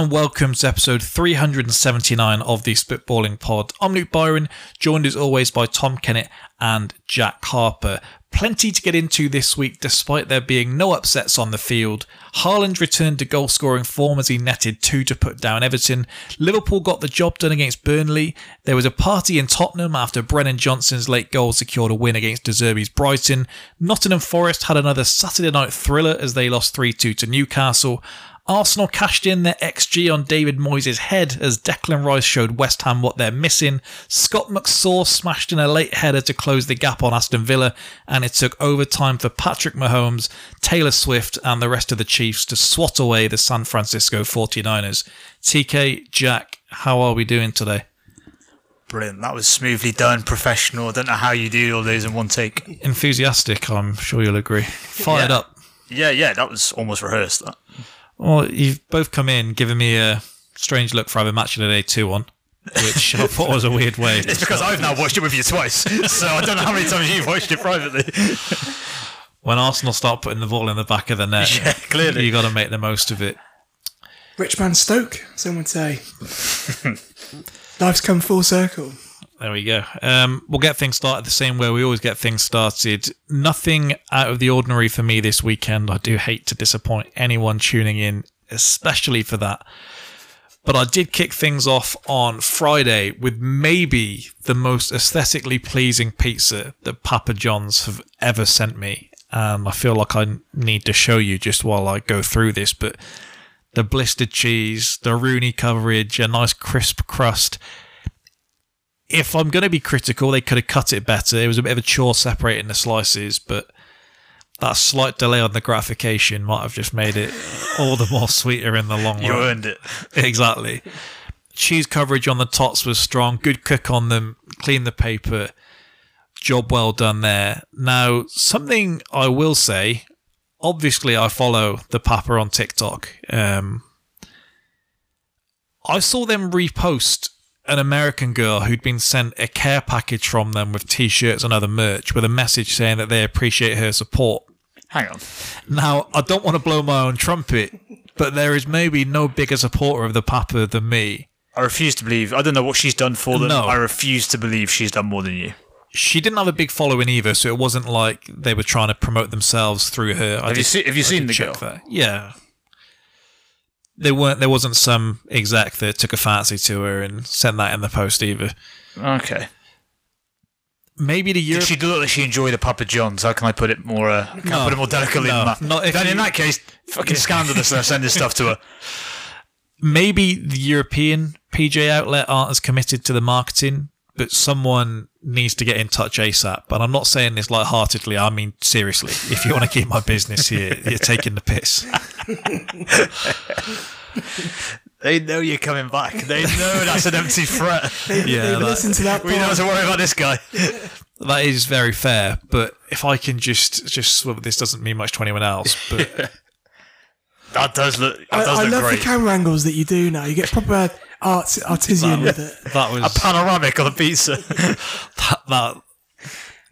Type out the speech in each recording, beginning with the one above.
and welcome to episode 379 of the Spitballing Pod. I'm Luke Byron, joined as always by Tom Kennett and Jack Harper. Plenty to get into this week, despite there being no upsets on the field. Haaland returned to goal scoring form as he netted two to put down Everton. Liverpool got the job done against Burnley. There was a party in Tottenham after Brennan Johnson's late goal secured a win against De Zerbi's Brighton. Nottingham Forest had another Saturday night thriller as they lost 3 2 to Newcastle. Arsenal cashed in their XG on David Moyes' head as Declan Rice showed West Ham what they're missing. Scott McSaw smashed in a late header to close the gap on Aston Villa, and it took overtime for Patrick Mahomes, Taylor Swift, and the rest of the Chiefs to swat away the San Francisco 49ers. TK, Jack, how are we doing today? Brilliant. That was smoothly done, professional. I don't know how you do all those in one take. Enthusiastic, I'm sure you'll agree. Fired Yeah. up. Yeah, yeah, that was almost rehearsed. That. Well, you've both come in giving me a strange look for having match of the day 2 on, which I thought was a weird way. It's because I've now watched it with you twice, so I don't know how many times you've watched it privately. when Arsenal start putting the ball in the back of the net, Yeah, clearly. you got to make the most of it. Rich man Stoke, some would say. Life's come full circle. There we go. Um, we'll get things started the same way we always get things started. Nothing out of the ordinary for me this weekend. I do hate to disappoint anyone tuning in, especially for that. But I did kick things off on Friday with maybe the most aesthetically pleasing pizza that Papa John's have ever sent me. Um, I feel like I need to show you just while I go through this, but the blistered cheese, the Rooney coverage, a nice crisp crust. If I'm going to be critical, they could have cut it better. It was a bit of a chore separating the slices, but that slight delay on the gratification might have just made it all the more sweeter in the long You run. You earned it. Exactly. Cheese coverage on the tots was strong. Good cook on them. Clean the paper. Job well done there. Now, something I will say. Obviously, I follow the Papa on TikTok. Um, I saw them repost an American girl who'd been sent a care package from them with t-shirts and other merch with a message saying that they appreciate her support. Hang on. Now, I don't want to blow my own trumpet, but there is maybe no bigger supporter of the Papa than me. I refuse to believe. I don't know what she's done for them. No. I refuse to believe she's done more than you. She didn't have a big following either, so it wasn't like they were trying to promote themselves through her. I Have you did- seen- have you seen the girl? that. Yeah. There weren't. There wasn't some exec that took a fancy to her and sent that in the post either. Okay. Maybe the Did Europe. she look like she enjoyed the Papa John's? How can I put it more? Uh, can I put it more delicately no, than that? not if then in that case, fucking scandalous. They're sending stuff to her. maybe the European PJ outlet aren't as committed to the marketing, but someone needs to get in touch ASAP. And I'm not saying this lightheartedly. I mean seriously. If you want to keep my business here, you're taking the piss. They know you're coming back. They know that's an empty threat. They, Yeah, they've that- listened to that We don't have to worry about this guy. That is very fair. But if I can just just well, this doesn't mean much to anyone else, but That does look. That I, does I look love great. the camera angles that you do now. You get proper art, artisan with it. that was a panoramic on a pizza. that, that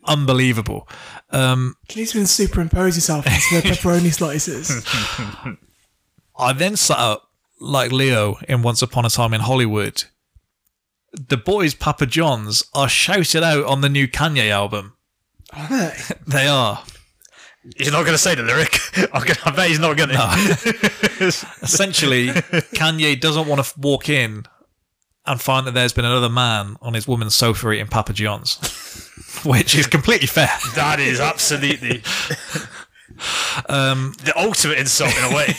unbelievable. Um, You need to superimpose yourself into the pepperoni slices. I then sat up like Leo in Once Upon a Time in Hollywood. The boys, Papa John's, are shouted out on the new Kanye album. Are they? They are. He's not going to say the lyric. I'm gonna, I bet he's not going to. Essentially, Kanye doesn't want to walk in and find that there's been another man on his woman's sofa eating Papa John's, which is completely fair. That is absolutely Um, the ultimate insult in a way.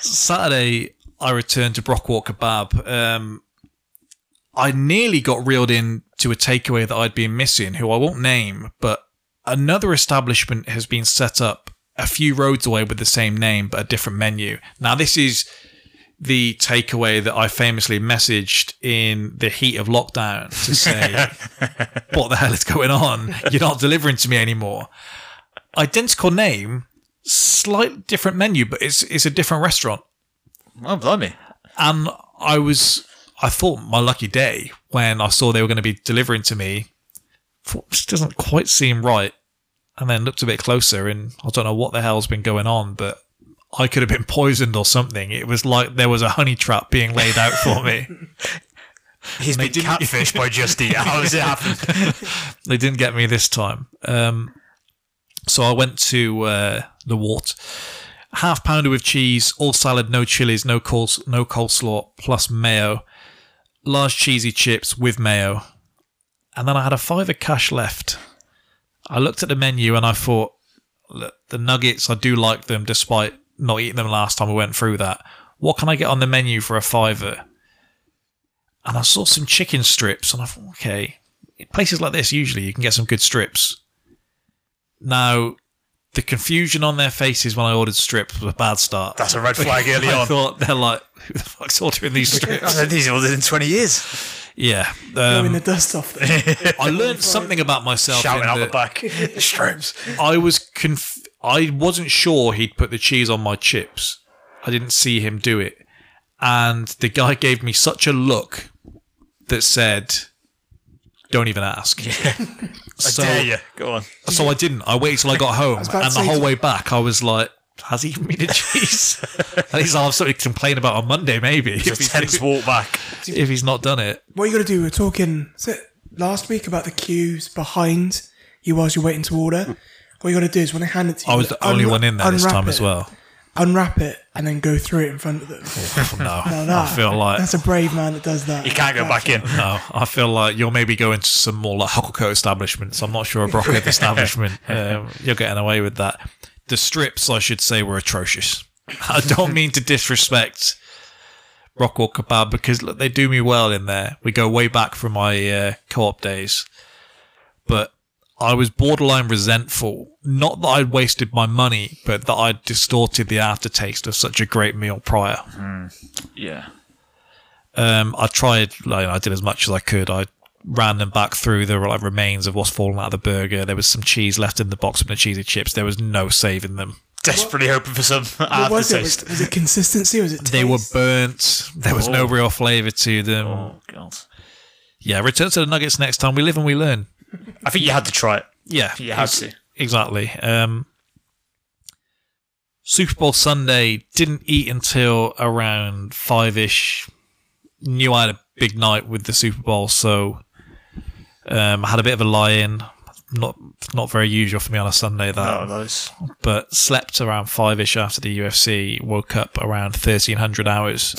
Saturday, I returned to Brockwalk Kebab. Um, I nearly got reeled in to a takeaway that I'd been missing, who I won't name, but another establishment has been set up a few roads away with the same name but a different menu. Now, this is the takeaway that I famously messaged in the heat of lockdown to say, what the hell is going on? You're not delivering to me anymore. Identical name, slightly different menu, but it's it's a different restaurant. oh, blimey. And I was, I thought my lucky day when I saw they were going to be delivering to me. Thought, this doesn't quite seem right. And then looked a bit closer, and I don't know what the hell's been going on, but I could have been poisoned or something. It was like there was a honey trap being laid out for me. He's been catfished by Justy. How does it happen? they didn't get me this time. Um, so I went to uh, the Wart. Half pounder with cheese, all salad, no chilies, no coles, no coleslaw, plus mayo. Large cheesy chips with mayo. And then I had a fiver cash left. I looked at the menu and I thought, look, the nuggets, I do like them despite not eating them last time we went through that. What can I get on the menu for a fiver? And I saw some chicken strips and I thought, okay, in places like this, usually you can get some good strips. Now, the confusion on their faces when I ordered strips was a bad start. That's a red flag early I on. thought they're like, who the fuck's ordering these I strips? these ordered in 20 years. Yeah. Blowing Um, the dust off them. I learned something about myself. Shouting out the that back. Strips. I was conf- I wasn't sure he'd put the cheese on my chips. I didn't see him do it. And the guy gave me such a look that said, don't even ask. I so, dare you. Go on. so I didn't. I waited till I got home, about to and the whole to- way back, I was like, "Has he me the cheese?" At least I'll have something to complain about on Monday, maybe if a he's, tense walk back. if he's not done it. What are you got to do? We are talking is it last week about the queues behind you whilst you're waiting to order. What you got to do is when they hand it to you, I was the only one in there this time it, as well. Unwrap it and then go through it in front of them. No, Now I feel like that's a brave man that does that. You can't go back in. no, I feel like you're maybe going to some more like Hokoko establishments. I'm not sure a Brockhead establishment. Um, you're getting away with that. The strips, I should say, were atrocious. I don't mean to disrespect Rockwell Kebab because look, they do me well in there. We go way back from my uh, co-op days, but I was borderline resentful. Not that I'd wasted my money, but that I'd distorted the aftertaste of such a great meal prior. Yeah. Um, I tried, like, I did as much as I could. I ran them back through the like remains of what's fallen out of the burger. There was some cheese left in the box from the cheesy chips. There was no saving them. Desperately hoping for some What was it? Was, was it consistency? Was it? They were burnt. There was no Oh. real flavour to them. Oh, God. Yeah, return to the nuggets next time. We live and we learn. I think you had to try it. Yeah, You had to. exactly. Um, Super Bowl Sunday didn't eat until around five ish. Knew I had a big night with the Super Bowl, so um, I had a bit of a lie in. Not not very usual for me on a Sunday that, Oh, those. but slept around five ish after the UFC. Woke up around thirteen hundred hours.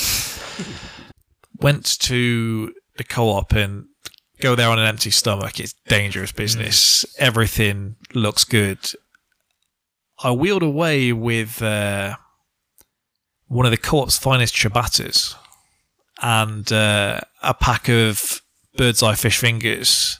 Went to the co-op and go there on an empty stomach. It's dangerous business. Everything looks good. I wheeled away with uh, one of the co-op's finest ciabattas and uh, a pack of bird's eye fish fingers.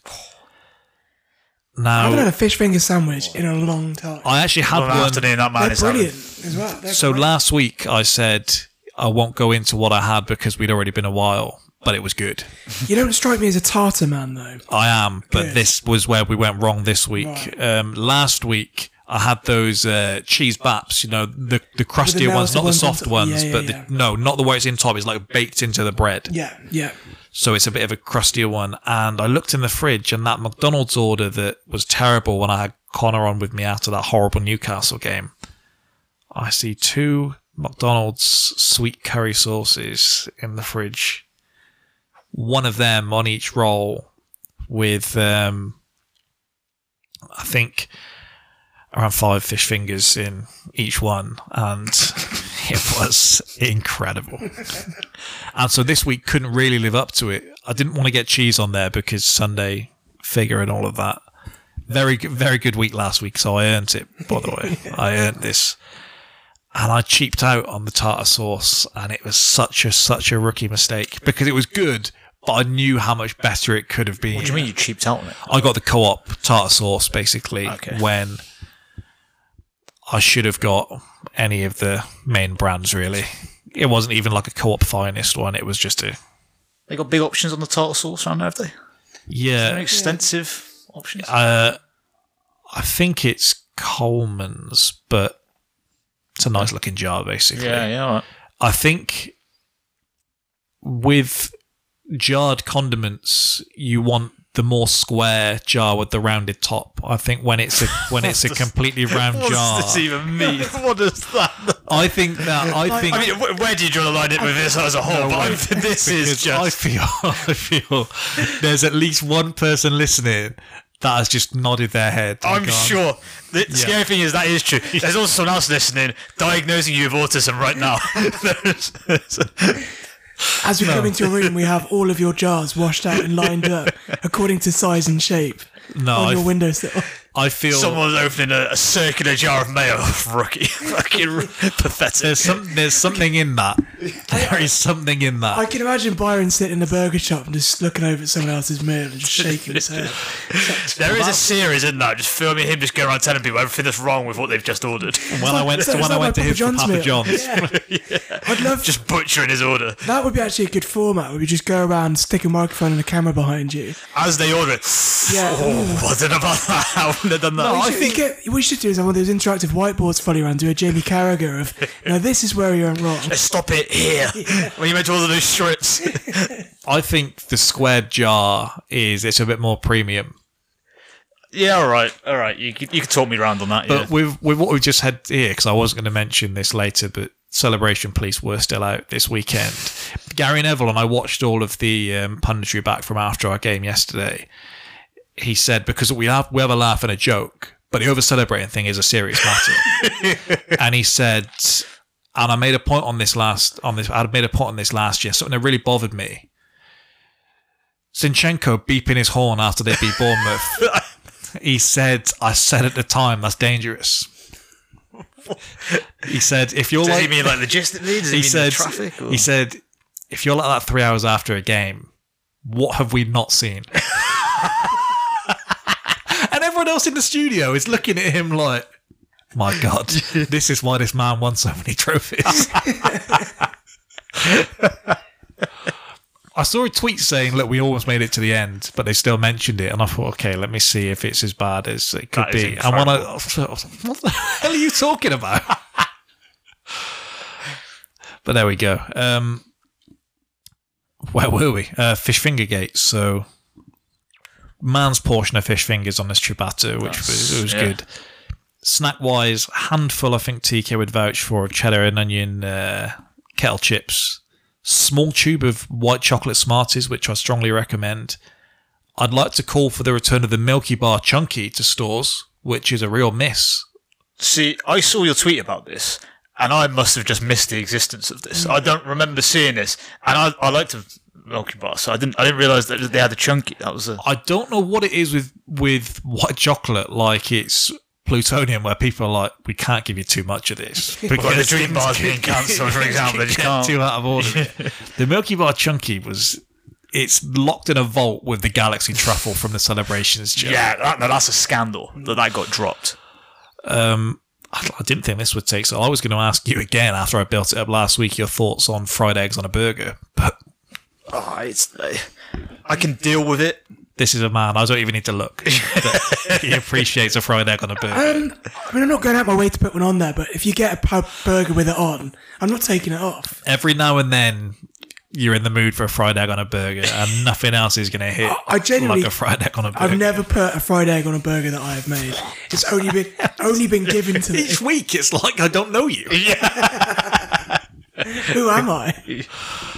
Now, I haven't had a fish finger sandwich in a long time. I actually had Long one. afternoon, that man They're is having. brilliant as well. They're So great. last week I said I won't go into what I had because we'd already been a while, but it was good. you don't strike me as a tartar man though. I am, but Good. this was where we went wrong this week. Right. Um, last week I had those uh, cheese baps, you know, the the crustier ones, not the ones on soft ones, Yeah, yeah, but yeah. The, no, not the way it's in top. It's like baked into the bread, Yeah, yeah. So it's a bit of a crustier one. And I looked in the fridge, and that McDonald's order that was terrible when I had Connor on with me after that horrible Newcastle game. I see two McDonald's sweet curry sauces in the fridge. One of them on each roll with, um, I think, around five fish fingers in each one. And it was incredible. and so this week couldn't really live up to it. I didn't want to get cheese on there because Sunday figure and all of that. Very, good- very good week last week, so I earned it. By the way, I earned this, and I cheaped out on the tartar sauce, and it was such a such a rookie mistake because it was good, but I knew how much better it could have been. What do you mean you cheaped out on it? I got the co-op tartar sauce basically Okay. when I should have got any of the main brands. Really, it wasn't even like a co-op finest one. It was just a They got big options on the tartar sauce around there, have they? yeah. Extensive options. Uh, I think it's Colman's, but it's a nice looking jar, basically. yeah, yeah. Right. I think with jarred condiments, you want the more square jar with the rounded top. I think when it's a when it's a completely round What jar, does this even mean? does that? I think that I think I mean, where do you draw the line it with this as a whole? but I'm- this is just. I feel I feel there's at least one person listening that has just nodded their head. I'm gone, sure. The scary thing is that is true. There's also someone else listening diagnosing you with autism right now. As we come into your room, we have all of your jars washed out and lined up according to size and shape No, on your windowsill. I feel Someone's opening a, a circular jar of mayo. Rookie. Fucking pathetic. there's some there's something in that. There is something in that. I can imagine Byron sitting in a burger shop and just looking over at someone else's meal and just shaking his head. There is a series in that, just filming him just going around telling people everything that's wrong with what they've just ordered. when I went to that- when is I went to my him for Papa Papa meal? John's. Yeah. I'd love Just butchering his order. that. Would be actually a good format where we just go around, stick a microphone and a camera behind you. As they order it. Yeah. Oh, I don't know about that. I wouldn't have done that. we, should, get, we should do is one of those interactive whiteboards floating around, do a Jamie Carragher of, now this is where you're wrong. Let's stop it here. When you mentioned all of those strips. I think the squared jar is it's a bit more premium. yeah, all right. All right. You, could- you could talk me around on that. But yeah. with with what we just had here, because I wasn't going to mention this later, but Celebration Police were still out this weekend. Gary Neville and I watched all of the um, punditry back from after our game yesterday. He said because we have we have a laugh and a joke, but the over celebrating thing is a serious matter. and he said, and I made a point on this last on this. I made a point on this last year. Something that really bothered me. Zinchenko beeping his horn after they beat Bournemouth. he said, "I said at the time that's dangerous." He said, "If you're Does like," he mean like logistically? Does he, he mean said, the traffic? Or? he said, "If you're like that three hours after a game, what have we not seen?" else in the studio is looking at him like, "My God, this is why this man won so many trophies." I saw a tweet saying, "Look, we almost made it to the end, but they still mentioned it." And I thought, "Okay, let me see if it's as bad as it could That be." And when I, what the hell are you talking about? but there we go. Um, where were we? Uh, fish finger gate. So, man's portion of fish fingers on this ciabatta, which was, it was yeah. good. Snack wise, handful I think TK would vouch for cheddar and onion uh, kettle chips small tube of white chocolate Smarties, which I strongly recommend. I'd like to call for the return of the Milky Bar Chunky to stores, which is a real miss. See, I saw your tweet about this, and I must have just missed the existence of this. I don't remember seeing this, and I, I liked the Milky Bar, so I didn't I didn't realize that they had a chunky. That was a I don't know what it is with with white chocolate, like it's plutonium, where people are like, we can't give you too much of this. like the dream bars being cancelled, for example. They just can't. too out of order. the Milky Bar Chunky was. It's locked in a vault with the Galaxy Truffle from the Celebrations jar. Yeah, that, no, that's a scandal that that got dropped. Um, I I didn't think this would take so. I was going to ask you again after I built it up last week your thoughts on fried eggs on a burger, but Oh, it's I can deal with it. this is a man. I don't even need to look. he appreciates a fried egg on a burger. Um, I mean, I'm not going out my way to put one on there, but if you get a pub burger with it on, I'm not taking it off. Every now and then, you're in the mood for a fried egg on a burger, and nothing else is going to hit I genuinely- like a fried egg on a burger. I've never put a fried egg on a burger that I have made. It's only been only been given to me. Each week, it's like I don't know you. Yeah. Who am I?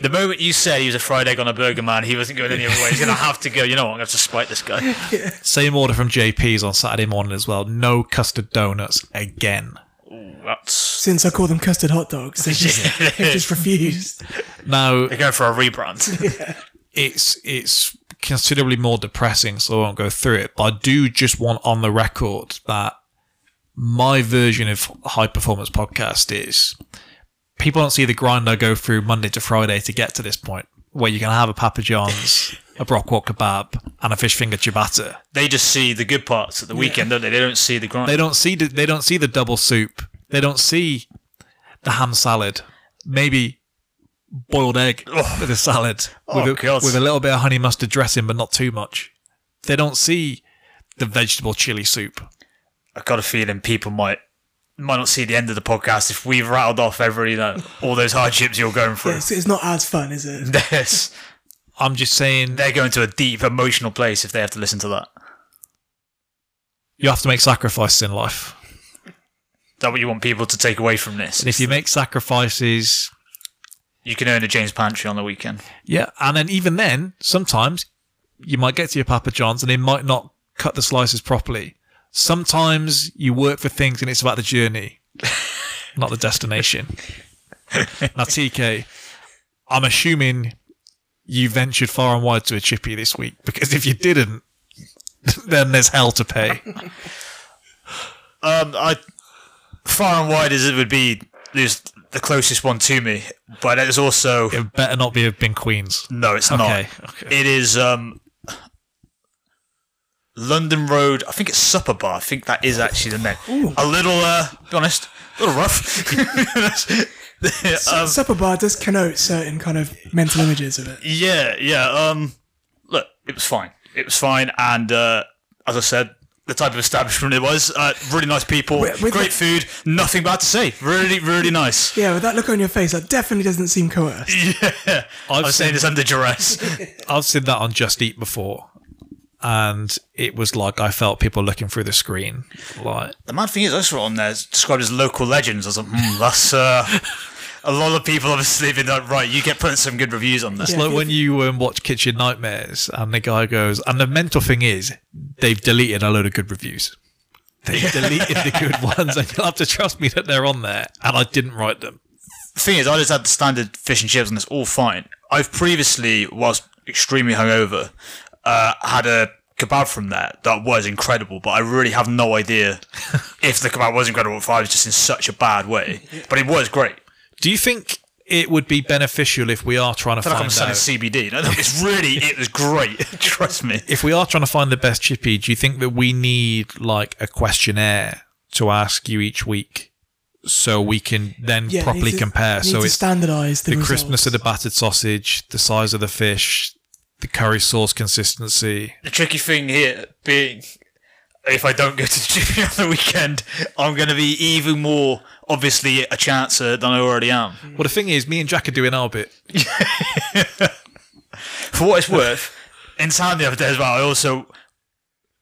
The moment you said he was a fried egg on a burger man, he wasn't going any other way. He's going to have to go. You know what? I'm going to have to spite this guy. Same order from JP's on Saturday morning as well. No custard donuts again. That's Since I call them custard hot dogs, they just, they've just refused. Now, they're going for a rebrand. it's it's considerably more depressing, so I won't go through it. But I do just want on the record that my version of high performance podcast is people don't see the grind I go through Monday to Friday to get to this point where you can have a Papa John's, a Brockwalk kebab, and a fish finger ciabatta. They just see the good parts at the weekend, don't they? They don't see the grind. They don't see the, they don't see the double soup. They don't see the ham salad. Maybe boiled egg with a salad Oh, with, a, with a little bit of honey mustard dressing, but not too much. They don't see the vegetable chili soup. I've got a feeling people might might not see the end of the podcast if we've rattled off every you know all those hardships you're going through. It's, it's not as fun, is it? Yes. I'm just saying They're going to a deep emotional place if they have to listen to that. you have to make sacrifices in life. Is that what you want people to take away from this? And if you make sacrifices, you can earn a Jane's Pantry on the weekend. yeah, and then even then, sometimes you might get to your Papa John's and they might not cut the slices properly. Sometimes you work for things and it's about the journey, not the destination. now, TK, I'm assuming you ventured far and wide to a chippy this week because if you didn't, then there's hell to pay. Um, I far and wide as it would be, is the closest one to me, but it's also It better not be have been Queens. no, it's Okay, not. okay. It is um, London Road. I think it's Supper Bar. I think that is actually the name. A little, uh, be honest, a little rough. um, Supper bar does connote certain kind of mental images of it. Yeah, yeah. Um, look, it was fine. It was fine, and uh, as I said, the type of establishment it was, uh, really nice people, With- with great food, nothing bad to say. Really, really nice. Yeah, with that look on your face, that definitely doesn't seem coerced. Yeah, I I've was saying this under duress. I've seen that on Just Eat before, and it was like I felt people looking through the screen. Like, the mad thing is, I saw it on there it's described as local legends. I was like, hmm, that's uh, a lot of people obviously been like, right, you get putting some good reviews on this. it's like when you um, watch Kitchen Nightmares, and the guy goes, and the mental thing is, they've deleted a load of good reviews. They've deleted the good ones, and you'll have to trust me that they're on there, and I didn't write them. The thing is, I just had the standard fish and chips, and it's all fine. I've previously, whilst extremely hungover, uh, had a kebab from there that was incredible, but I really have no idea if the kebab was incredible if I was just in such a bad way. But it was great. Do you think it would be beneficial if we are trying to I feel like I'm find selling out? CBD. No, no, it's really, it was great. Trust me. if we are trying to find the best chippy, do you think that we need like a questionnaire to ask you each week so we can then Yeah, properly need to- compare? need So to it's standardise the, the crispness of the battered sausage, the size of the fish, the curry sauce consistency. The tricky thing here being, if I don't go to the gym on the weekend, I'm going to be even more, obviously, a chancer than I already am. Well, the thing is, me and Jack are doing our bit. For what it's worth, in town the other day as well, I also,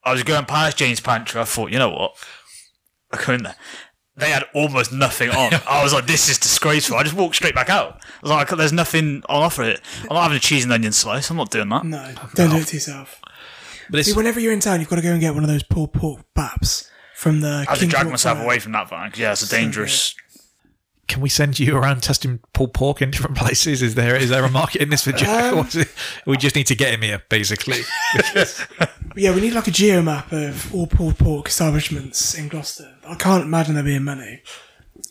I was going past Jane's Pantry, I thought, you know what? I go in there. They had almost nothing on. I was like, this is disgraceful. I just walked straight back out. I was like, there's nothing on offer here. I'm not having a cheese and onion slice. I'm not doing that. No, don't do it to yourself. But it's, See, whenever you're in town, you've got to go and get one of those pulled pork baps from the. I have to King drag Court myself Fire. away from that van 'cause, yeah, it's a dangerous. Can we send you around testing pulled pork in different places? Is there is there a market in this for Jack? Um, we just need to get him here, basically. Yeah, we need like a geo map of all pulled pork establishments in Gloucester. I can't imagine there being many.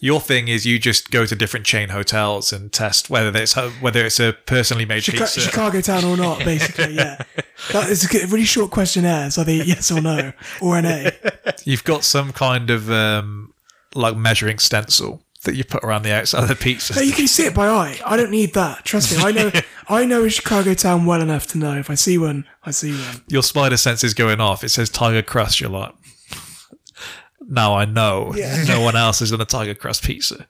Your thing is you just go to different chain hotels and test whether it's whether it's a personally made Chica- pizza. Chicago town or not, basically, yeah. That is a really short questionnaire, so they yes or no, or an A. You've got some kind of um, like measuring stencil that you put around the outside of the pizza. No, you can see it by eye. I don't need that. Trust me, I know. I know a Chicago town well enough to know if I see one, I see one. Your spider sense is going off. It says Tiger Crust. You're like, now I know Yeah. no one else is on a Tiger Crust pizza.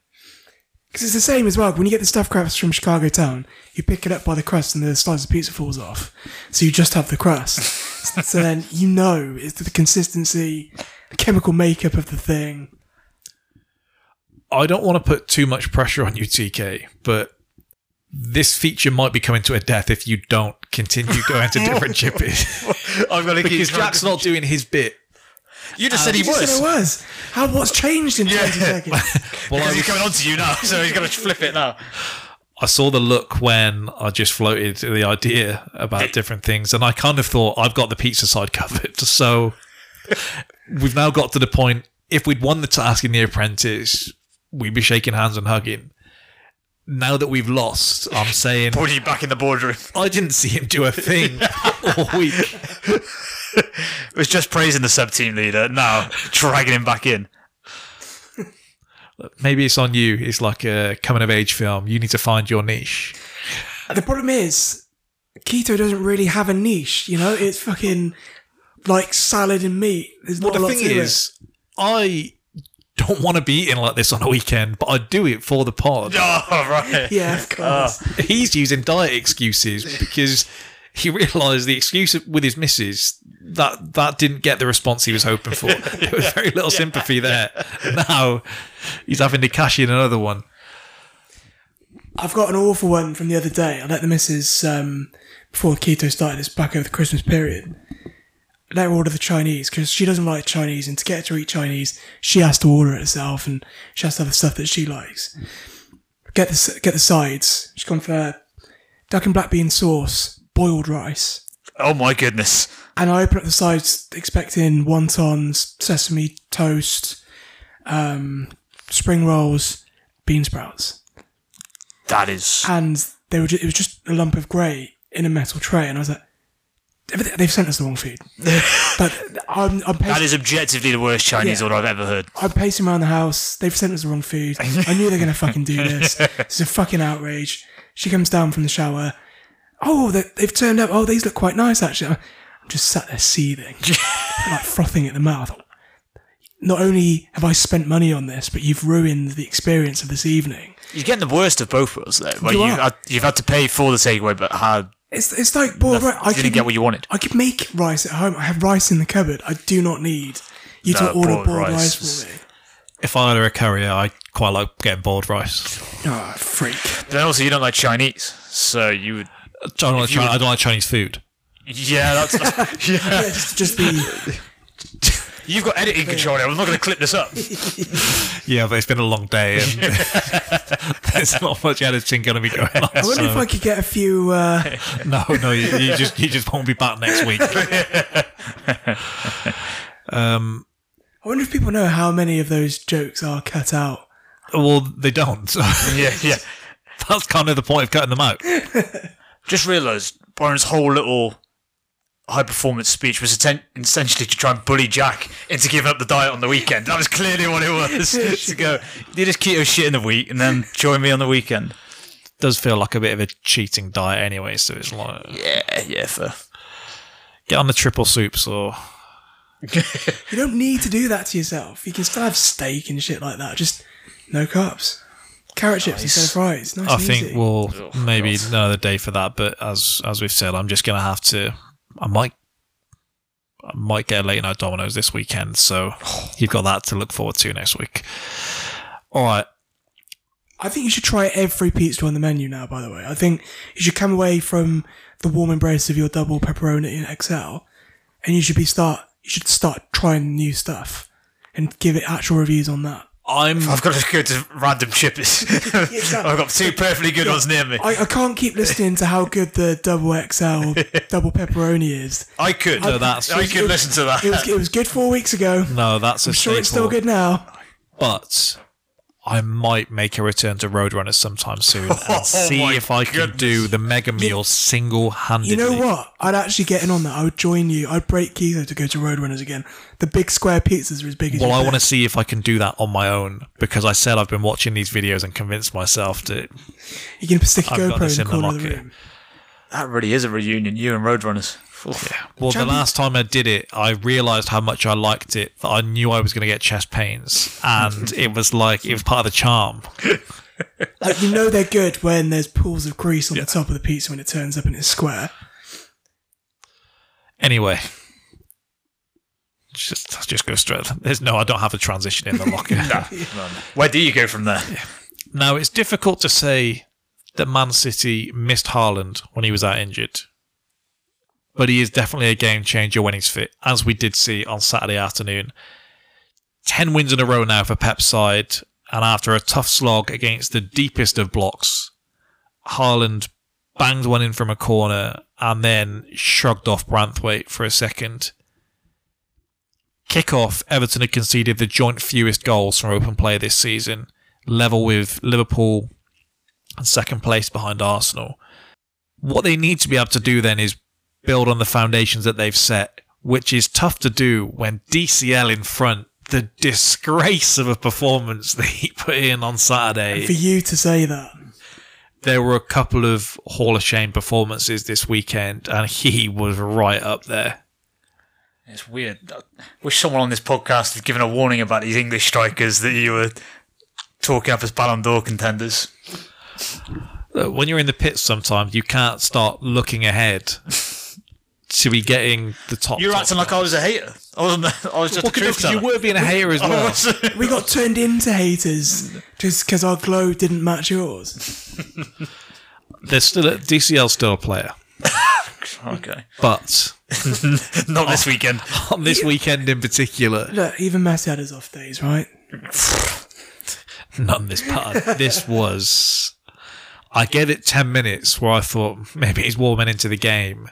Because it's the same as well. When you get the stuffed crust from Chicago town, you pick it up by the crust and the slice of pizza falls off. So you just have the crust. so then you know it's the consistency, the chemical makeup of the thing. I don't want to put too much pressure on you, TK, but this feature might be coming to a death if you don't continue going to different chippies. I've got to because Jack's not doing his bit. You just uh, said he You just was. said it was. How what's changed in 20 seconds? Well, Because I, he's was- coming on to you now, so he's going to flip it now. I saw the look when I just floated the idea about different things, and I kind of thought I've got the pizza side covered. So we've now got to the point. If we'd won the task in The Apprentice, we'd be shaking hands and hugging. Now that we've lost, I'm saying Putting you back in the boardroom. I didn't see him do a thing all week. It was just praising the sub team leader. Now dragging him back in. Maybe it's on you. It's like a coming of age film. You need to find your niche. the problem is, keto doesn't really have a niche, you know? It's fucking like salad and meat. There's Well, not a the lot thing to is, I don't want to be eating like this on a weekend, but I do it for the pod. Oh, right. Yeah, of course. He's using diet excuses because he realised the excuse with his missus that that didn't get the response he was hoping for. there was very little sympathy there. Now he's having to cash in another one. I've got an awful one from the other day. I let the missus, um, before keto started, it's back over the Christmas period. Let her order the Chinese because she doesn't like Chinese, and to get her to eat Chinese, she has to order it herself, and she has to have the stuff that she likes. Get the get the sides. She's gone for duck and black bean sauce, boiled rice, Oh, my goodness. and I open up the sides expecting wontons, sesame toast, um, spring rolls, bean sprouts. That is. and they were ju- it was just a lump of grey in a metal tray, and I was like, "They've sent us the wrong food." but I'm I'm pacing, is objectively the worst Chinese Yeah. order I've ever heard. I'm pacing around the house. They've sent us the wrong food. I knew they're gonna fucking do this. It's a fucking outrage. She comes down from the shower. Oh, they, they've turned up. Oh, these look quite nice actually. I'm just sat there seething, like frothing at the mouth. Not only have I spent money on this, but you've ruined the experience of this evening. You're getting the worst of both worlds there. Where you you, you've had to pay for the takeaway, but had It's it's like boiled rice. I you didn't could- get what you wanted. I could make rice at home. I have rice in the cupboard. I do not need you to order boiled boiled rice rice, is- for me. If I order a curry, I quite like getting boiled rice. Oh, freak. But then also, you don't like Chinese, so you would. I don't like, you Chi- would- I don't like Chinese food. Yeah, that's. yeah. Yeah, just, just the You've got editing control here. I'm not going to clip this up. Yeah, but it's been a long day and there's not much editing going to be going on. I wonder if I could get a few. Uh, No, no, you, you just you just won't be back next week. um, I wonder if people know how many of those jokes are cut out. well, they don't. So Yeah, yeah. that's kind of the point of cutting them out. Just realised Byron's whole little high performance speech was atten- essentially to try and bully Jack into giving up the diet on the weekend. That was clearly what it was. to go, do this keto shit in the week and then join me on the weekend. Does feel like a bit of a cheating diet anyway. So it's like Yeah, yeah, for. get on the triple soups or You don't need to do that to yourself. You can still have steak and shit like that. Just no carbs. Carrot chips instead of fries. Nice I and think easy. we'll Oh, maybe God. another day for that. But as as we've said, I'm just gonna have to. I might. I might get a late night Domino's this weekend, so you've got that to look forward to next week. All right, I think you should try every pizza on the menu now. By the way, I think you should come away from the warm embrace of your double pepperoni and XL, and you should be start. You should start trying new stuff and give it actual reviews on that. I'm I've got to go to random chippers. I've got two perfectly good ones near me. I, I can't keep listening to how good the double XL double pepperoni is. I could. No, that's- I could listen to that. It was it was good four weeks ago. no, that's a I'm sure it's still good now. but I might make a return to Roadrunner sometime soon and oh see Oh my if I can do the mega meal single handedly. You know what? I'd actually get in on that. I would join you. I'd break keto to go to Roadrunners again. The big square pizzas are as big as Well, your I want to see if I can do that on my own because I said I've been watching these videos and convinced myself that You can stick a I've got GoPro this in the the corner of the room. That really is a reunion, you and Roadrunners. Oof. Well, the last time I did it, I realised how much I liked it that I knew I was going to get chest pains, and it was like it was part of the charm. Like you know they're good when there's pools of grease on the top of the pizza when it turns up and it's square. Anyway, just just go straight. There's no, I don't have a transition in the locker. No, no. Where do you go from there? Now it's difficult to say that Man City missed Haaland when he was out injured, but he is definitely a game changer when he's fit, as we did see on Saturday afternoon. Ten wins in a row now for Pep's side, and after a tough slog against the deepest of blocks, Haaland banged one in from a corner and then shrugged off Branthwaite for a second. Kick-off, Everton had conceded the joint fewest goals from open play this season, level with Liverpool and second place behind Arsenal. What they need to be able to do then is build on the foundations that they've set, which is tough to do when DCL in front, the disgrace of a performance that he put in on Saturday For you to say that, there were a couple of Hall of Shame performances this weekend, and he was right up there. It's weird. I wish someone on this podcast had given a warning about these English strikers that you were talking up as Ballon d'Or contenders. When you're in the pits, sometimes you can't start looking ahead to be getting the top. You're top acting like I was a hater. I wasn't. I was just Well, a truth because you were being a hater as well. We got turned into haters just because our glow didn't match yours. There's still a DCL still a player, okay. but Not this weekend. on this weekend in particular, Look, even Messi had his off days, right? none this part. This was. I gave it ten minutes where I thought maybe he's warming into the game,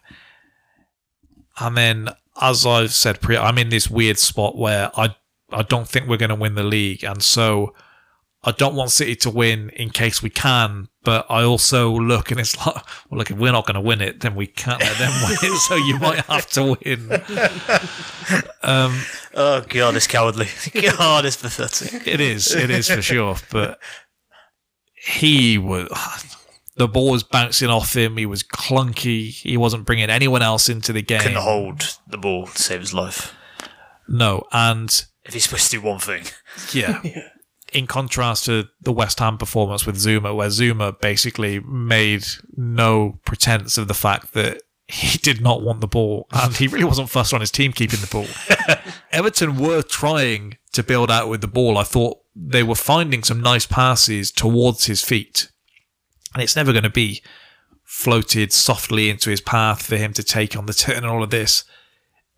and then as I've said, pre, I'm in this weird spot where I I don't think we're going to win the league, and so I don't want City to win in case we can. But I also look and it's like, well, look, if we're not going to win it, then we can't let them win. it. So you might have to win. Um, Oh god, it's cowardly. God, it's pathetic. It is. It is for sure. But he was. The ball was bouncing off him. He was clunky. He wasn't bringing anyone else into the game. Couldn't hold the ball to save his life. No, and If he's supposed to do one thing, yeah. In contrast to the West Ham performance with Zouma, where Zouma basically made no pretense of the fact that he did not want the ball and he really wasn't fussed on his team keeping the ball. Everton were trying to build out with the ball. I thought they were finding some nice passes towards his feet. And it's never going to be floated softly into his path for him to take on the turn and all of this.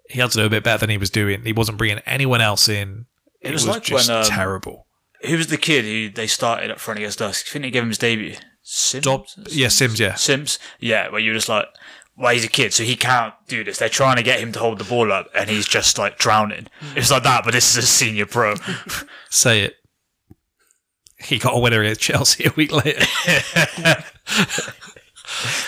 He had to do a bit better than he was doing. He wasn't bringing anyone else in. It, was was, like just when, um, terrible. who was the kid who they started up front against us? I think they gave him his debut. Sims. Dob- yeah, Sims, yeah. Sims. Yeah, where you're just like, well, he's a kid, so he can't do this. They're trying to get him to hold the ball up, and he's just like drowning. It's like that, but this is a senior pro. Say it. He got a winner at Chelsea a week later.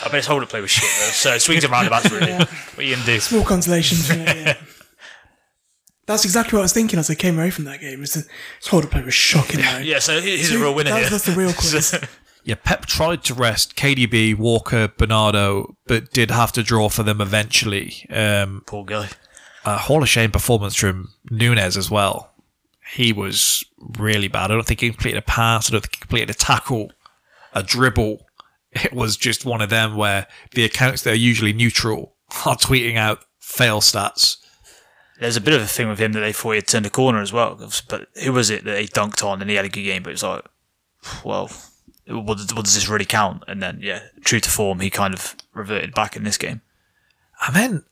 I bet his holder play was shit though. So it swings and roundabouts really. What are you gonna do? Small consolation. for me, yeah. That's exactly what I was thinking as I came away from that game. Is that his holder play was shocking. Though. Yeah, so he- he's a real winner That- here. That's the real quiz. yeah, Pep tried to rest KDB, Walker, Bernardo, but did have to draw for them eventually. Um, Poor guy. a Hall of Shame performance from Nunez as well. He was really bad. I don't think he completed a pass. I don't think he completed a tackle, a dribble. It was just one of them where the accounts that are usually neutral are tweeting out fail stats. There's a bit of a thing with him that they thought he had turned a corner as well. But who was it that he dunked on and he had a good game? But it's like, well, what, does- what does this really count? And then, yeah, true to form, he kind of reverted back in this game. And then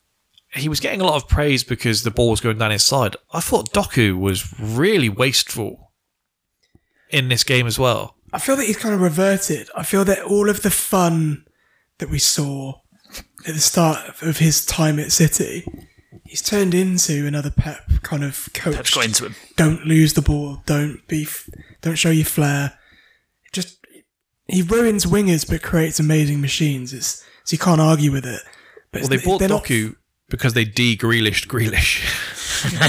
he was getting a lot of praise because the ball was going down his side. I thought Doku was really wasteful in this game as well. I feel that he's kind of reverted. I feel that all of the fun that we saw at the start of his time at City, he's turned into another Pep kind of coach. Pep's got into him. Don't lose the ball. Don't be. f- Don't show your flair. Just he ruins wingers, but creates amazing machines. It's so you can't argue with it. But Well, they it's- bought they're not- Doku because they de-Grealished Grealish.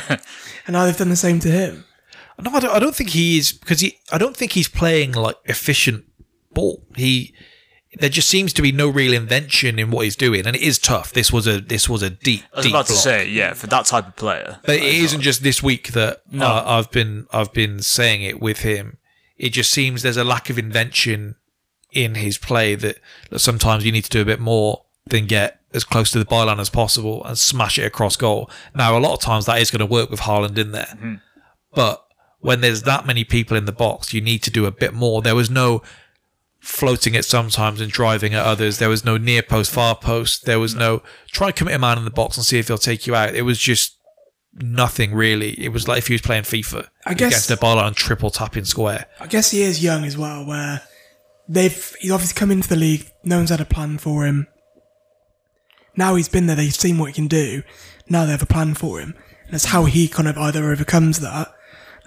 and now they've done the same to him. No, I don't, I don't think he is because he. I don't think he's playing like efficient ball. He there just seems to be no real invention in what he's doing, and it is tough. This was a this was a deep. I was deep about to block. say, yeah, for that type of player. But it isn't just this week that uh, I've been I've been saying it with him. It just seems there's a lack of invention in his play that, that sometimes you need to do a bit more than get as close to the byline as possible and smash it across goal. Now, a lot of times that is going to work with Haaland in there, mm-hmm. but when there's that many people in the box, you need to do a bit more. There was no floating it sometimes and driving at others. There was no near post, far post. There was mm. no try and commit a man in the box and see if he'll take you out. It was just nothing really. It was like if he was playing FIFA. I guess- against the ball and triple tapping square. I guess he is young as well, where they've he's obviously come into the league. No one's had a plan for him. Now he's been there. They've seen what he can do. Now they have a plan for him, and that's how he kind of either overcomes that,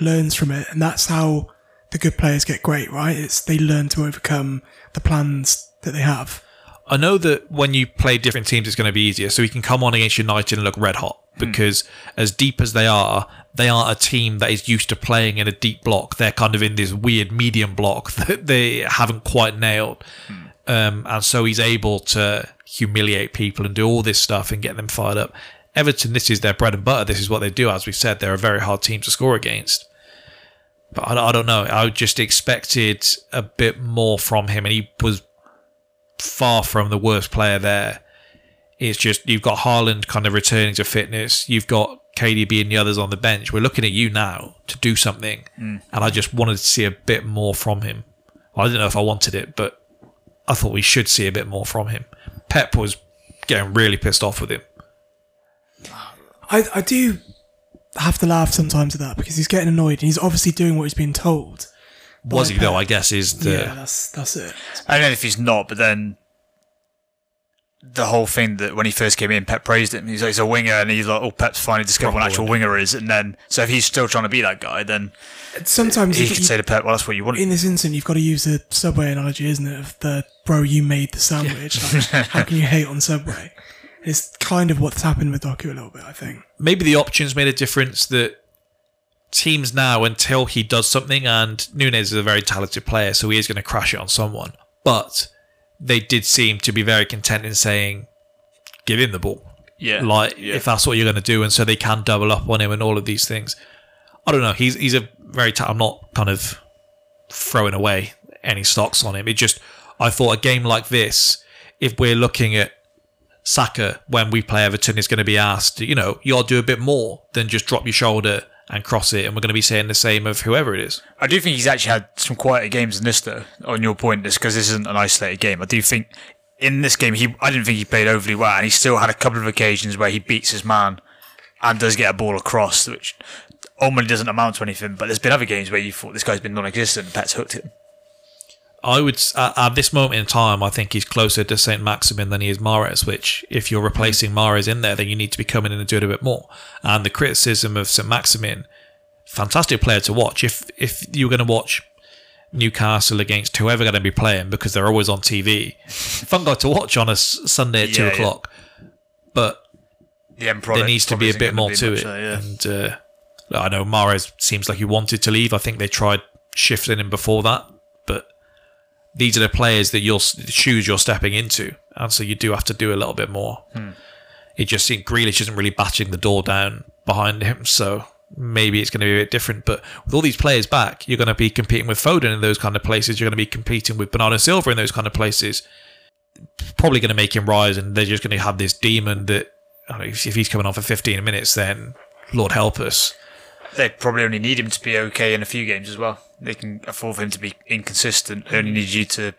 learns from it, and that's how the good players get great. Right? It's they learn to overcome the plans that they have. I know that when you play different teams, it's going to be easier. So he can come on against United and look red hot hmm. because as deep as they are, they aren't a team that is used to playing in a deep block. They're kind of in this weird medium block that they haven't quite nailed. Hmm. Um, and so he's able to humiliate people and do all this stuff and get them fired up. Everton, this is their bread and butter. This is what they do. As we said, they're a very hard team to score against. But I, I don't know. I just expected a bit more from him, and he was far from the worst player there. It's just you've got Haaland kind of returning to fitness. You've got KDB and the others on the bench. We're looking at you now to do something, and I just wanted to see a bit more from him. Well, I didn't know if I wanted it, but I thought we should see a bit more from him. Pep was getting really pissed off with him. I, I do have to laugh sometimes at that because he's getting annoyed and he's obviously doing what he's been told. Was by he though? I guess is the yeah, that's that's it. I don't know if he's not, but then the whole thing that when he first came in, Pep praised him. He's like, he's a winger, and he's like, oh, Pep's finally discovered what an actual winger is. And then, so if he's still trying to be that guy, then Sometimes he you, could you- say to Pep, well, that's what you want. in this instant, you've got to use the Subway analogy, isn't it? Of the bro, you made the sandwich. Like, how can you hate on Subway? It's kind of what's happened with Doku a little bit, I think. maybe the options made a difference that teams now until he does something and Nunes is a very talented player so he is going to crash it on someone but they did seem to be very content in saying give him the ball Yeah. like Yeah. if that's what you're going to do and so they can double up on him and all of these things I don't know he's he's a very ta- I'm not kind of throwing away any stocks on him it just I thought a game like this if we're looking at Saka, when we play Everton, is going to be asked, you know, you ought to do a bit more than just drop your shoulder and cross it. And we're going to be saying the same of whoever it is. I do think he's actually had some quieter games in this, though. On your point, because this isn't an isolated game. I do think in this game, he I didn't think he played overly well, and he still had a couple of occasions where he beats his man and does get a ball across, which ultimately doesn't amount to anything. But there's been other games where you thought this guy's been non-existent, and Pep's hooked him. I would, s- at, this moment in time, I think he's closer to St. Maximin than he is Mahrez, which if you're replacing Mahrez in there, then you need to be coming in and doing a bit more. And the criticism of St. Maximin, fantastic player to watch. If, if you're going to watch Newcastle against whoever going to be playing because they're always on TV, fun guy to watch on a Sunday at two Yeah, yeah. o'clock. But The end there needs to be a bit more to it. there, yeah. And uh, I know Mahrez seems like he wanted to leave. I think they tried shifting him before that, these are the players that you'll the shoes you're stepping into, and so you do have to do a little bit more. Hmm. It just seems Grealish isn't really batching the door down behind him, so maybe it's going to be a bit different. But with all these players back, you're going to be competing with Foden in those kind of places. You're going to be competing with Bernardo Silva in those kind of places. Probably going to make him rise, and they're just going to have this demon that I don't know, if if he's coming on for 15 minutes, then Lord help us. They probably only need him to be okay in a few games as well. They can afford for him to be inconsistent. They only need you to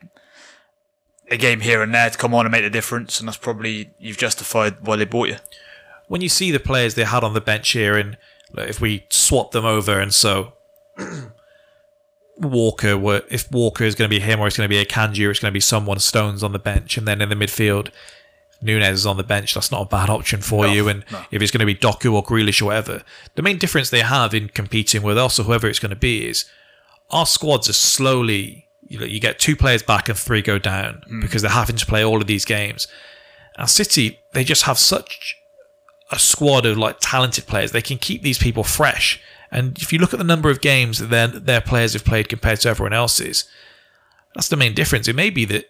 a game here and there to come on and make the difference, and that's probably you've justified why they bought you. when you see the players they had on the bench here, and if we swap them over, and so Walker, were, if Walker is going to be him or it's going to be Akanji or it's going to be someone Stones on the bench, and then in the midfield, Nunes is on the bench. That's not a bad option for No, you. And no. if it's going to be Doku or Grealish or whatever, the main difference they have in competing with us or whoever it's going to be is our squads are slowly. You know, you get two players back and three go down hmm. because they're having to play all of these games. And City, they just have such a squad of like talented players. They can keep these people fresh. And if you look at the number of games that their, their players have played compared to everyone else's, that's the main difference. It may be that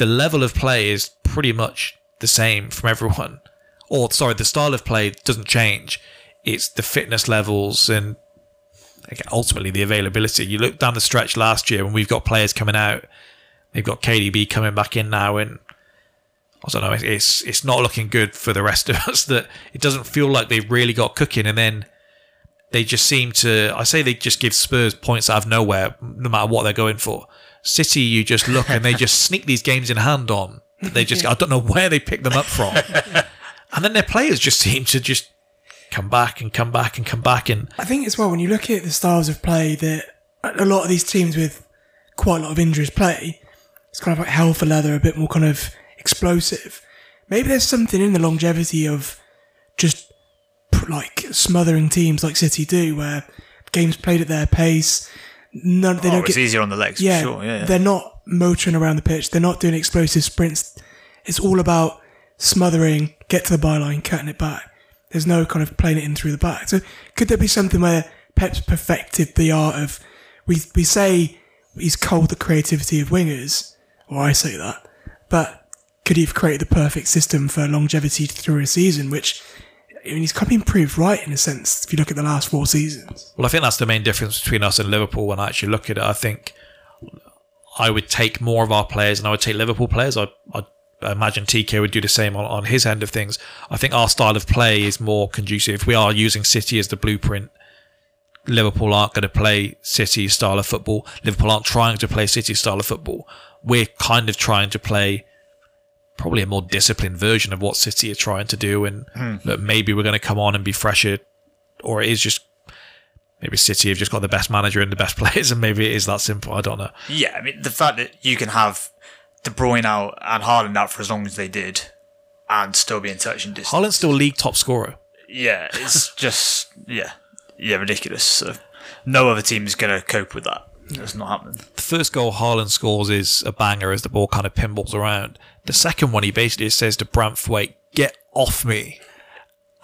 the level of play is pretty much the same from everyone. Or, sorry, the style of play doesn't change. It's the fitness levels and ultimately the availability. You look down the stretch last year when we've got players coming out. They've got KDB coming back in now, and I don't know. It's it's not looking good for the rest of us. That it doesn't feel like they've really got cooking, and then they just seem to. I say they just give Spurs points out of nowhere, no matter what they're going for. City, you just look and they just sneak these games in hand on. They just I don't know where they pick them up from, and then their players just seem to just come back and come back and come back and I think as well when you look at the styles of play that a lot of these teams with quite a lot of injuries play, it's kind of like hell for leather, a bit more kind of explosive. Maybe there's something in the longevity of just like smothering teams like City do, where games played at their pace. None, they oh, don't it's get easier on the legs, yeah, for sure. Yeah, yeah. they're not motoring around the pitch. They're not doing explosive sprints. It's all about smothering, get to the byline, cutting it back. There's no kind of playing it in through the back. So could there be something where Pep's perfected the art of we we say he's culled the creativity of wingers, or I say that, but could he have created the perfect system for longevity through a season? Which I mean, he's come in proved right in a sense. If you look at the last four seasons, Well, I think that's the main difference between us and Liverpool when I actually look at it. I think I would take more of our players and I would take Liverpool players. I, I imagine TK would do the same on, on his end of things. I think our style of play is more conducive. If we are using City as the blueprint, Liverpool aren't going to play City's style of football. Liverpool aren't trying to play City's style of football. We're kind of trying to play probably a more disciplined version of what City are trying to do. And hmm. look, maybe we're going to come on and be fresher, or it is just maybe City have just got the best manager and the best players, and maybe it is that simple. I don't know. Yeah, I mean the fact that you can have De Bruyne out and Haaland out for as long as they did, and still be in touch and distance. Haaland's still league top scorer. Yeah, it's just yeah, yeah, ridiculous. So no other team is going to cope with that. It's not happening. The first goal Haaland scores is a banger as the ball kind of pinballs around. The second one, he basically says to Branthwaite, "Get off me,"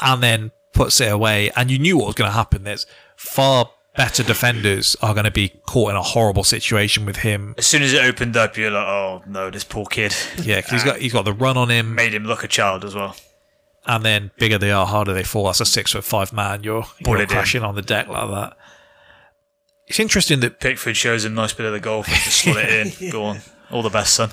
and then puts it away. And you knew what was going to happen. There's far better defenders are going to be caught in a horrible situation with him. As soon as it opened up, you're like, oh no, this poor kid. Yeah, 'cause he's uh, got he's got the run on him, Made him look a child as well. and then bigger they are, harder they fall. That's a six foot five man. You're, you're Bullet in. crashing on the deck like that. It's interesting that Pickford shows him nice bit of the goal to slot it in. Go on, all the best, son.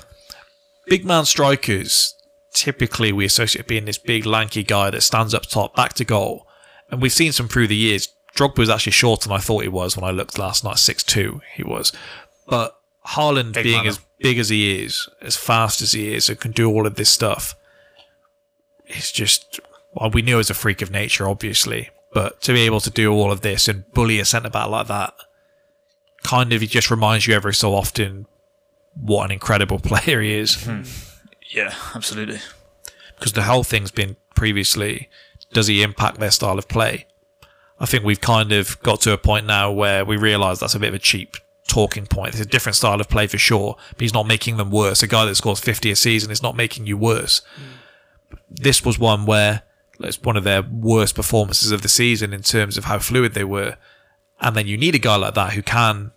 Big man strikers typically we associate being this big lanky guy that stands up top, back to goal. And we've seen some through the years. Drogba was actually shorter than I thought he was when I looked last night. Six two he was. But Haaland Big being as big as he is, as fast as he is, and can do all of this stuff, it's just well, we knew he was a freak of nature, obviously. But to be able to do all of this and bully a centre back like that, kind of, he just reminds you every so often what an incredible player he is. Hmm. Yeah, absolutely. because the whole thing's been previously does he impact their style of play? I think we've kind of got to a point now where we realise that's a bit of a cheap talking point. It's a different style of play for sure, but he's not making them worse. A guy that scores 50 a season is not making you worse. Hmm. This was one where it's one of their worst performances of the season in terms of how fluid they were. And then you need a guy like that who can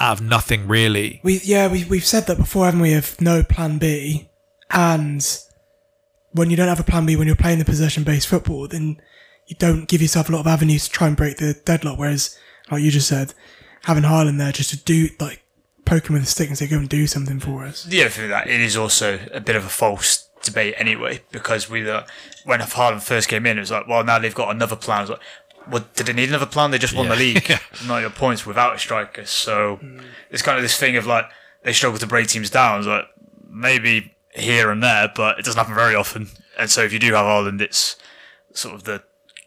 have nothing really. we yeah we we've said that before, haven't we? Of no plan B, and when you don't have a plan B when you're playing the possession based football, then you don't give yourself a lot of avenues to try and break the deadlock. Whereas, like you just said, having Haaland there just to do like poke him with a stick and say, "Go and do something for us." The other thing that it is also a bit of a false debate anyway because we uh, when Haaland first came in, it was like, well, now they've got another plan. It was like, well, did they need another plan? They just won the league, not your points without a striker. So it's kind of this thing of like they struggle to break teams down. It's like maybe here and there, but it doesn't happen very often. And so if you do have Haaland, it's sort of the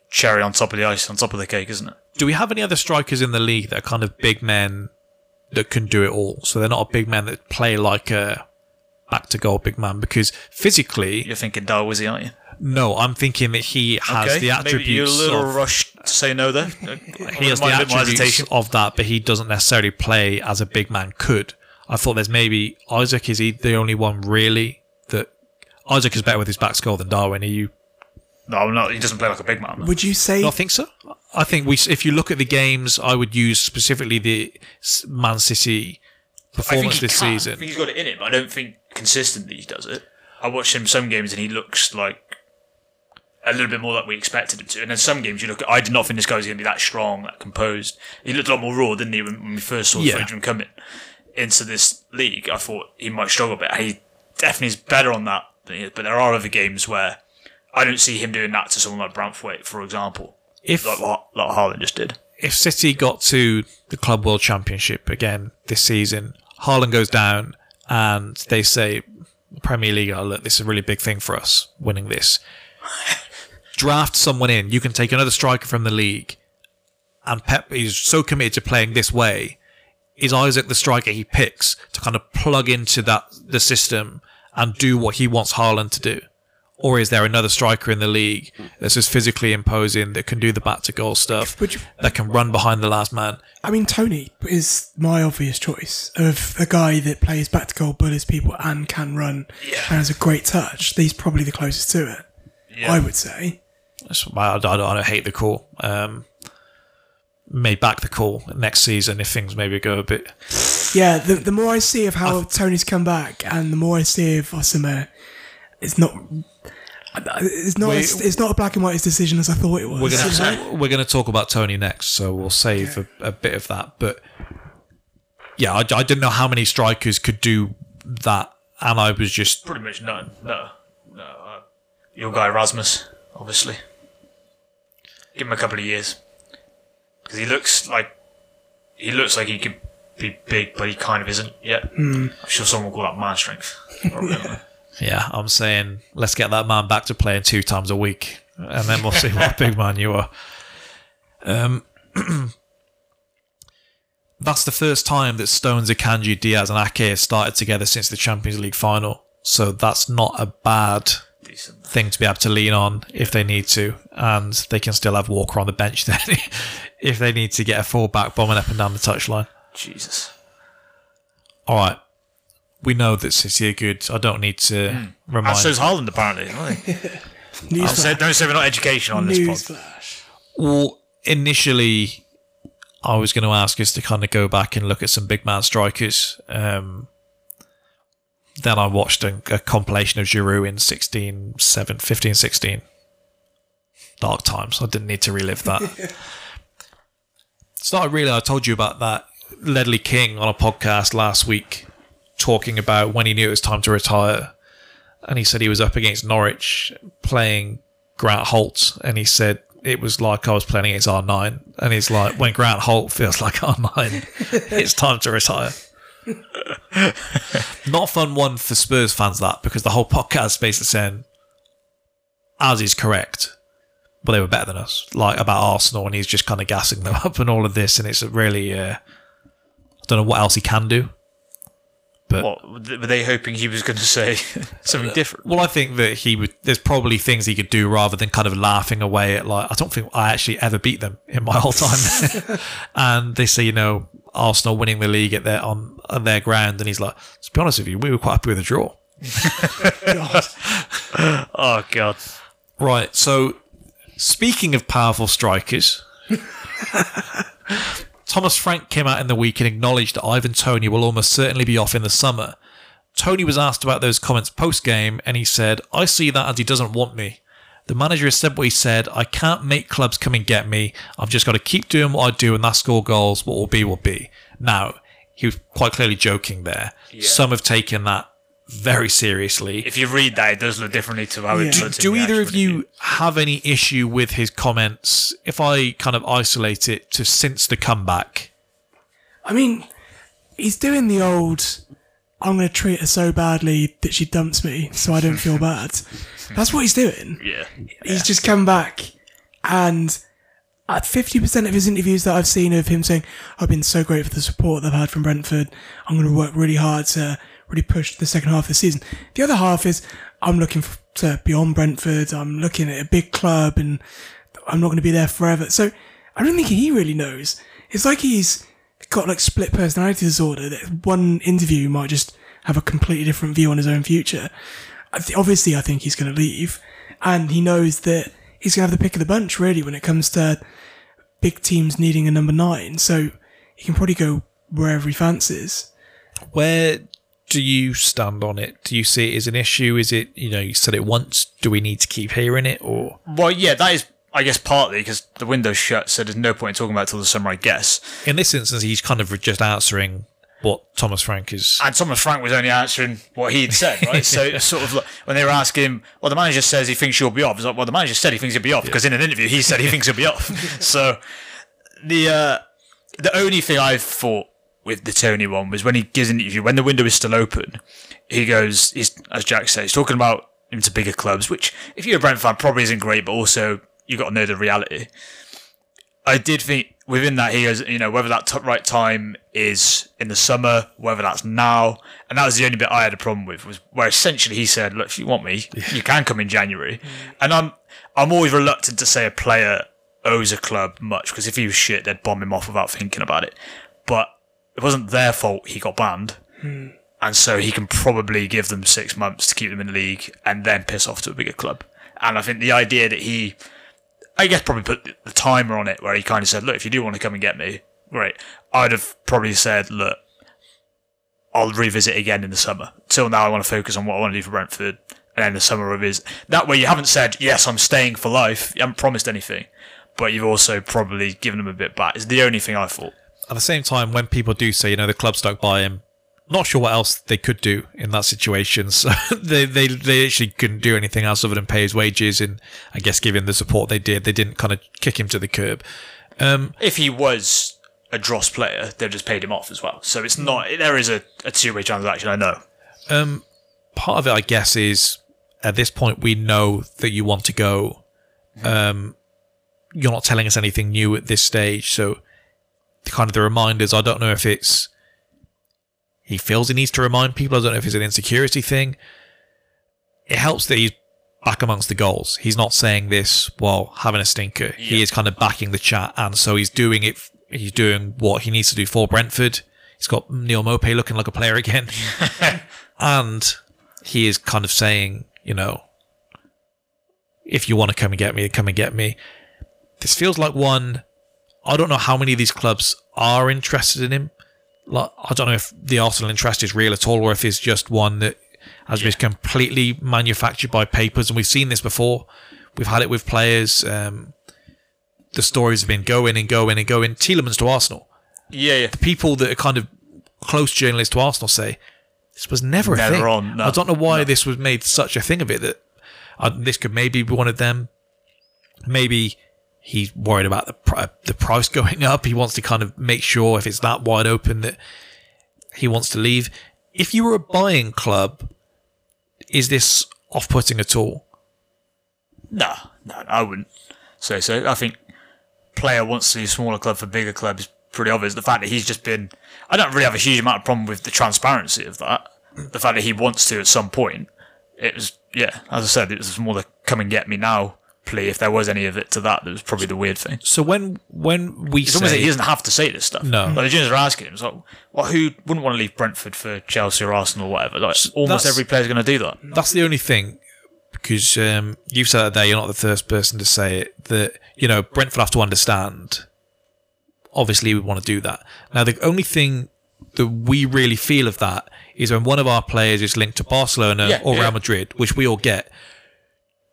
cherry on top of the ice, on top of the cake, isn't it? do we have any other strikers in the league that are kind of big men that can do it all? So they're not a big man that play like a back to goal big man because physically, You're thinking Darwizi, aren't you? no, I'm thinking that he has the attributes. maybe you're a little of, say no there. Uh, he has the Might have been my attributes of that, but he doesn't necessarily play as a big man could. I thought there's maybe Isak is he the only one really that Isak is better with his back score than Darwin. Are you? No, I'm not. He doesn't play like a big man. Would you say I think so. I think we. If you look at the games, I would use specifically the Man City I think performance he this can. I season. think he's got it in him. I don't think consistently he does it. I watched him some games and he looks like a little bit more like we expected him to. And then some games you look at, I did not think this guy was going to be that strong, that composed. He looked a lot more raw, didn't he, when, when we first saw Yeah. him coming into this league. I thought he might struggle a bit. He definitely is better on that than he is. But there are other games where I don't see him doing that to someone like Branthwaite, for example, If like what like Haaland just did. if City got to the Club World Championship again this season, Haaland goes down, and they say, Premier League, oh, look, this is a really big thing for us, winning this. Draft someone in. You can take another striker from the league, and Pep is so committed to playing this way. Is Isak the striker he picks to kind of plug into that the system and do what he wants Haaland to do? Or is there another striker in the league that's just physically imposing that can do the back to goal stuff, you- that can run behind the last man? I mean, Toney is my obvious choice of a guy that plays back to goal, bullies people, and can run Yeah. and has a great touch. He's probably the closest to it, I would say. That's why I, I, don't, I don't hate the call. Um, may back the call next season if things maybe go a bit. Yeah, the, the more I see of how Toney's come back, and the more I see of Osama, it's not. It's not. We- It's, it's not a black and white decision as I thought it was. We're gonna we're gonna talk about Toney next, so we'll save a, a bit of that. But yeah, I, I didn't know how many strikers could do that, and I was just Pretty much none. No, no. Uh, your guy Rasmus, obviously. Give him a couple of years because he looks like he looks like he could be big, but he kind of isn't yet. I'm sure someone will call that man strength. Probably, I don't know. yeah. I'm saying let's get that man back to playing two times a week, and then we'll see what big man you are. Um. That's the first time that Stones, Akanji, Dias, and Ake have started together since the Champions League final. So that's not a bad Decent. thing to be able to lean on if they need to, and they can still have Walker on the bench then if they need to get a fullback bombing up and down the touchline. Jesus. All right, we know that City are good. I don't need to And remind. so's Haaland, apparently. aren't they? Don't say, Newsflash. don't say we're not educational on this pod. Newsflash. well, initially, I was going to ask us to kind of go back and look at some big man strikers. Um, then I watched a, a compilation of Giroud in 16, 7, 15, 16. Dark times. I didn't need to relive that. Started really, I told you about that Ledley King on a podcast last week talking about when he knew it was time to retire. And he said he was up against Norwich playing Grant Holt. And he said it was like I was playing against R9. And he's like, when Grant Holt feels like R9, it's time to retire. Not a fun one for Spurs fans, that, because the whole podcast is basically saying, as is correct, but they were better than us, like about Arsenal, and he's just kind of gassing them up and all of this, and it's a really, uh, I don't know what else he can do. But What were they hoping he was going to say something different? well, I think that he would. There's probably things he could do rather than kind of laughing away at like. I don't think I actually ever beat them in my whole time. and they say, you know, Arsenal winning the league at their on, on their ground, and he's like, to be honest with you, we were quite happy with a draw. Oh god. Right. So, speaking of powerful strikers, Thomas Frank came out in the week and acknowledged that Ivan Toney will almost certainly be off in the summer. Toney was asked about those comments post game, and he said, I see that as he doesn't want me. The manager has said what he said. I can't make clubs come and get me. I've just got to keep doing what I do, and that's score goals. What will be, will be. Now, he was quite clearly joking there. Some have taken that very seriously. If you read that, it does look differently to how Yeah. it looks. in Do the either of you interview. have any issue with his comments? If I kind of isolate it to since the comeback, I mean, he's doing the old. I'm going to treat her so badly that she dumps me, so I don't feel bad. That's what he's doing. Yeah. He's just come back, and at 50% of his interviews that I've seen of him saying, I've been so great for the support that I've had from Brentford. I'm going to work really hard to really push the second half of the season. The other half is, I'm looking to beyond Brentford. I'm looking at a big club and I'm not going to be there forever. So I don't think he really knows. It's like he's got like split personality disorder that one interview might just have a completely different view on his own future. Obviously, I think he's going to leave and he knows that he's going to have the pick of the bunch really when it comes to big teams needing a number nine. So he can probably go wherever he fancies. where do you stand on it? Do you see it as an issue? Is it, you know, you said it once, do we need to keep hearing it? Or Well, yeah, that is, I guess, partly because the window's shut, so there's no point in talking about it till the summer, I guess. in this instance, he's kind of just answering what Thomas Frank is. And Thomas Frank was only answering what he had said, right? so it's sort of like when they were asking him, well, the manager says he thinks you'll be off. It's like, well, the manager said he thinks he'll be off because in an interview he said he thinks he'll be off. so the uh, the only thing I thought with the Toney one was when he gives an interview when the window is still open, he goes, he's as Jack says, he's talking about him to bigger clubs, which if you're a Brent fan probably isn't great, but also you've got to know the reality. I did think within that he goes, you know, whether that t- right time is in the summer, whether that's now, and that was the only bit I had a problem with was where essentially he said, "Look, if you want me, you can come in January," and I'm I'm always reluctant to say a player owes a club much because if he was shit, they'd bomb him off without thinking about it. But it wasn't their fault he got banned, hmm. and so he can probably give them six months to keep them in the league and then piss off to a bigger club. And I think the idea that he I guess probably put the timer on it where he kind of said, look, if you do want to come and get me, great. I'd have probably said, look, I'll revisit again in the summer. Till now, I want to focus on what I want to do for Brentford. and then the summer of his. That way, you haven't said yes, I'm staying for life. You haven't promised anything, but you've also probably given him a bit back. Is the only thing I thought. At the same time, when people do say, you know, the club stuck by him, not sure what else they could do in that situation. So they, they, they actually couldn't do anything else other than pay his wages. And I guess given the support they did, they didn't kind of kick him to the curb. Um, if he was a dross player, they've just paid him off as well. So it's not. There is a, a two way transaction. I know. Um, part of it, I guess, is at this point we know that you want to go. Mm-hmm. Um, you're not telling us anything new at this stage, so the kind of the reminders. I don't know if it's he feels he needs to remind people. I don't know if it's an insecurity thing. It helps that he's back amongst the goals. He's not saying this while having a stinker. He is kind of backing the chat, and so he's doing it. He's doing what he needs to do for Brentford. He's got Neal Maupay looking like a player again, and he is kind of saying, you know, if you want to come and get me, come and get me. This feels like one. I don't know how many of these clubs are interested in him. Like, I don't know if the Arsenal interest is real at all, or if it's just one that has been completely manufactured by papers. And we've seen this before. We've had it with players. Um, the stories have been going and going and going. Tielemans to Arsenal. Yeah, yeah. The People that are kind of close journalists to Arsenal say this was never a thing. on, no. I don't know why this was made such a thing of it. That uh, this could maybe be one of them. Maybe he's worried about the the price going up. He wants to kind of make sure if it's that wide open that he wants to leave. If you were a buying club, is this off-putting at all? No, no, I wouldn't say so. I think player wants to leave smaller club for bigger club is pretty obvious. The fact that he's just been, I don't really have a huge amount of problem with the transparency of that. The fact that he wants to at some point, it was, yeah, as I said, it was more the come and get me now plea. If there was any of it to that, that was probably the weird thing. So when when we It's almost say like he doesn't have to say this stuff. No. Like the juniors are asking him, it's like, well, who wouldn't want to leave Brentford for Chelsea or Arsenal or whatever? Like, almost that's- every player's going to do that. that's the only thing because um, you've said that there. You're not the first person to say it. That you know Brentford have to understand. Obviously, we want to do that. Now, the only thing that we really feel of that is when one of our players is linked to Barcelona Yeah, or yeah. Real Madrid, which we all get.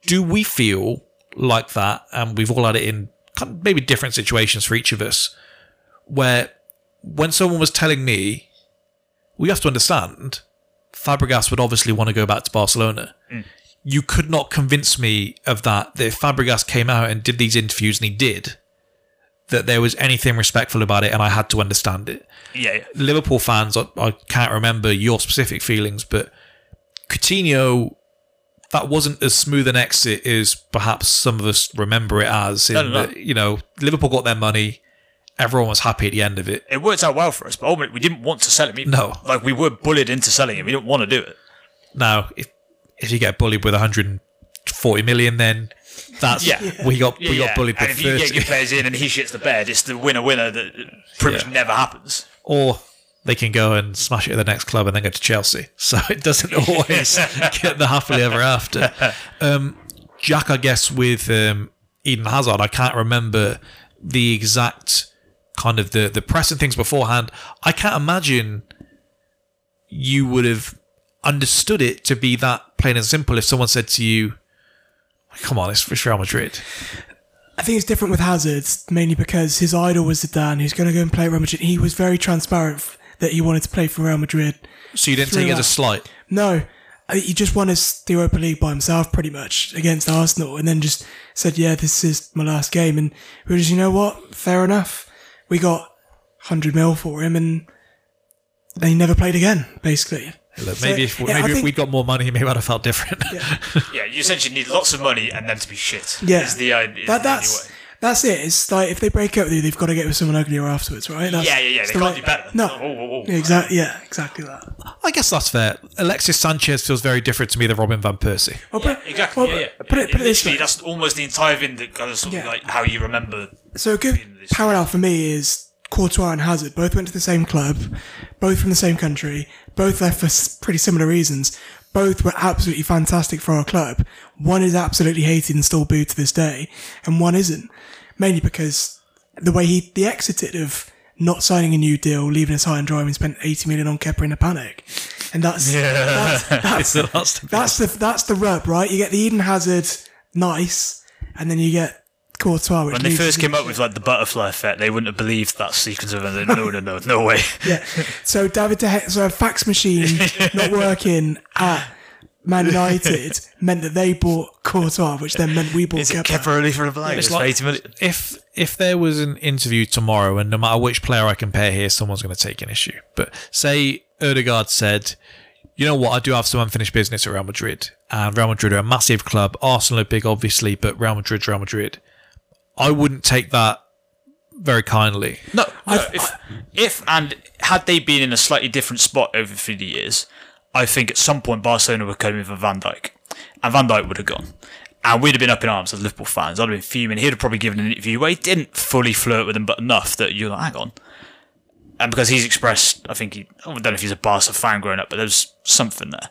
Do we feel like that? And we've all had it in kind of maybe different situations for each of us, where when someone was telling me, we have to understand, Fabregas would obviously want to go back to Barcelona. Mm. You could not convince me of that. That if Fabregas came out and did these interviews, and he did, that there was anything respectful about it, and I had to understand it. Yeah, yeah. Liverpool fans, I, I can't remember your specific feelings, but Coutinho, that wasn't as smooth an exit as perhaps some of us remember it as. In No, no, no. that, you know, Liverpool got their money. Everyone was happy at the end of it. it worked out well for us, but ultimately we didn't want to sell him. either. No. like we were bullied into selling him. We didn't want to do it. Now, if if you get bullied with 140 million, then that's Yeah. we got we got bullied and if you 30. get good players in and he shits the bed, it's the winner winner that pretty Yeah. much never happens. or they can go and smash it at the next club and then go to Chelsea. So it doesn't always get the happily ever after. Um, Jack, I guess with um, Eden Hazard, I can't remember the exact kind of the the press and things beforehand. I can't imagine you would have understood it to be that plain and simple if someone said to you, "Come on, it's for Real Madrid." I think it's different with Hazard, mainly because his idol was Zidane, who's going to go and play at Real Madrid. He was very transparent f- that he wanted to play for Real Madrid. So you didn't take it as a slight. No, uh, he just won us the Europa League by himself, pretty much, against Arsenal, and then just said, "Yeah, this is my last game." And we were just, you know what? Fair enough. We got hundred mil for him, and then he never played again, basically. Look, So, maybe if yeah, I maybe if we'd got more money, maybe I'd have felt different. Yeah, you essentially need lots of money and then to be shit. Yeah, is the idea. that, that's that's it. It's like if they break up with you, they've got to get with someone uglier afterwards, right? That's, yeah, yeah, yeah. They the can't way- do better. No, Oh, oh, oh. exactly. Yeah, exactly that. I guess that's fair. Alexis Sanchez feels very different to me than Robin van Persie. Well, put, Exactly. well, yeah, yeah. Put it, put it this way. That's almost the entire thing that kind of sort of like how you remember. So a good this- parallel for me is Courtois and Hazard. Both went to the same club, both from the same country, both left for pretty similar reasons. Both were absolutely fantastic for our club. One is absolutely hated and still booed to this day, and one isn't. Mainly because the way he the exited of not signing a new deal, leaving us high and dry, and spent 80 million on Kepa in a panic. And that's, that's, that's, that's the- that's the that's the rub, right? You get the Eden Hazard, nice, and then you get Courtois. When they first came up with like the butterfly effect, they wouldn't have believed that sequence of events. No, no, no, no way. yeah. So David De Gea, so a fax machine not working at Man United meant that they bought Courtois, which then meant we bought Is it Kepa. Kepa early for a blank? It's It's like- 80 million. if if there was an interview tomorrow, and no matter which player I compare here, someone's going to take an issue. But say Ødegaard said, "You know what? I do have some unfinished business at Real Madrid, and Real Madrid are a massive club. Arsenal are big, obviously, but Real Madrid, Real Madrid." I wouldn't take that very kindly. No, no if, if and had they been in a slightly different spot over through the years, I think at some point Barcelona would come in for Van Dijk, and Van Dijk would have gone, and we'd have been up in arms as Liverpool fans. I'd have been fuming. He'd have probably given an interview where he didn't fully flirt with them, but enough that you're like, hang on. And because he's expressed, I think he, I don't know if he's a Barca fan growing up, but there's something there.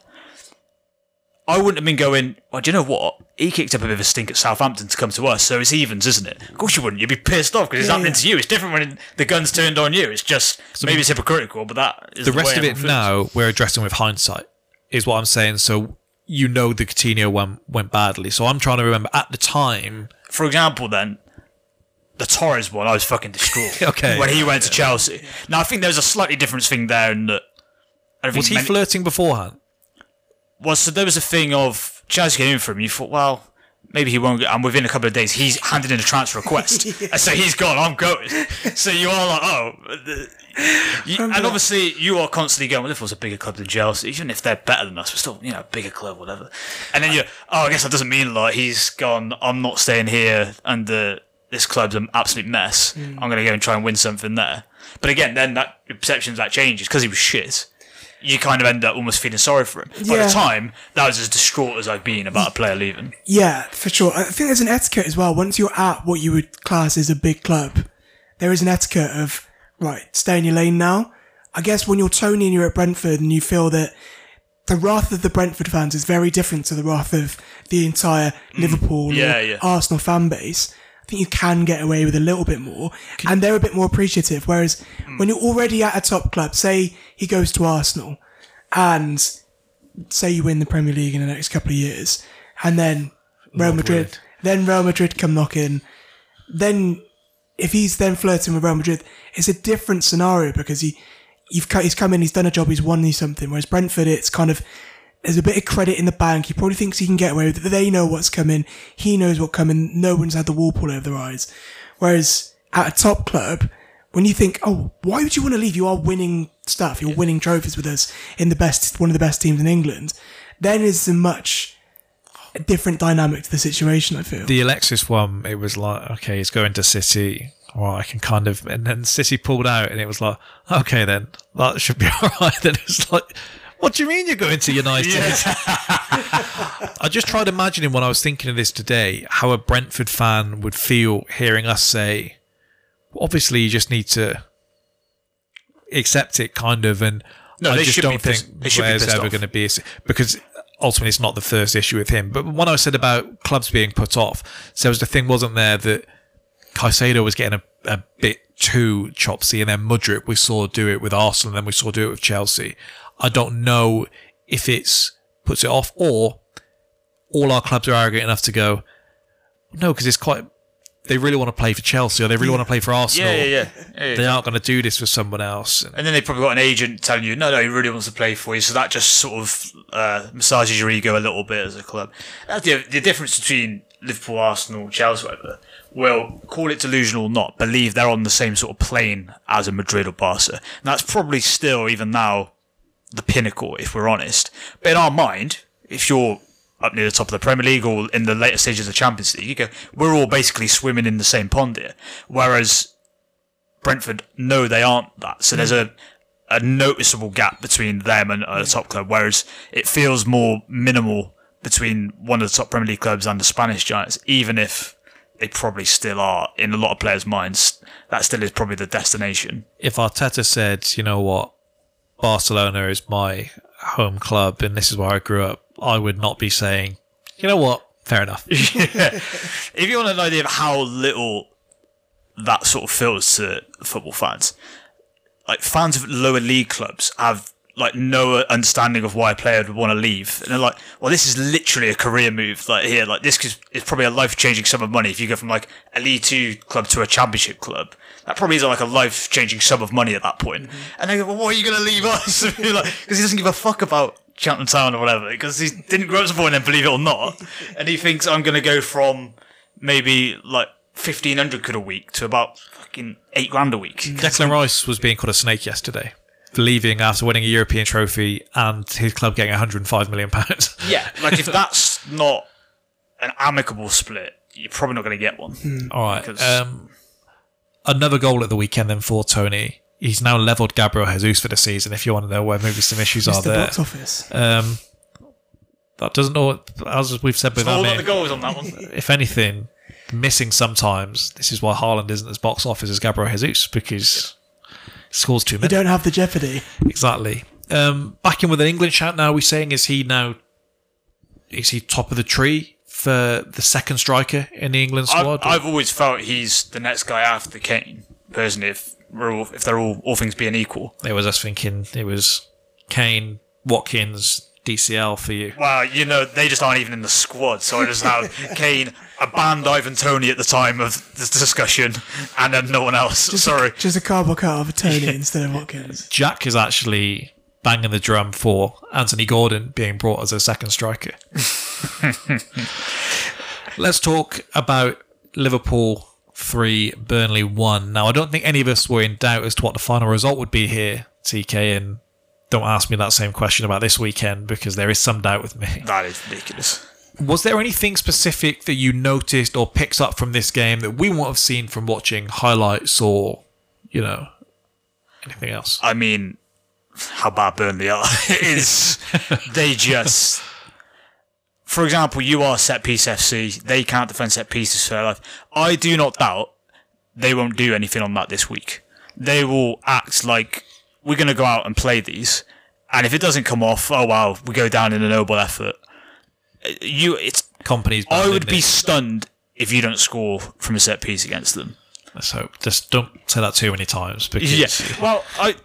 I wouldn't have been going, well, do you know what? He kicked up a bit of a stink at Southampton to come to us, so it's evens, isn't it? Of course you wouldn't. You'd be pissed off because it's Yeah, happening yeah. to you. It's different when the gun's turned on you. It's just, maybe it's hypocritical, but that is the the, rest way of it everyone feels. now we're addressing with hindsight is what I'm saying. So you know the Coutinho one went badly. So I'm trying to remember at the time. For example, then, the Torres one, I was fucking distraught. Okay. When he went to Chelsea. Now, I think there's a slightly different thing there in that. I don't Was think he many- flirting beforehand? Well, so there was a thing of Chelsea came in for him. You thought, well, maybe he won't. Get, and within a couple of days, he's handed in a transfer request, and so he's gone. I'm going. So you are like, oh, you- and obviously you are constantly going. Well, Liverpool's a bigger club than Chelsea, even if they're better than us, we're still, you know, a bigger club, whatever. And then you're oh, I guess that doesn't mean a lot. He's gone. I'm not staying here, and the, this club's an absolute mess. Hmm. I'm going to go and try and win something there. But again, then that perception of that changes because he was shit you kind of end up almost feeling sorry for him. By Yeah. the time, that was as distraught as I've been about a player leaving. Yeah, for sure. I think there's an etiquette as well. Once you're at what you would class as a big club, there is an etiquette of, right, stay in your lane now. I guess when you're Toney and you're at Brentford and you feel that the wrath of the Brentford fans is very different to the wrath of the entire Liverpool Mm. Yeah, or yeah. Arsenal fan base, think you can get away with a little bit more. and they're a bit more appreciative. Whereas Mm. when you're already at a top club, say he goes to Arsenal and say you win the Premier League in the next couple of years, and then Real Madrid, then Real Madrid come knocking, then if he's then flirting with Real Madrid, it's a different scenario because he, you've he's come in, he's done a job, he's won you something. Whereas Brentford, it's kind of there's a bit of credit in the bank. He probably thinks he can get away with it. They know what's coming. He knows what's coming. No one's had the wall pulled over their eyes. Whereas at a top club, when you think, oh, why would you want to leave? You are winning stuff. You're winning trophies with us in the best, one of the best teams in England. Then is a much different dynamic to the situation. I feel. The Alexis one, it was like, okay, he's going to City. Well, I can kind of, and then City pulled out, and it was like, okay, then that should be all right. Then it's like, what do you mean you're going to United? I just tried imagining when I was thinking of this today, how a Brentford fan would feel hearing us say, obviously, you just need to accept it, kind of, and No, I they just don't pissed- think they should be there's ever going to be a, because ultimately it's not the first issue with him. But when I said about clubs being put off, so was the thing wasn't there that Caicedo was getting a, a bit too chopsy, and then Mudryk we saw do it with Arsenal, and then we saw do it with Chelsea. I don't know if it's puts it off or all our clubs are arrogant enough to go no because it's quite they really want to play for Chelsea or they really want to play for Arsenal. Yeah, yeah, yeah. yeah, yeah. They aren't going to do this for someone else. And then they probably got an agent telling you, no, no, he really wants to play for you. So that just sort of uh, massages your ego a little bit as a club. That's the, the difference between Liverpool, Arsenal, Chelsea, whatever. Well, call it delusional or not, believe they're on the same sort of plane as a Madrid or Barca. And that's probably still, even now, the pinnacle, if we're honest. But in our mind, if you're up near the top of the Premier League or in the later stages of the Champions League, you go, we're all basically swimming in the same pond here. Whereas Brentford no, they aren't that. So there's mm. a a noticeable gap between them and a mm. top club, whereas it feels more minimal between one of the top Premier League clubs and the Spanish giants, even if they probably still are in a lot of players' minds. That still is probably the destination. if Arteta said, you know what, Barcelona is my home club and this is where I grew up, I would not be saying, you know what, fair enough. If you want an idea of how little that sort of feels to football fans. Like fans of lower league clubs have like no understanding of why a player would want to leave, and they're like, "Well, this is literally a career move. Like here, like this is is probably a life changing sum of money if you go from like a League Two club to a Championship club. That probably is like a life changing sum of money at that point." And they go, "Well, what are you going to leave us?" Because he doesn't give a fuck about Cheltenham Town or whatever. Because he didn't grow up supporting them, believe it or not, and he thinks I'm going to go from maybe like fifteen hundred quid a week to about fucking eight grand a week. Declan Rice was being called a snake yesterday, leaving after winning a European trophy and his club getting 105 million pounds. Yeah, like if that's not an amicable split, you're probably not going to get one. All right. Because- Um, another goal at the weekend then for Toney. He's now leveled Gabriel Jesus for the season. If you want to know where maybe some issues are It's the there, box office. um, that doesn't know. As we've said with All Ame, of the goals on that one. if anything, missing sometimes. This is why Haaland isn't as box office as Gabriel Jesus because he scores too You many. don't have the jeopardy. Exactly. Um, back in with an England shout now. We're saying is he now is he top of the tree for the second striker in the England I've, squad? I've always felt he's the next guy after Kane. Personally, if we're all, if they're all all things being equal. it was us thinking it was Kane, Watkins, DCL for you. Well, you know they just aren't even in the squad. So I just have Kane, a banned Ivan Toney at the time of this discussion, and then no one else. Sorry. Just a cardboard cut of a Toney instead of Watkins. Jack is actually banging the drum for Anthony Gordon being brought as a second striker. Let's talk about Liverpool 3, Burnley 1. Now, I don't think any of us were in doubt as to what the final result would be here, TK, and don't ask me that same question about this weekend because there is some doubt with me. That is ridiculous. Was there anything specific that you noticed or picked up from this game that we won't have seen from watching highlights or, you know, anything else? I mean, how bad Burnley are is they just. For example, you are set piece FC. They can't defend set pieces for their life. I do not doubt they won't do anything on that this week. They will act like we're going to go out and play these, and if it doesn't come off, oh wow, we go down in a noble effort. You, it's. Companies. I would be it? stunned if you don't score from a set piece against them. Let's hope. Just don't say that too many times because Yeah. Well, I.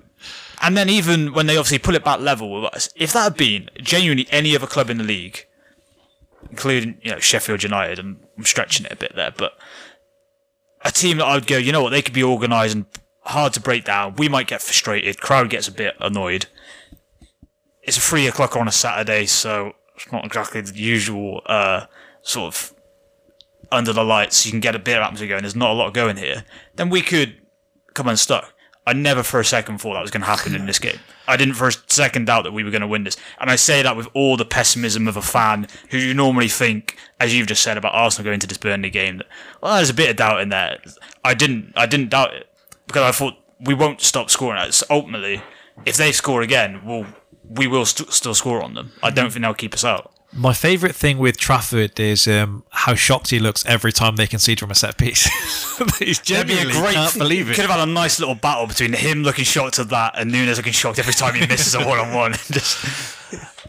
And then even when they obviously pull it back level with us, if that had been genuinely any other club in the league, including you know Sheffield United, and I'm stretching it a bit there, but a team that I would go, you know what, they could be organised and hard to break down. We might get frustrated. Crowd gets a bit annoyed. It's a three o'clock on a Saturday, so it's not exactly the usual uh, sort of under the lights. You can get a bit of atmosphere going. There's not a lot going here. Then we could come unstuck. I never for a second thought that was going to happen in this game. I didn't for a second doubt that we were going to win this. And I say that with all the pessimism of a fan who you normally think, as you've just said about Arsenal going to this Burnley game, that, well, there's a bit of doubt in there. I didn't, I didn't doubt it because I thought we won't stop scoring. It's ultimately, if they score again, we'll, we will st- still score on them. I don't think they'll keep us out. My favourite thing with Trafford is um, how shocked he looks every time they concede from a set piece. He's That'd be a great. can't believe it. Could have had a nice little battle between him looking shocked at that and Nunes looking shocked every time he misses a one on one.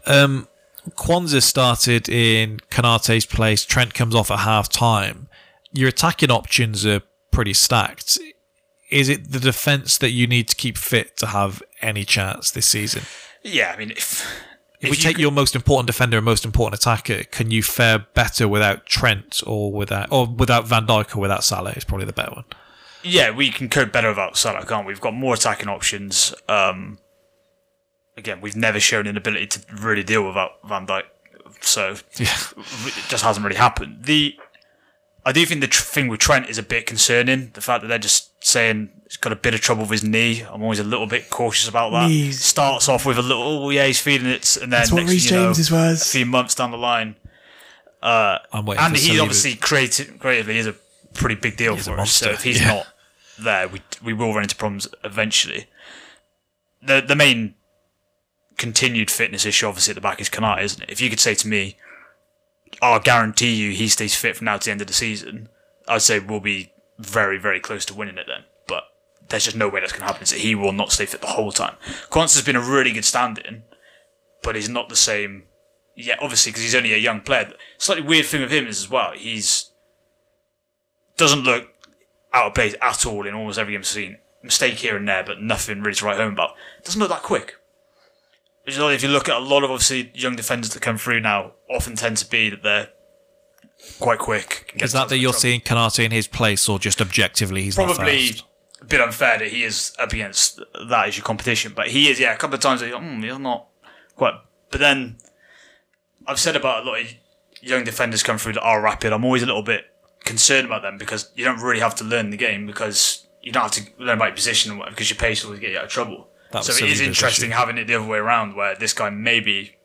Um, Quansah started in Konaté's place. Trent comes off at half time. Your attacking options are pretty stacked. Is it the defence that you need to keep fit to have any chance this season? yeah, I mean, if If, we you take could- your most important defender and most important attacker, can you fare better without Trent or without or without Van Dijk or without Salah? Is probably the better one. yeah, we can cope better without Salah, can't we? We've got more attacking options. Um, again, we've never shown an ability to really deal without Van Dijk, so Yeah. it just hasn't really happened. The I do think the tr- thing with Trent is a bit concerning. The fact that they're just saying he's got a bit of trouble with his knee. I'm always a little bit cautious about that. Knees. Starts off with a little, oh yeah, he's feeling it, and then That's what next Reece thing you know, James's a few months down the line, uh, I'm waiting. and for he Saliba. obviously creative, creatively is a pretty big deal He's a for us. So monster, if he's yeah. not there, we we will run into problems eventually. The the main continued fitness issue, obviously at the back, is Kanai, isn't it? If you could say to me, "I'll guarantee you he stays fit from now to the end of the season," I'd say we'll be very very close to winning it then. But there's just no way that's going to happen. So he will not stay fit the whole time. Quansah has been a really good stand-in, but he's not the same yeah, obviously because he's only a young player. Slightly weird thing with him is as well. He's doesn't look out of place at all in almost every game I've seen. Mistake here and there, but nothing really to write home about. Doesn't look that quick. Which is if you look at a lot of obviously young defenders that come through now, often tend to be that they're quite quick. Is that that you're trouble. seeing Konaté in his place, or just objectively he's probably a bit unfair that he is up against that as your competition, but he is. Yeah, a couple of times thought, mm, he's not quite. But then I've said about a lot of young defenders come through that are rapid. I'm always a little bit concerned about them because you don't really have to learn the game because you don't have to learn about your position whatever because your pace will always get you out of trouble. That so it is interesting having it the other way around where this guy maybe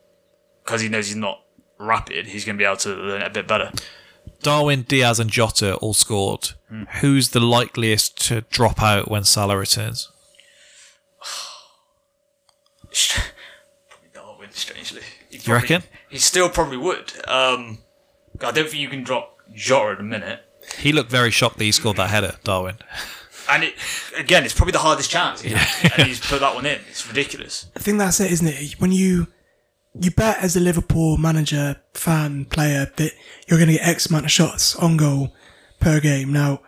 because he knows he's not rapid, he's going to be able to learn it a bit better. Darwin, Diaz, and Jota all scored. Hmm. Who's the likeliest to drop out when Salah returns? Probably Darwin, strangely. He You reckon? He still probably would. Um, I don't think you can drop Jota at a minute. He looked very shocked that he scored that header, Darwin. And it, again, it's probably the hardest chance. and he's put that one in. It's ridiculous. I think that's it, isn't it? When you you bet as a Liverpool manager, fan, player that you're going to get X amount of shots on goal per game. Now,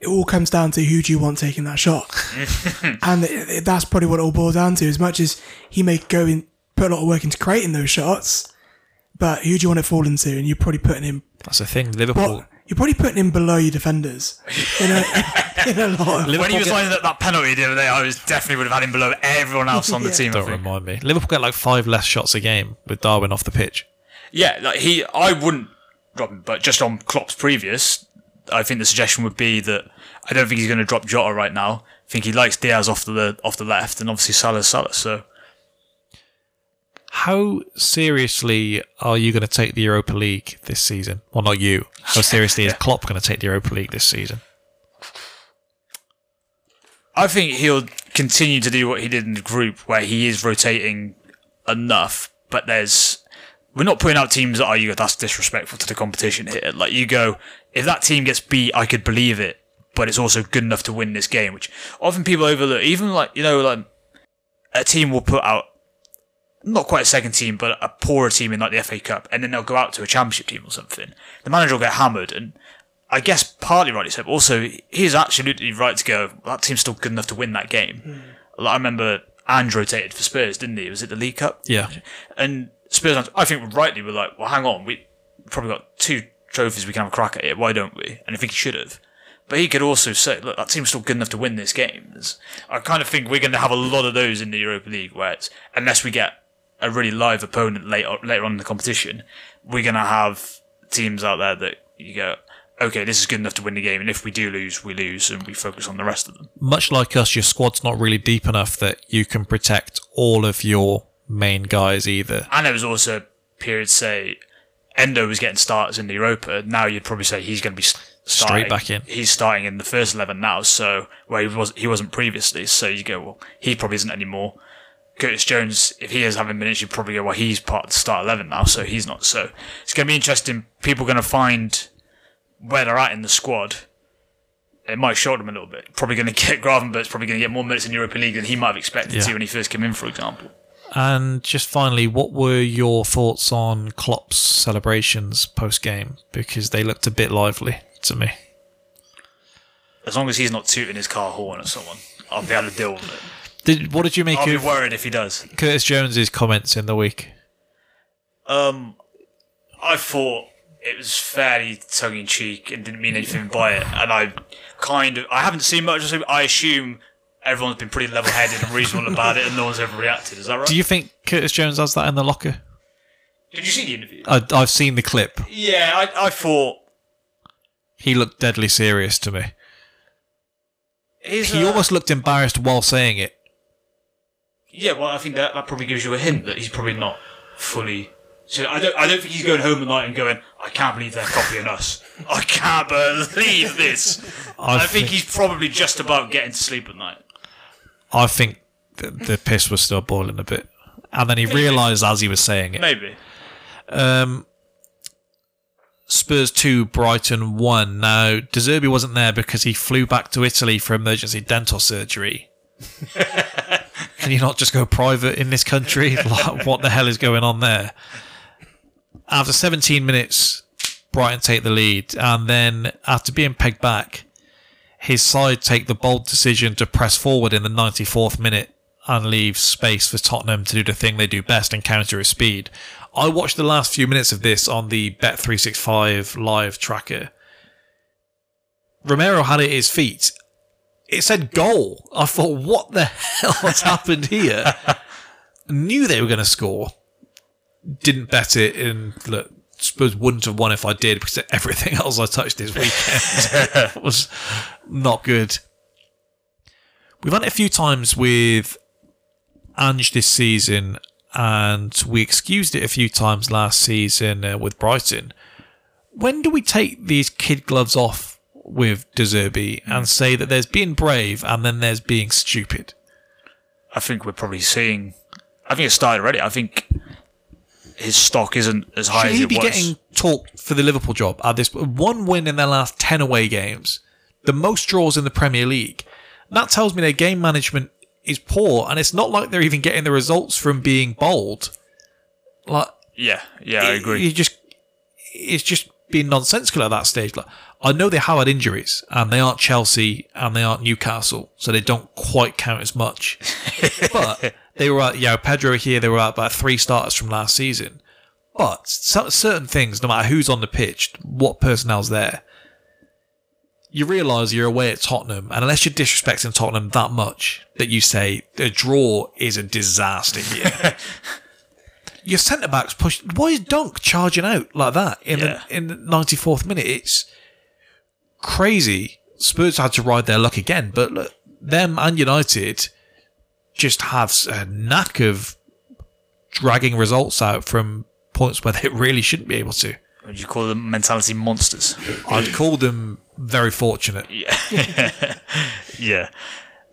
it all comes down to who do you want taking that shot, and it, it- that's probably what it all boils down to. As much as he may go in, put a lot of work into creating those shots, but who do you want it falling to? And you're probably putting him. That's the thing. Liverpool. What? You're probably putting him below your defenders in a, in a lot. Of, when he Liverpool was lining up that penalty the other day, I was definitely would have had him below everyone else on the Yeah. team. I Don't think. remind me. Liverpool get like five less shots a game with Darwin off the pitch. Yeah, like he, I wouldn't drop him, but just on Klopp's previous, I think the suggestion would be that I don't think he's going to drop Jota right now. I think he likes Diaz off the off the left, and obviously Salah's Salah. So How seriously are you going to take the Europa League this season? Well, not you. How seriously is Klopp going to take the Europa League this season? I think he'll continue to do what he did in the group, where he is rotating enough. But there's we're not putting out teams that are you that's disrespectful to the competition here. Like you go, if that team gets beat, I could believe it, but it's also good enough to win this game, which often people overlook. Even like you know, like a team will put out not quite a second team, but a poorer team in like the FA Cup, and then they'll go out to a championship team or something. The manager will get hammered, and I guess partly rightly so, but also he's absolutely right to go. That team's still good enough to win that game. Hmm. Like, I remember Ange rotated for Spurs, didn't he? Was it the League Cup? Yeah. And Spurs, I think rightly were like, well, hang on, we probably got two trophies we can have a crack at it. Why don't we? And I think he should have. But he could also say, look, that team's still good enough to win this game. I kind of think we're going to have a lot of those in the Europa League, where it's, unless we get a really live opponent later later on in the competition, we're going to have teams out there that you go, okay, this is good enough to win the game, and if we do lose, we lose, and we focus on the rest of them. Much like us, your squad's not really deep enough that you can protect all of your main guys either. And there was also periods, say, Endo was getting starts in the Europa. Now you'd probably say he's going to be starting. Straight back in. He's starting in the first eleven now, so where he was he wasn't previously. So you go, well, he probably isn't anymore. Curtis Jones, if he is having minutes, you probably go, well, he's part of the start eleven now, so he's not. So it's going to be interesting. People are going to find where they're at in the squad. It might shock them a little bit. Probably going to get Gravenberg's probably going to get more minutes in the Europa League than he might have expected Yeah. to when he first came in, for example. And just finally, what were your thoughts on Klopp's celebrations post game? Because they looked a bit lively to me. As long as he's not tooting his car horn at someone, I'll be able to deal with it. Did what did you make I'll be worried if he does. Curtis Jones's comments in the week? Um, I thought it was fairly tongue in cheek and didn't mean anything by it, and I kind of I haven't seen much. I assume everyone's been pretty level headed and reasonable about it, and no one's ever reacted. Is that right? Do you think Curtis Jones has that in the locker? Did you see the interview? I, I've seen the clip. yeah, I, I thought He looked deadly serious to me. his, He uh, almost looked embarrassed while saying it. Yeah, well, I think that, that probably gives you a hint that he's probably not fully. So I don't. I don't think he's going home at night and going, "I can't believe they're copying us. I can't believe this." I, think he's probably just about getting to sleep at night. I think the, the piss was still boiling a bit, and then he realised as he was saying it. Maybe. Um, Spurs two, Brighton one. Now De Zerbi wasn't there because he flew back to Italy for emergency dental surgery. Can you not just go private in this country? Like, what the hell is going on there? After 17 minutes, Brighton take the lead, and then after being pegged back, his side take the bold decision to press forward in the 94th minute and leave space for Tottenham to do the thing they do best and counter his speed. I watched the last few minutes of this on the Bet365 live tracker. Romero had it at his feet. It said goal. I thought, what the hell has happened here? Knew they were going to score. Didn't bet it, and look, suppose wouldn't have won if I did because everything else I touched this weekend was not good. We've had it a few times with Ange this season, and we excused it a few times last season uh, with Brighton. When do we take these kid gloves off with De Zerbi and mm. say that there's being brave and then there's being stupid? I think we're probably seeing. I think it started already. I think his stock isn't as high Should as he it be was. getting talked for the Liverpool job at this one win in their last ten away games, the most draws in the Premier League? That tells me their game management is poor, and it's not like they're even getting the results from being bold. Like yeah, yeah, I agree. You just it's just being nonsensical at that stage. Like I know they have had injuries, and they aren't Chelsea and they aren't Newcastle, so they don't quite count as much. but they were at, yeah, Pedro here. They were at about three starters from last season. But certain things, no matter who's on the pitch, what personnel's there, you realise you're away at Tottenham, and unless you're disrespecting Tottenham that much that you say a draw is a disaster here. Your centre backs push. Why is Dunk charging out like that in Yeah. the in the 94th minute? It's crazy. Spurs had to ride their luck again, but look, them and United just have a knack of dragging results out from points where they really shouldn't be able to. Would you call them mentality monsters? I'd call them very fortunate, yeah.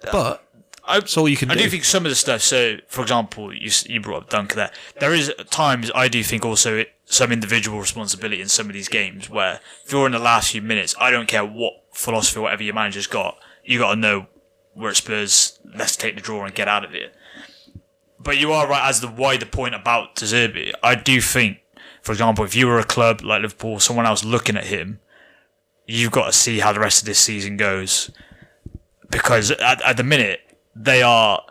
but I, all you can I do. do think some of the stuff. So, for example, you you brought up Dunk there. There is times I do think also it, some individual responsibility in some of these games where if you're in the last few minutes, I don't care what philosophy, whatever your manager's got, you got to know where it Spurs. Let's take the draw and get out of here. But you are right as the wider point about De Zerbi. I do think, for example, if you were a club like Liverpool, someone else looking at him, you've got to see how the rest of this season goes because at, at the minute they are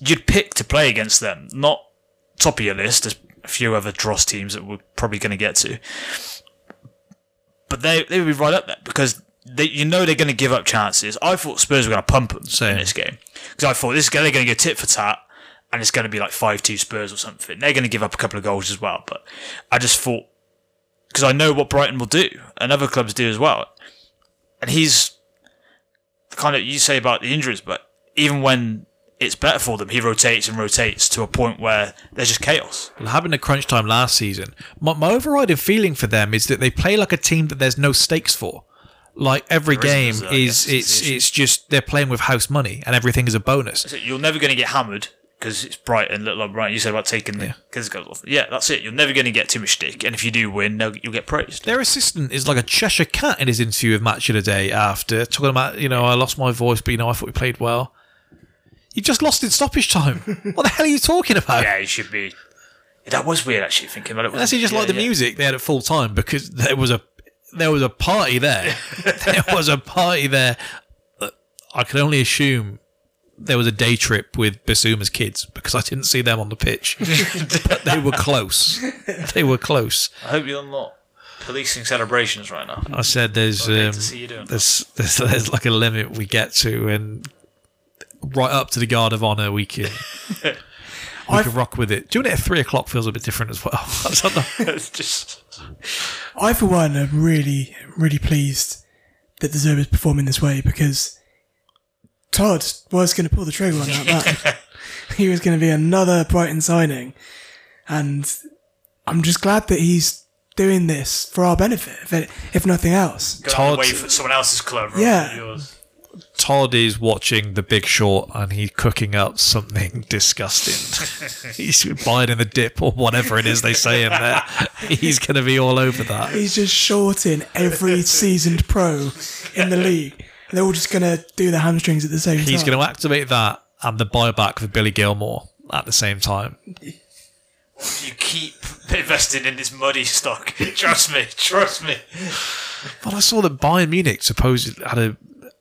you'd pick to play against them not top of your list there's a few other dross teams that we're probably going to get to. But they they would be right up there because they, you know they're going to give up chances. I thought Spurs were going to pump them Same. in this game because I thought this is they're going to get tit for tat and it's going to be like 5-2 Spurs or something. They're going to give up a couple of goals as well but I just thought because I know what Brighton will do and other clubs do as well. And he's kind of you say about the injuries, but even when it's better for them, he rotates and rotates to a point where there's just chaos. Well, having a crunch time last season, my, my overriding feeling for them is that they play like a team that there's no stakes for. Like every There game is, it's it's just they're playing with house money and everything is a bonus. You're never going to get hammered because it's Brighton. Look like Brighton. You said about taking the because it goes off. Yeah, that's it. You're never going to get too much stick, and if you do win, you'll get praised. Their assistant is like a Cheshire cat in his interview with Match of the Day after talking about, you know, I lost my voice, but you know, I thought we played well. You just lost in stoppage time. what the hell are you talking about? Yeah, he should be. That was weird actually thinking about it. Unless you just Yeah, like the yeah. music they had at full time because there was a there was a party there. there was a party there. I can only assume there was a day trip with Bissouma's kids because I didn't see them on the pitch, but they were close. They were close. I hope you're not policing celebrations right now. I said there's um, to see you doing there's, there's there's like a limit we get to, and right up to the guard of honor we can. We I've- can rock with it. Doing it at three o'clock feels a bit different as well. I don't know. it's just I, for one, am really, really pleased that the Zerb is performing this way because Todd was going to pull the trigger on that man. he was going to be another Brighton signing. And I'm just glad that he's doing this for our benefit, if, it, if nothing else. going Todd- away for someone else's club. Yeah. yours. Todd is watching The Big Short and he's cooking up something disgusting. he's buying in the dip or whatever it is they say in there. He's going to be all over that. He's just shorting every seasoned pro in the league. And they're all just going to do the hamstrings at the same time. He's going to activate that and the buyback for Billy Gilmour at the same time. You keep investing in this muddy stock. trust me, trust me. But I saw that Bayern Munich supposedly had a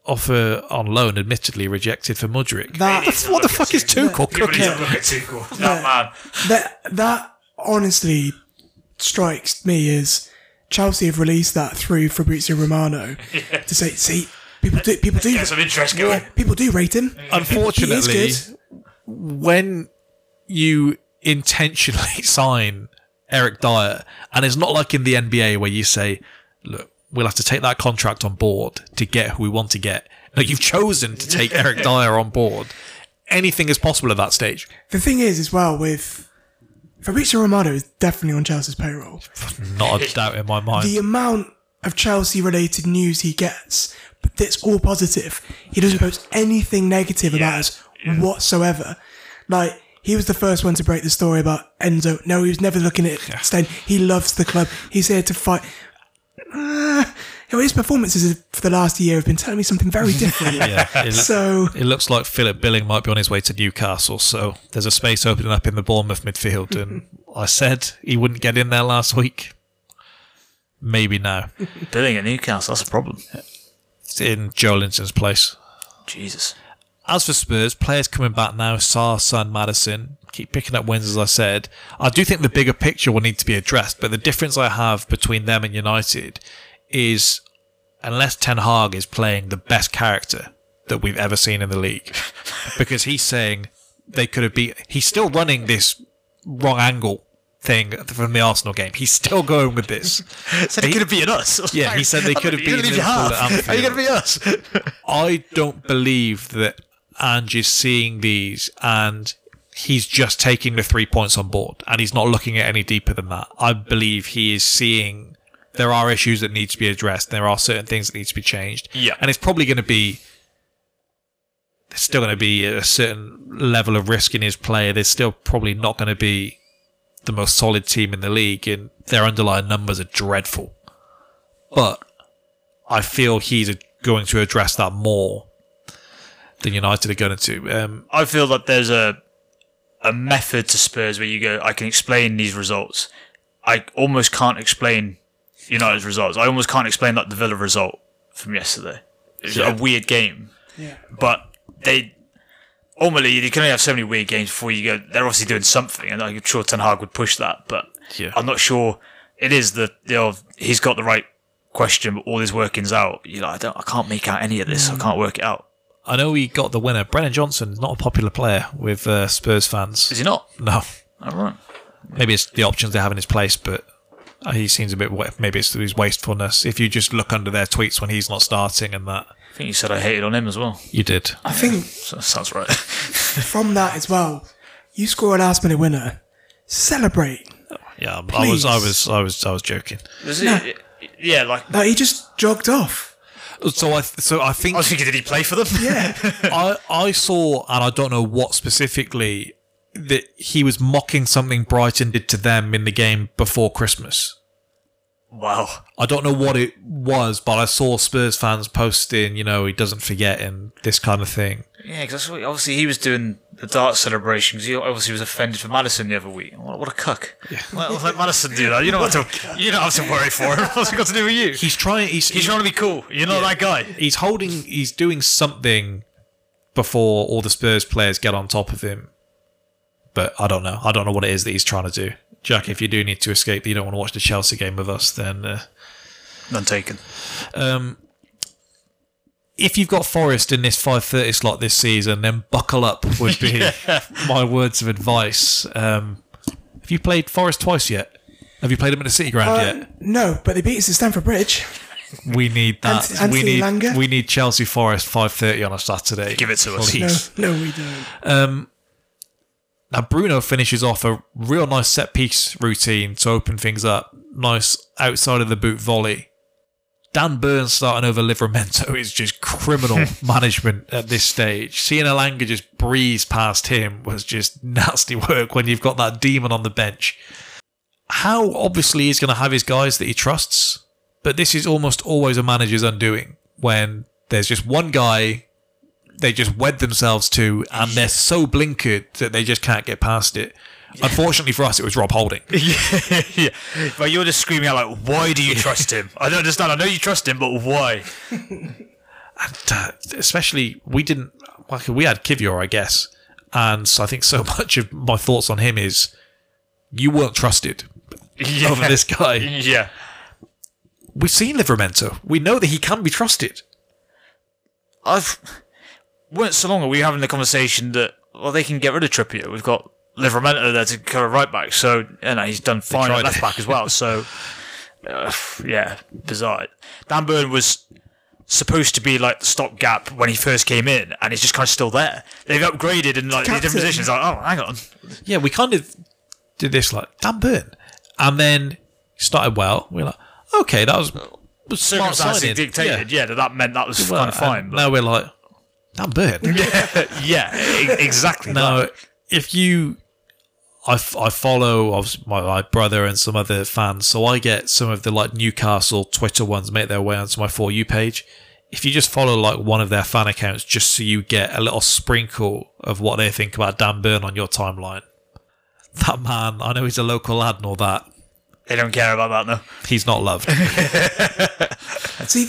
offer on loan, admittedly rejected for Mudryk. That what the fuck is Tuchel Yeah, but he's cooking? not Tuchel. That man. that that honestly strikes me as Chelsea have released that through Fabrizio Romano to say, see, people do people do some interest going. people do rate him. Unfortunately, He is good. when you intentionally sign Eric Dier, and it's not like in the NBA where you say, look, we'll have to take that contract on board to get who we want to get. No, you've chosen to take Eric Dier on board. Anything is possible at that stage. The thing is, as well, with Fabrizio Romano is definitely on Chelsea's payroll. Not a doubt in my mind. The amount of Chelsea-related news he gets, but it's all positive. He doesn't post anything negative about us whatsoever. Like he was the first one to break the story about Enzo. No, he was never looking at Stein. He loves the club. He's here to fight. Uh, you his performances for the last year have been telling me something very different. yeah, it, So it looks like Philip Billing might be on his way to Newcastle, so there's a space opening up in the Bournemouth midfield. And I said he wouldn't get in there last week. Maybe now. Billing at Newcastle, that's a problem. It's in Joelinton's place. Jesus. As for Spurs, players coming back now, Sarr, Son, Maddison, keep picking up wins, as I said. I do think the bigger picture will need to be addressed, but the difference I have between them and United is unless Ten Hag is playing the best character that we've ever seen in the league, because he's saying they could have beat, he's still running this wrong angle thing from the Arsenal game. He's still going with this. Said he could have beaten us. Yeah, he said they could have beaten Liverpool at Are you going to beat us? I don't believe that Ange is seeing these and he's just taking the three points on board and he's not looking at any deeper than that. I believe he is seeing there are issues that need to be addressed. There are certain things that need to be changed. Yeah. And it's probably going to be there's still going to be a certain level of risk in his play. There's still probably not going to be the most solid team in the league and their underlying numbers are dreadful. But I feel he's going to address that more than United are going to. Um, I feel that there's a a method to Spurs where you go, I can explain these results. I almost can't explain United's results. I almost can't explain like the Villa result from yesterday. It's Yeah. a weird game, yeah. but they ultimately you can only have so many weird games before you go. They're obviously doing something, and I'm sure Ten Hag would push that, but Yeah. I'm not sure it is the you know he's got the right question, but all his workings out. You know, I don't, I can't make out any of this. I can't work it out. I know he got the winner. Brennan Johnson is not a popular player with uh, Spurs fans. Is he not? No, All right. maybe it's the options they have in his place, but uh, he seems a bit. wa- Maybe it's his wastefulness. If you just look under their tweets when he's not starting and that, I think you said I hated on him as well. you did. I think So sounds right. from that as well, you score a last minute winner, celebrate. Yeah, I was, I was, I was, I was joking. Was it? Yeah, like No, he just jogged off. So I, so I think I was thinking, did he play for them? Yeah. I, I saw, and I don't know what specifically, that he was mocking something Brighton did to them in the game before Christmas. Wow. I don't know what it was, but I saw Spurs fans posting, you know, he doesn't forget and this kind of thing. Yeah, because obviously he was doing the dart celebrations. He obviously was offended for Maddison the other week. What, what a cuck! Well, let Maddison do that. You don't have to. You don't have to worry for him. What's it got to do with you? He's trying. He's He's trying to be cool. You're not that guy. he's holding. He's doing something before all the Spurs players get on top of him. But I don't know. I don't know what it is that he's trying to do. Jack, if you do need to escape, you don't want to watch the Chelsea game with us, then uh, None taken. um, if you've got Forest in this 5:30 slot this season, then buckle up would be my words of advice. Um, have you played Forest twice yet? Have you played them at the City Ground Uh, yet? no, but they beat us at Stamford Bridge. We need that. Ant- we need Langer? we need Chelsea Forest 5:30 on a Saturday. Give it to us. Please. no, we don't. Now Bruno finishes off a real nice set piece routine to open things up. Nice outside of the boot volley. Dan Burns starting over Livramento is just criminal management at this stage. Seeing Elanga just breeze past him was just nasty work when you've got that demon on the bench. How obviously he's going to have his guys that he trusts, but this is almost always a manager's undoing when there's just one guy they just wed themselves to, and they're so blinkered that they just can't get past it. Unfortunately for us, it was Rob Holding. yeah, but you're just screaming out like, "Why do you trust him?" I don't understand. I know you trust him, but why? and uh, especially we didn't. Like we had Kiwior, I guess, and so I think so much of my thoughts on him is you weren't trusted Yeah. over this guy. Yeah. We've seen Livramento. We know that he can be trusted. I've weren't so long ago we were having the conversation that well they can get rid of Trippier. We've got Livramento there to cover right back, so you know he's done fine at left back as well. So uh, yeah, bizarre. Dan Burn was supposed to be like the stopgap when he first came in, and he's just kind of still there. They've upgraded in like the different positions. Like oh, hang on, Yeah, we kind of did this like Dan Burn, and then started well. We are like, okay, that was, was smart circumstances signing. dictated. Yeah. that that meant that was Well, kind of fine. But now we're like Dan Burn. yeah, exactly. Now, that. if you, I, f- I follow my, my brother and some other fans, so I get some of the like Newcastle Twitter ones make their way onto my for you page. If you just follow like one of their fan accounts, just so you get a little sprinkle of what they think about Dan Burn on your timeline, that man, I know he's a local lad and all that. They don't care about that though. He's not loved. See,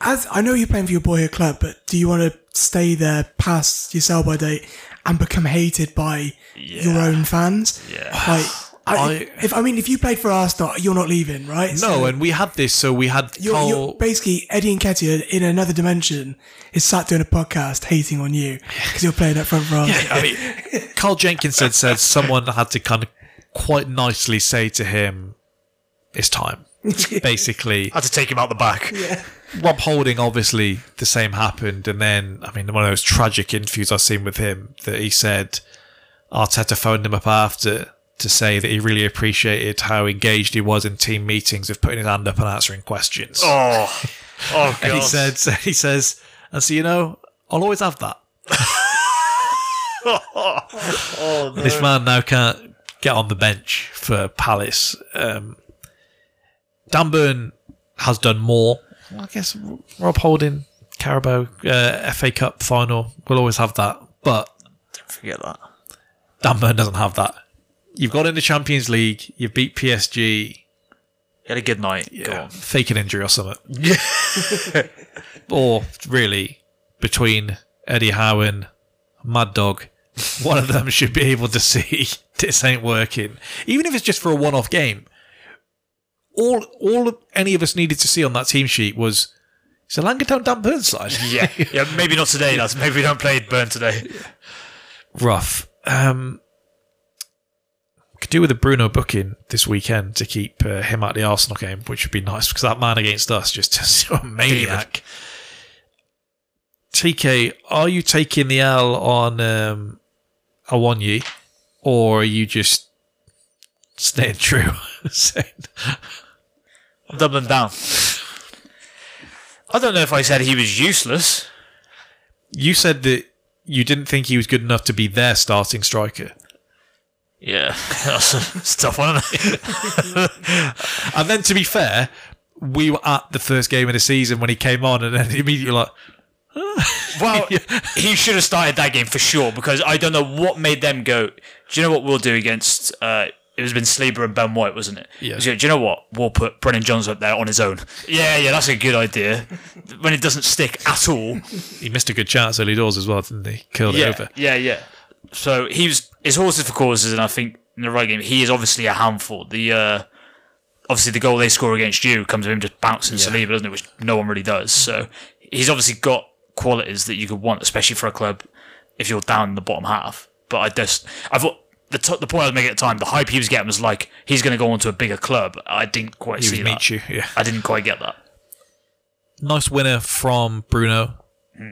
as I know you're playing for your boyhood club, but do you want to stay there past your sell by date and become hated by your own fans? Yeah. Like, I, I- if I mean, if you played for Arsenal, you're not leaving, right? no, So and we had this, so we had you're, Cole. you're basically Eddie Nketiah in another dimension is sat doing a podcast hating on you because you're playing up front row. I mean, Carl Jenkinson said said someone had to kind of quite nicely say to him, "It's time." Basically, had to take him out the back. Rob Holding, obviously, the same happened, and then I mean, one of those tragic interviews I've seen with him that he said Arteta phoned him up after to say that he really appreciated how engaged he was in team meetings of putting his hand up and answering questions. Oh, oh and he said, so he says, and so you know, I'll always have that. oh, no. This man now can't get on the bench for Palace. Um, Dan Burn has done more. I guess Rob Holding, Carabao, uh, FA Cup final, we'll always have that. But Don't forget that. Dan Burn doesn't have that. You've got in the Champions League, you've beat PSG, He had a good night. Go yeah, on. fake an injury or something. or really, between Eddie Howe and Mad Dog, one of them should be able to see this ain't working. Even if it's just for a one off game. All all any of us needed to see on that team sheet was a Langertown Dan Burns side. Yeah, yeah. Maybe not today, lads. Maybe we don't play Burn today. Rough. Um could do with a Bruno booking this weekend to keep uh, him at the Arsenal game, which would be nice because that man against us just just a maniac. TK, are you taking the L on um, Awoniyi, or are you just staying true? Doubling down. I don't know if I said he was useless. you said that you didn't think he was good enough to be their starting striker, Yeah, that's a, it's tough one. Isn't it? and then to be fair, we were at the first game of the season when he came on, and then immediately like, Well, he should have started that game for sure because I don't know what made them go. Do you know what we'll do against? Uh, it was been Sleeper and Ben White, wasn't it? Yeah. Do you know what? We'll put Brennan Johnson up there on his own. Yeah, yeah, that's a good idea. when it doesn't stick at all. he missed a good chance early doors as well, didn't he? Killed it over. yeah, yeah. So he was his horses for causes, and I think in the right game he is obviously a handful. The uh, obviously the goal they score against you comes from him just bouncing Saliba, doesn't it? Which no one really does. So he's obviously got qualities that you could want, especially for a club if you're down in the bottom half. But I just I thought. The, t- the point I was making at the time, the hype he was getting was like he's going to go on to a bigger club. I didn't quite He see was that. Michu, yeah. I didn't quite get that. Nice winner from Bruno. Hmm.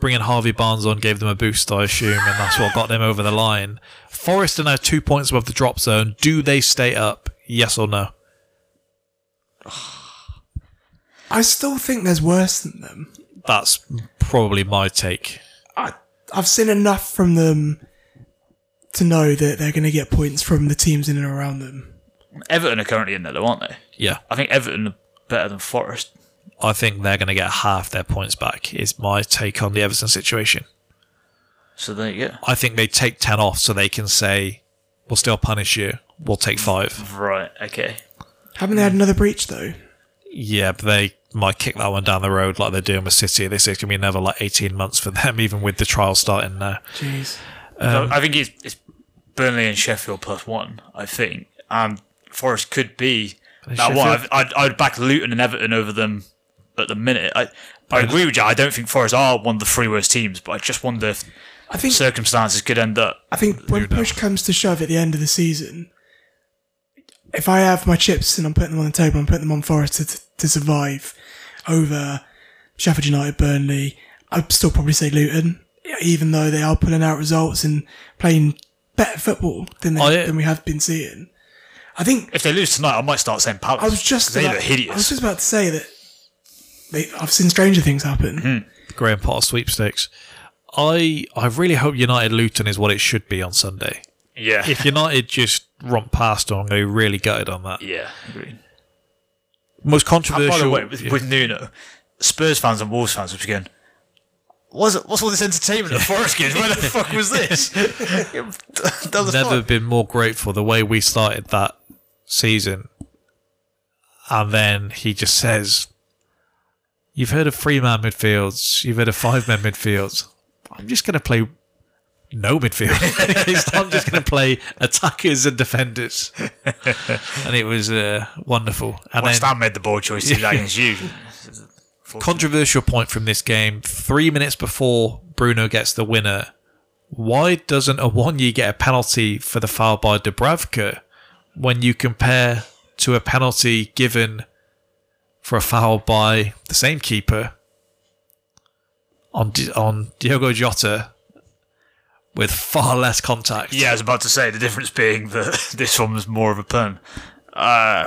Bringing Harvey Barnes on gave them a boost, I assume, and that's what got them over the line. Forest are now two points above the drop zone. Do they stay up? Yes or no? I still think there's worse than them. That's probably my take. I, I've seen enough from them to know that they're going to get points from the teams in and around them. Everton are currently in there, though, aren't they? Yeah, I think Everton are better than Forest. I think they're going to get half their points back. Is my take on the Everton situation. So there you go. I think they take ten off so they can say, "We'll still punish you. We'll take five. Right. Okay. Haven't they had another breach though? Yeah, but they might kick that one down the road like they're doing with City. This is going to be another like 18 months for them, even with the trial starting now. Jeez. So Um, I think it's, it's Burnley and Sheffield plus one. I think, and Forest could be that one. Sheffield- I'd, I'd, I'd back Luton and Everton over them at the minute. I, I agree with you. I don't think Forest are one of the three worst teams, but I just wonder if I think circumstances could end up. I think when push comes to shove at the end of the season, if I have my chips and I'm putting them on the table, I'm putting them on Forest to, to survive over Sheffield United, Burnley. I'd still probably say Luton, even though they are pulling out results and playing better football than they, oh, I- than we have been seeing. I think If they lose tonight, I might start saying Palace. I was just 'cause they about, look I was just about to say that they, I've seen stranger things happen. Hmm. Graham Potter sweepstakes. I I really hope United Luton is what it should be on Sunday. yeah, If United just romp past them, I'm going to be really gutted on that. yeah. Agreed. Most And controversial. by the way, with, Yeah. with Nuno, Spurs fans and Wolves fans which going. What's, it, what's all this entertainment at Forest games? Where the fuck was this? was never fun. been more grateful the way we started that season. And then he just says, You've heard of three man midfields, you've heard of five man midfields. I'm just going to play no midfield. I'm just going to play attackers and defenders. and it was uh, wonderful. And West Ham made the bold choice to do that against you. Controversial point from this game three minutes before Bruno gets the winner. Why doesn't a Awoniyi get a penalty for the foul by Dubravka when you compare to a penalty given for a foul by the same keeper on Di- on Diogo Jota with far less contact? Yeah, I was about to say the difference being that this one was more of a pun. Uh,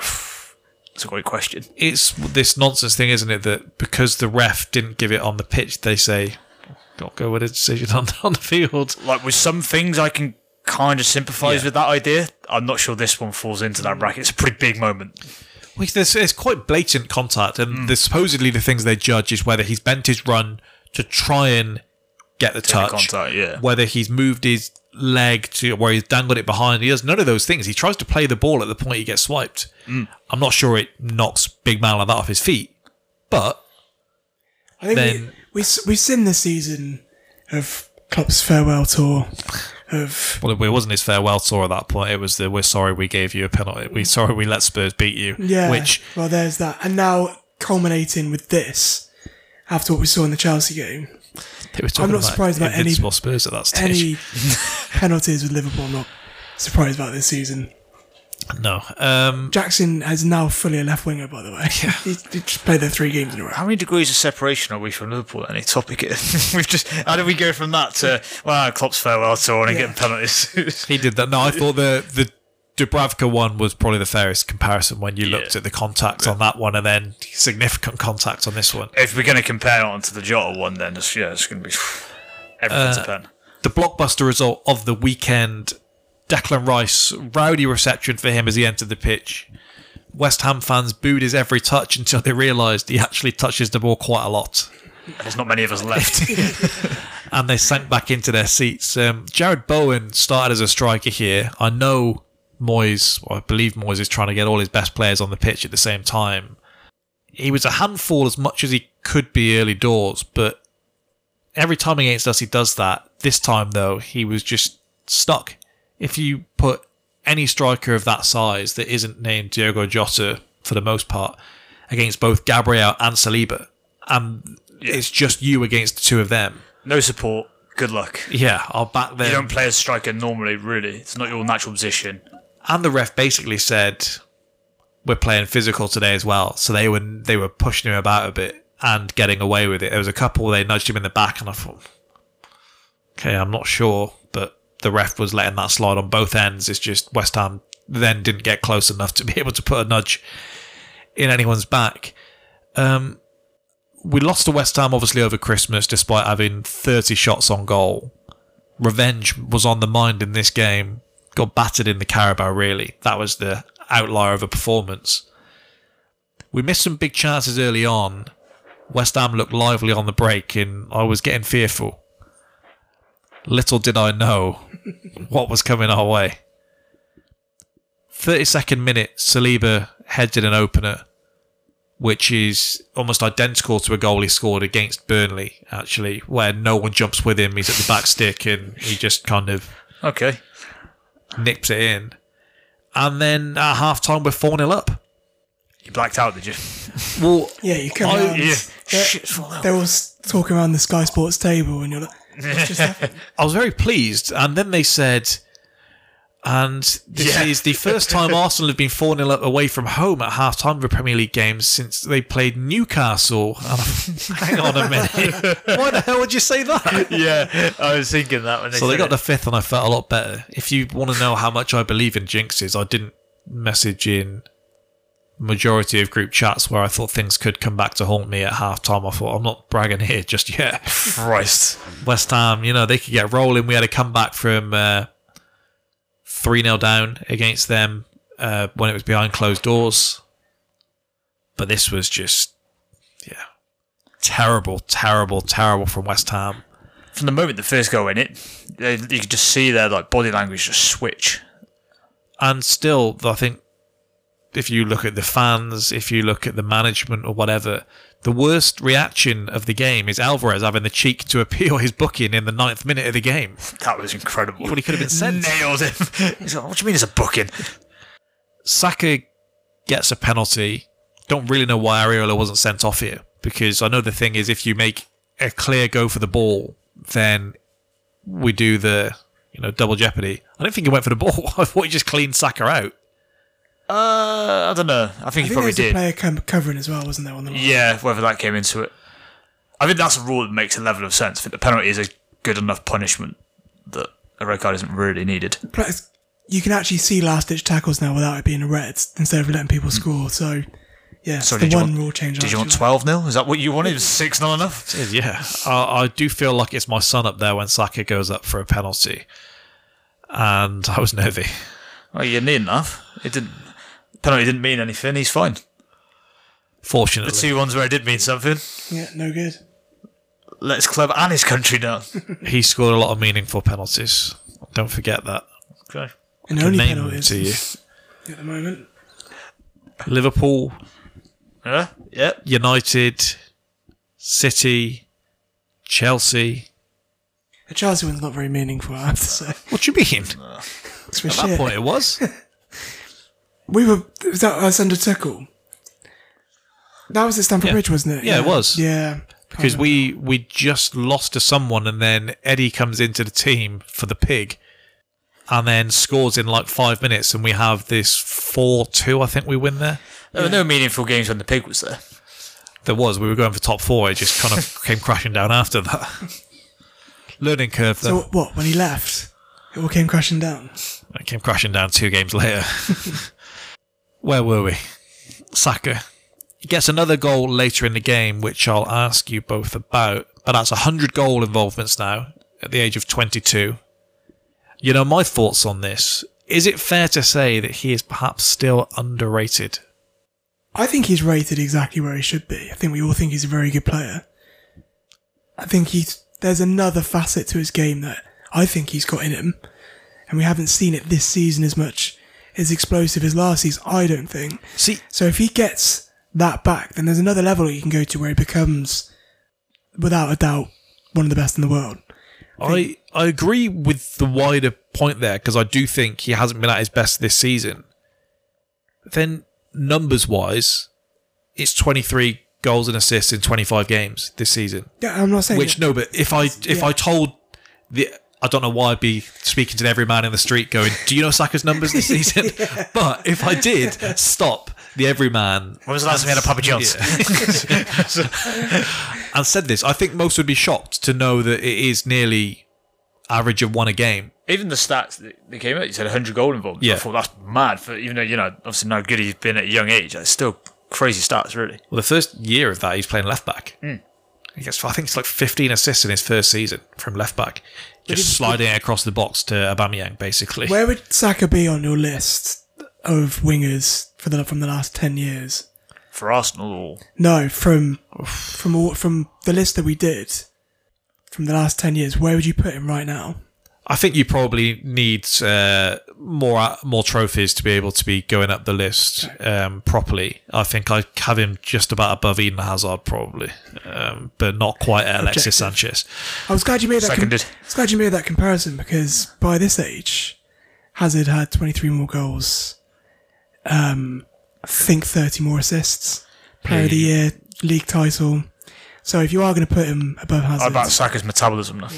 that's a great question. it's this nonsense thing, isn't it? That because the ref didn't give it on the pitch, they say, "Got to go with a decision on on the field." Like with some things, I can kind of sympathise Yeah. with that idea. I'm not sure this one falls into that bracket. It's a pretty big moment. Well, there's, it's quite blatant contact, and mm. the, supposedly the things they judge is whether he's bent his run to try and get the the touch, contact, yeah. whether he's moved his leg to where he's dangled it behind. He does none of those things. He tries to play the ball at the point he gets swiped. Mm. I'm not sure it knocks big man like that off his feet, but I think Then- we, we we've seen this season of Klopp's farewell tour, of well, it wasn't his farewell tour at that point. It was the "We're sorry we gave you a penalty. We're sorry we let Spurs beat you." Yeah. which well, there's that, and now culminating with this after what we saw in the Chelsea game. They were talking not about surprised about any- invincible Spurs at that stage. Any penalties with Liverpool, I'm not surprised about this season. no, um, Jackson has now fully a left winger, by the way. he, he just played there three games in a row. How many degrees of separation are we from Liverpool? Any topic? We've just how did we go from that to well, Klopp's farewell tour and Yeah. getting penalties? He did that. No, I thought the the Dubravka one was probably the fairest comparison when you looked at the contact on that one and then significant contact on this one. if we're going to compare it on to the Jota one, then it's, yeah, it's going to be everything's a pen. The blockbuster result of the weekend: Declan Rice, rowdy reception for him as he entered the pitch. West Ham fans booed his every touch until they realised he actually touches the ball quite a lot. There's not many of us left. and they sank back into their seats. Um, Jarrod Bowen started as a striker here. I know Moyes, well, I believe Moyes is trying to get all his best players on the pitch at the same time. He was a handful as much as he could be early doors, but every time against us he does that. This time though, he was just stuck. If you put any striker of that size that isn't named Diogo Jota for the most part against both Gabriel and Saliba, and it's just you against the two of them. no support. Good luck. Yeah, I'll back them. You don't play as striker normally, really. It's not your natural position. And the ref basically said we're playing physical today as well. So they were they were pushing him about a bit and getting away with it. There was a couple they nudged him in the back, and I thought, okay, I'm not sure, but the ref was letting that slide on both ends. It's just West Ham then didn't get close enough to be able to put a nudge in anyone's back. Um, we lost to West Ham obviously over Christmas, despite having 30 shots on goal. Revenge was on the mind in this game. Got battered in the Carabao, really. That was the outlier of a performance. We missed some big chances early on. West Ham looked lively on the break, and I was getting fearful. Little did I know what was coming our way. 32nd minute, Saliba headed an opener. which is almost identical to a goal he scored against Burnley, actually, where no one jumps with him. He's at the back stick and he just kind of Okay. Nips it in. And then at half time, we're 4 0 up. You blacked out, did you? Well, Yeah, you come I- Yeah. They're, Shit, it's full out. they're all talking around the Sky Sports table, and you're like, what's just? I was very pleased. And then they said, and this Yeah. is the first time Arsenal have been 4 0 up away from home at half time of a Premier League game since they played Newcastle. Hang on a minute. Why the hell would you say that? yeah, I was thinking that when they So they got it. the fifth, and I felt a lot better. If you want to know how much I believe in jinxes, I didn't message in majority of group chats where I thought things could come back to haunt me at half time. I thought I'm not bragging here just yet. Christ. West Ham, you know, they could get rolling. We had a comeback from uh, 3 0 down against them uh, when it was behind closed doors. But this was just, yeah, terrible, terrible, terrible from West Ham. From the moment the first go in it, you could just see their like body language just switch. And still, I think if you look at the fans, if you look at the management or whatever, the worst reaction of the game is Alvarez having the cheek to appeal his booking in the ninth minute of the game. That was incredible. Well, he could have been sent. Nailed him. He's like, what do you mean it's a booking? Saka gets a penalty. Don't really know why Areola wasn't sent off here because I know the thing is if you make a clear go for the ball, then we do the you know double jeopardy. I don't think he went for the ball. I thought he just cleaned Saka out. Uh, I don't know. I think I he think probably there's a did. player com- covering as well, wasn't there? On the line? Yeah, whether that came into it. I think that's a rule that makes a level of sense. I think the penalty is a good enough punishment that a red card isn't really needed. Plus, you can actually see last ditch tackles now without it being a red instead of letting people score. So, yeah, it's So the did one want- rule change. Did you want 12 0? Is that what you wanted? Was 6 0 enough? Yeah, I, I do feel like it's my son up there when Saka goes up for a penalty, and I was nervy. Well, you need enough. It didn't. Penalty didn't mean anything. He's fine. Fortunately, the two ones where it did mean something. Yeah, no good. Let his club and his country down. he scored a lot of meaningful penalties. Don't forget that. okay. And only name penalties to you. at the moment. Liverpool, Yeah. Yep. United, City, Chelsea. The Chelsea one's not very meaningful, I have to say. What do you mean? It's At that point, it was. We were was that us under Tuchel? That was at Stamford Yeah. Bridge, wasn't it? Yeah, it was. Yeah, because we we just lost to someone, and then Eddie comes into the team for the pig, and then scores in like five minutes, and we have this four two. I think we win there. There were no meaningful games when the pig was there. There was. We were going for top four. It just kind of came crashing down after that. Learning curve. So Though. what? When he left, it all came crashing down. It came crashing down two games later. Where were we? Saka. He gets another goal later in the game, which I'll ask you both about. But that's 100 goal involvements now at the age of 22. You know, my thoughts on this. Is it fair to say that he is perhaps still underrated? I think he's rated exactly where he should be. I think we all think he's a very good player. I think he's there's another facet to his game that I think he's got in him, and we haven't seen it this season as much as explosive as last season. I don't think. See, So if he gets that back, then there's another level he can go to where he becomes, without a doubt, one of the best in the world. I I agree with the wider point there because I do think he hasn't been at his best this season. Then numbers wise, it's 23 goals and assists in 25 games this season. Yeah, I'm not saying Which that- no, but if I if Yeah. I told the I don't know why I'd be speaking to every man in the street going, "Do you know Saka's numbers this season?" But if I did stop the everyman When was the last time we had a Papa John's? and said this, I think most would be shocked to know that it is nearly average of one a game. Even the stats that they came out, you said 100 goal involved. Yeah. I thought that's mad. For even though you know, obviously, how good he's been at a young age, it's still crazy stats, really. Well, the first year of that, he's playing left back. Hmm. He gets, I think it's like 15 assists in his first season from left back, just sliding it across the box to Aubameyang, basically. Where would Saka be on your list of wingers for the from the last ten years? For Arsenal, No, from from all, from the list that we did from the last ten years. Where would you put him right now? I think you probably need uh, more more trophies to be able to be going up the list um, properly. I think I have him just about above Eden Hazard probably, um, but not quite at Alexis Sanchez. I was glad you made that. Com- I was glad you made that comparison because by this age, Hazard had 23 more goals. Um, I think 30 more assists. Player of the year, league title. So if you are going to put him above Hazard, How about Saka's metabolism now?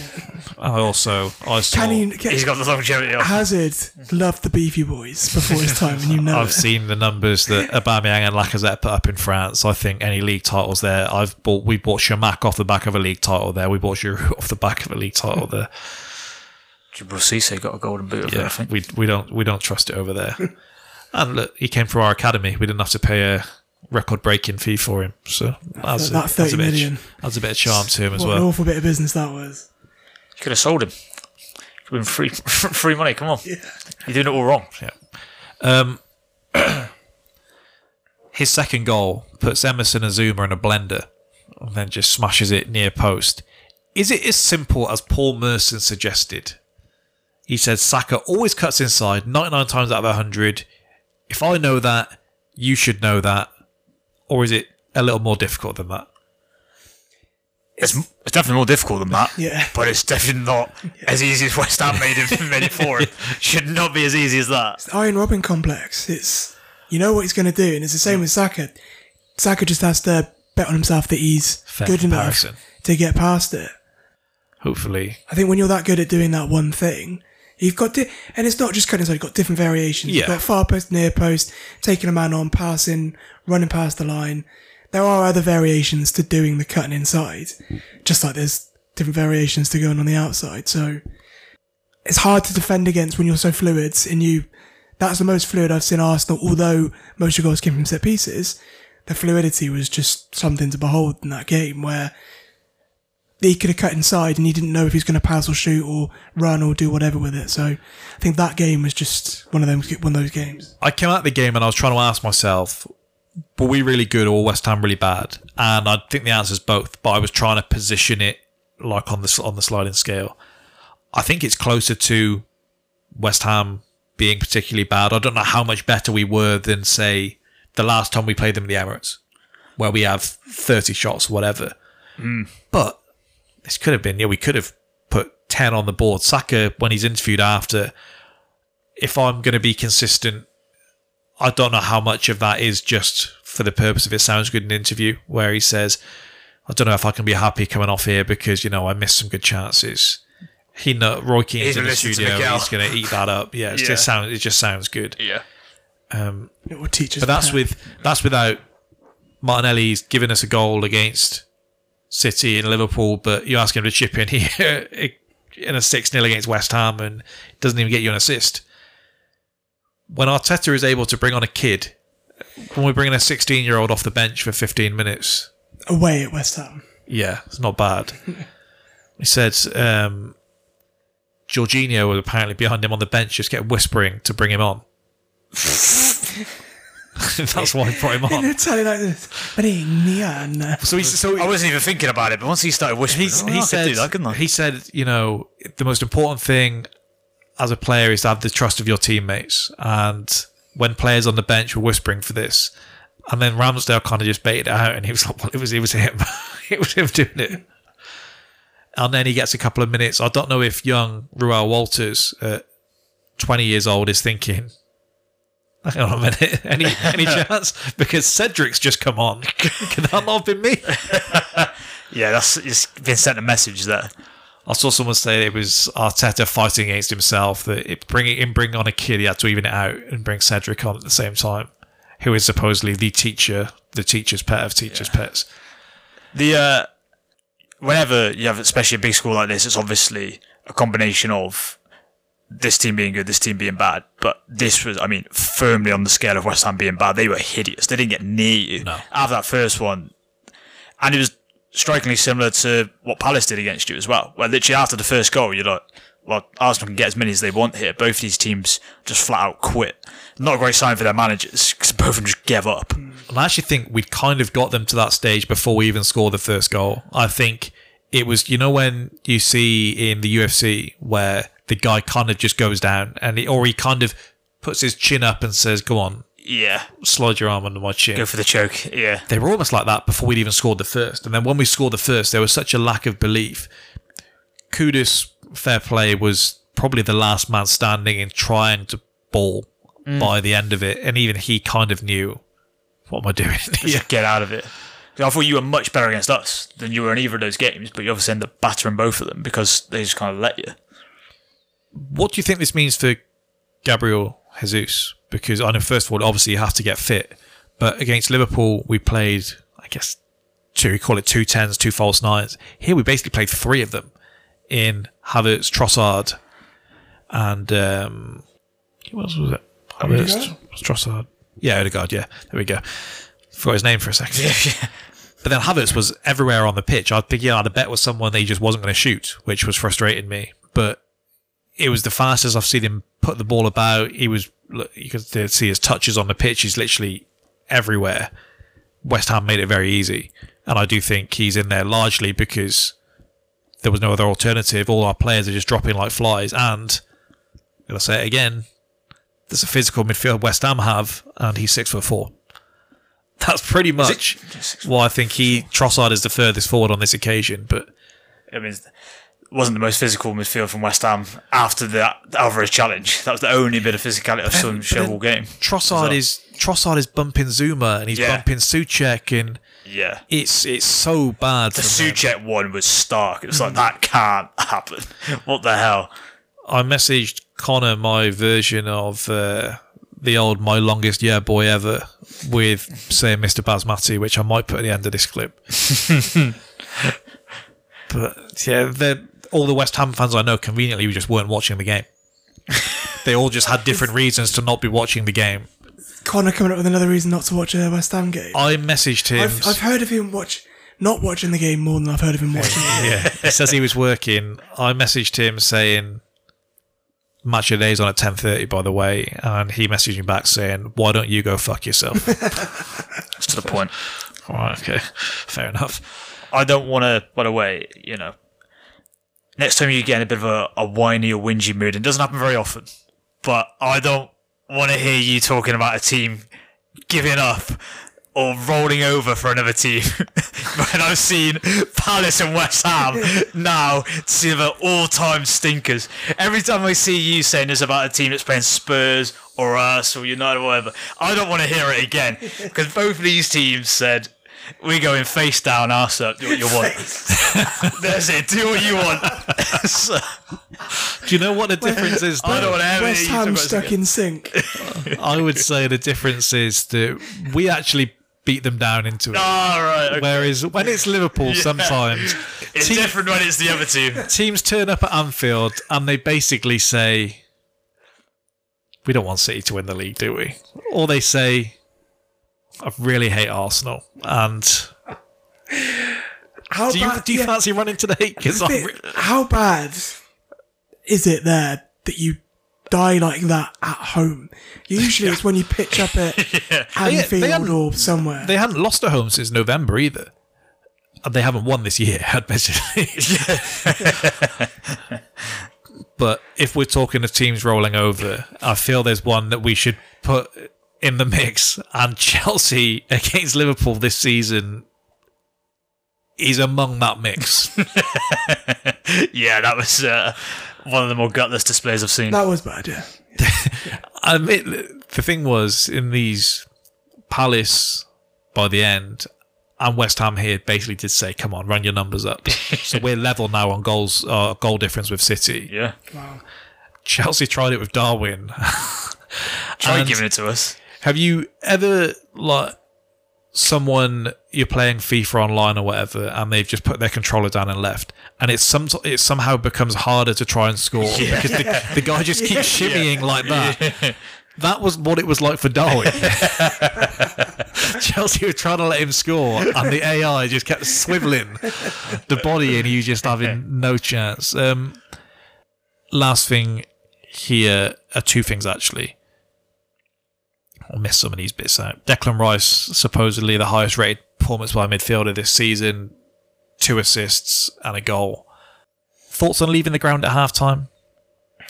I also I saw, can he? Can, He's got the longevity. Of, Hazard loved the beefy boys before his time, and you know I've it. seen the numbers that Aubameyang and Lacazette put up in France. I think any league titles there. I've bought we bought Chamakh off the back of a league title there. We bought Giroud off the back of a league title there. Djibril Cisse got a golden boot of it, I Yeah, think. we we don't we don't trust it over there. and look, he came from our academy. We didn't have to pay a record breaking fee for him. So that's, that a, 30 that's a bit million. adds a bit of charm to him as well. What an awful bit of business that was. You could have sold him. Could have been free, free money. Come on. You're doing it all wrong. Um, his second goal puts Emerson Azuma in a blender and then just smashes it near post. Is it as simple as Paul Merson suggested? He said Saka always cuts inside 99 times out of 100. If I know that, you should know that. Or is it a little more difficult than that? It's, it's definitely more difficult than that. Yeah. But it's definitely not as easy as West Ham made it, made it for him. Should not be as easy as that. Arjen Robben complex. It's you know what he's going to do, and it's the same with Saka. Saka just has to bet on himself that he's Fair good comparison. enough to get past it. Hopefully. I think when you're that good at doing that one thing, you've got di- and it's not just cutting inside. You've got different variations. Yeah. You've got far post, near post, taking a man on, passing, running past the line. There are other variations to doing the cutting inside, just like there's different variations to going on the outside. So it's hard to defend against when you're so fluid. And you, that's the most fluid I've seen Arsenal. Although most of your goals came from set pieces, the fluidity was just something to behold in that game where he could have cut inside and he didn't know if he was going to pass or shoot or run or do whatever with it. So I think that game was just one of them, one of those games. I came out of the game and I was trying to ask myself, were we really good or West Ham really bad? And I think the answer is both. But I was trying to position it like on the on the sliding scale. I think it's closer to West Ham being particularly bad. I don't know how much better we were than say the last time we played them in the Emirates, where we have thirty shots, or whatever. Hmm. But this could have been yeah, we could have put ten on the board. Saka, when he's interviewed after, if I'm going to be consistent I don't know how much of that is just for the purpose of it sounds good in an interview where he says, I don't know if I can be happy coming off here because, you know, I missed some good chances. He know Roy Keane's He's in the listening to studio, he's gonna eat that up. Yeah, it Yeah. just sounds it just sounds good. Yeah. Um, it will teach us. But that's better. with that's without Martinelli's giving us a goal against City and Liverpool, but you ask him to chip in here in a 6 0 against West Ham and doesn't even get you an assist. When Arteta is able to bring on a kid, when we're bringing a 16 year old off the bench for 15 minutes, away at West Ham. yeah, it's not bad. he said um, Jorginho was apparently behind him on the bench, just kept whispering to bring him on. That's why he brought him on. In Italian like this. Bring So he's so I wasn't even thinking about it, but once he started whispering, He's, oh, he I could said do that, couldn't I? he said you know the most important thing as a player is to have the trust of your teammates and when players on the bench were whispering for this and then Ramsdale kind of just baited it out and he was like well it was it was him it was him doing it and then he gets a couple of minutes I don't know if young Reuell Walters at 20 years old is thinking Hang on a minute. Any any chance? Because Cedric's just come on. Can that not have been me? yeah, that's it's been sent a message there. I saw someone say it was Arteta fighting against himself that it bringing in bring on a kid he had to even it out and bring Cedric on at the same time, who is supposedly the teacher, the teacher's pet of teachers' pets. The uh, whenever you have, especially a big school like this, it's obviously a combination of this team being good, this team being bad. But this was, I mean, firmly on the scale of West Ham being bad. They were hideous. They didn't get near you. No. After that first one, and it was strikingly similar to what Palace did against you as well. Where literally after the first goal, you're like, well, Arsenal can get as many as they want here. Both of these teams just flat out quit. Not a great sign for their managers because both of them just gave up. And I actually think we kind of got them to that stage before we even scored the first goal. I think it was, you know, when you see in the UFC where the guy kind of just goes down, and he, or he kind of puts his chin up and says, "Go on, Yeah. slide your arm under my chin." Go for the choke. Yeah. they were almost like that before we'd even scored the first. And then when we scored the first, there was such a lack of belief. Kudus, fair play, was probably the last man standing in trying to ball mm. by the end of it. And even he kind of knew, what am I doing? Just get out of it. I thought you were much better against us than you were in either of those games, but you obviously end up battering both of them because they just kind of let you. What do you think this means for Gabriel Jesus? Because I know, first of all, obviously you have to get fit. But against Liverpool, we played, I guess, two, we call it two tens, two false nines. Here we basically played three of them in Havertz, Trossard, and um, who else was it? Havertz? Trossard. Yeah, Ødegaard, yeah. There we go. Forgot his name for a second. But then Havertz was everywhere on the pitch. I'd think, yeah, I'd bet was someone that he just wasn't going to shoot, which was frustrating me. But it was the fastest I've seen him put the ball about. He was you could see his touches on the pitch. He's literally everywhere. West Ham made it very easy. And I do think he's in there largely because there was no other alternative. All our players are just dropping like flies. And, I'll say it again, there's a physical midfield West Ham have, and he's six foot four. That's pretty much why I think he, Trossard is the furthest forward on this occasion. But I mean, wasn't the most physical midfield from West Ham after the Alvarez challenge. That was the only bit of physicality I saw him show all game. Trossard So- is Trossard is bumping Zouma and he's Yeah. bumping Souček and Yeah. it's it's so bad. The. Souček one was stark. It was like, that can't happen. What the hell? I messaged Connor my version of uh, the old "My Longest Year Boy Ever" with saying Mr. Basmati, which I might put at the end of this clip. but yeah, they're- all the West Ham fans I know conveniently we just weren't watching the game. they all just had different reasons to not be watching the game. Connor coming up with another reason not to watch a West Ham game. I messaged him. I've, I've heard of him watch not watching the game more than I've heard of him watching it. yeah, he says he was working. I messaged him saying match of the day's on at ten thirty, by the way, and he messaged me back saying, "Why don't you go fuck yourself?" It's to the point. All right, okay, fair enough. I don't want to, by the way, you know, next time you get in a bit of a, a whiny or whingy mood, and it doesn't happen very often, but I don't want to hear you talking about a team giving up or rolling over for another team. when I've seen Palace and West Ham now, of the all-time stinkers. Every time I see you saying this about a team that's playing Spurs or us or United or whatever, I don't want to hear it again because both of these teams said. We're going face down, arse up. Do what you want. That's it. Do what you want. So, Do you know what the difference is? I don't Though? want to ever West Ham stuck in sync. I would say the difference is that we actually beat them down into it. again. All right. okay. Whereas when it's Liverpool, sometimes It's team- different when it's the other team. teams turn up at Anfield and they basically say, "We don't want City to win the league, do we?" Or they say, "I really hate Arsenal." And How do you bad, do you yeah, fancy running to the hate? Because re- how bad is it there that you die like that at home? Usually it's when you pitch up at Anfield hadn't- or somewhere. they hadn't lost at home since November either. And they haven't won this year, but if we're talking of teams rolling over, I feel there's one that we should put in the mix. And Chelsea against Liverpool this season is among that mix. Yeah, that was uh, one of the more gutless displays I've seen. that was bad, yeah. I admit, the thing was in these Palace by the end, and West Ham here basically did say, "Come on, run your numbers up." so we're level now on goals, uh, goal difference with City. Yeah. Chelsea tried it with Darwin. Try And- giving it to us. Have you ever like someone you're playing FIFA online or whatever, and they've just put their controller down and left, and it's some it somehow becomes harder to try and score because the, the guy just keeps shimmying like that. That was what it was like for Darwin. Chelsea were trying to let him score, and the AI just kept swiveling the body, and you just having no chance. Um, last thing here are two things actually. I'll miss some of these bits out. Declan Rice, supposedly the highest rated performance by a midfielder this season, two assists and a goal. Thoughts on leaving the ground at half time?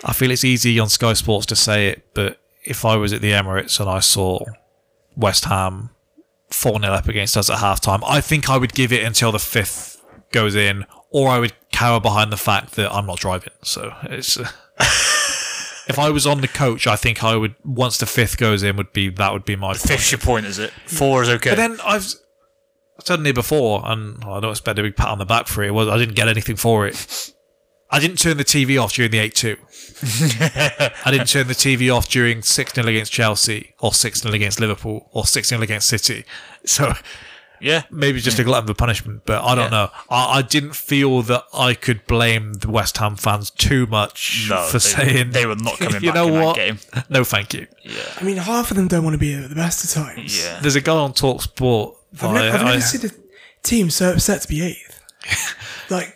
I feel it's easy on Sky Sports to say it, but if I was at the Emirates and I saw West Ham 4 0 up against us at half time, I think I would give it until the fifth goes in, or I would cower behind the fact that I'm not driving. So it's. Uh, if I was on the coach, I think I would once the fifth goes in would be that would be my Fifth's your point, is it? Four is okay. But then I've it before, and I don't expect a big pat on the back for it. Was I didn't get anything for it. I didn't turn the TV off during the eight two. I didn't turn the TV off during six 0 against Chelsea, or six 0 against Liverpool, or six 0 against City. So yeah. maybe just a glutton for punishment, but I don't Yeah. know. I, I didn't feel that I could blame the West Ham fans too much No, for they, saying they were not coming you back know in what? that game. No, thank you. I mean, half of them don't want to be at the best of times. Yeah. There's a guy on Talk Sport. I've, ne- I've never I- seen a team so upset to be eighth. like,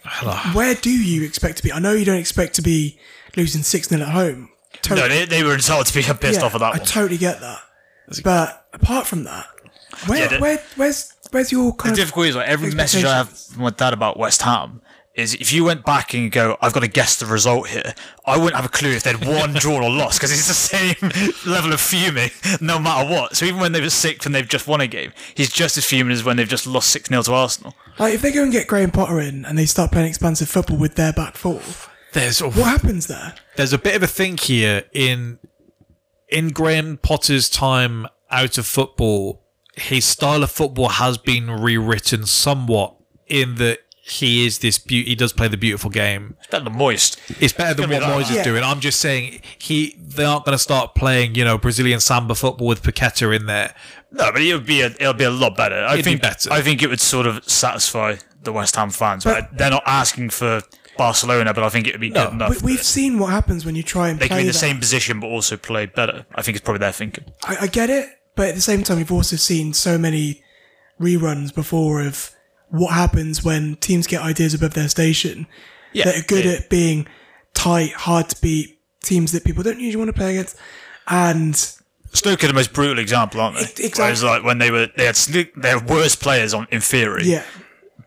where do you expect to be? I know you don't expect to be losing 6 0 at home. Totally, No, they, they were entitled to be pissed yeah, off of that I one. totally get that. But apart from that, where, Yeah, the- where, where's, where's your the kind of difficulty is like every message I have from my dad about West Ham is if you went back and go, I've got to guess the result here, I wouldn't have a clue if they'd won, drawn, or lost because it's the same level of fuming no matter what. So even when they were sixth and they've just won a game, he's just as fuming as when they've just lost 6 0 to Arsenal. like if they go and get Graham Potter in and they start playing expansive football with their back four, there's what happens there? there's a bit of a thing here in in Graham Potter's time out of football. His style of football has been rewritten somewhat in that he is this beauty. He does play the beautiful game. It's better than Moist. It's better than what gonna be Moyes that. is Yeah. doing. I'm just saying he they aren't going to start playing you know Brazilian samba football with Paqueta in there. No, but it'll be a, it'll be a lot better. I It'd be think better. I think it would sort of satisfy the West Ham fans. But, they're not asking for Barcelona, but I think it would be good enough. We, we've seen what happens when you try and they can play be in the that. same position, but also play better. I think it's probably their thinking. I, I get it, but at the same time, we've also seen so many reruns before of what happens when teams get ideas above their station Yeah, that are good yeah. at being tight, hard to beat teams that people don't usually want to play against. And Stoke are the most brutal example, aren't they? Ex- exactly. Whereas, like when they were, they had sne- their worst players on in theory, yeah,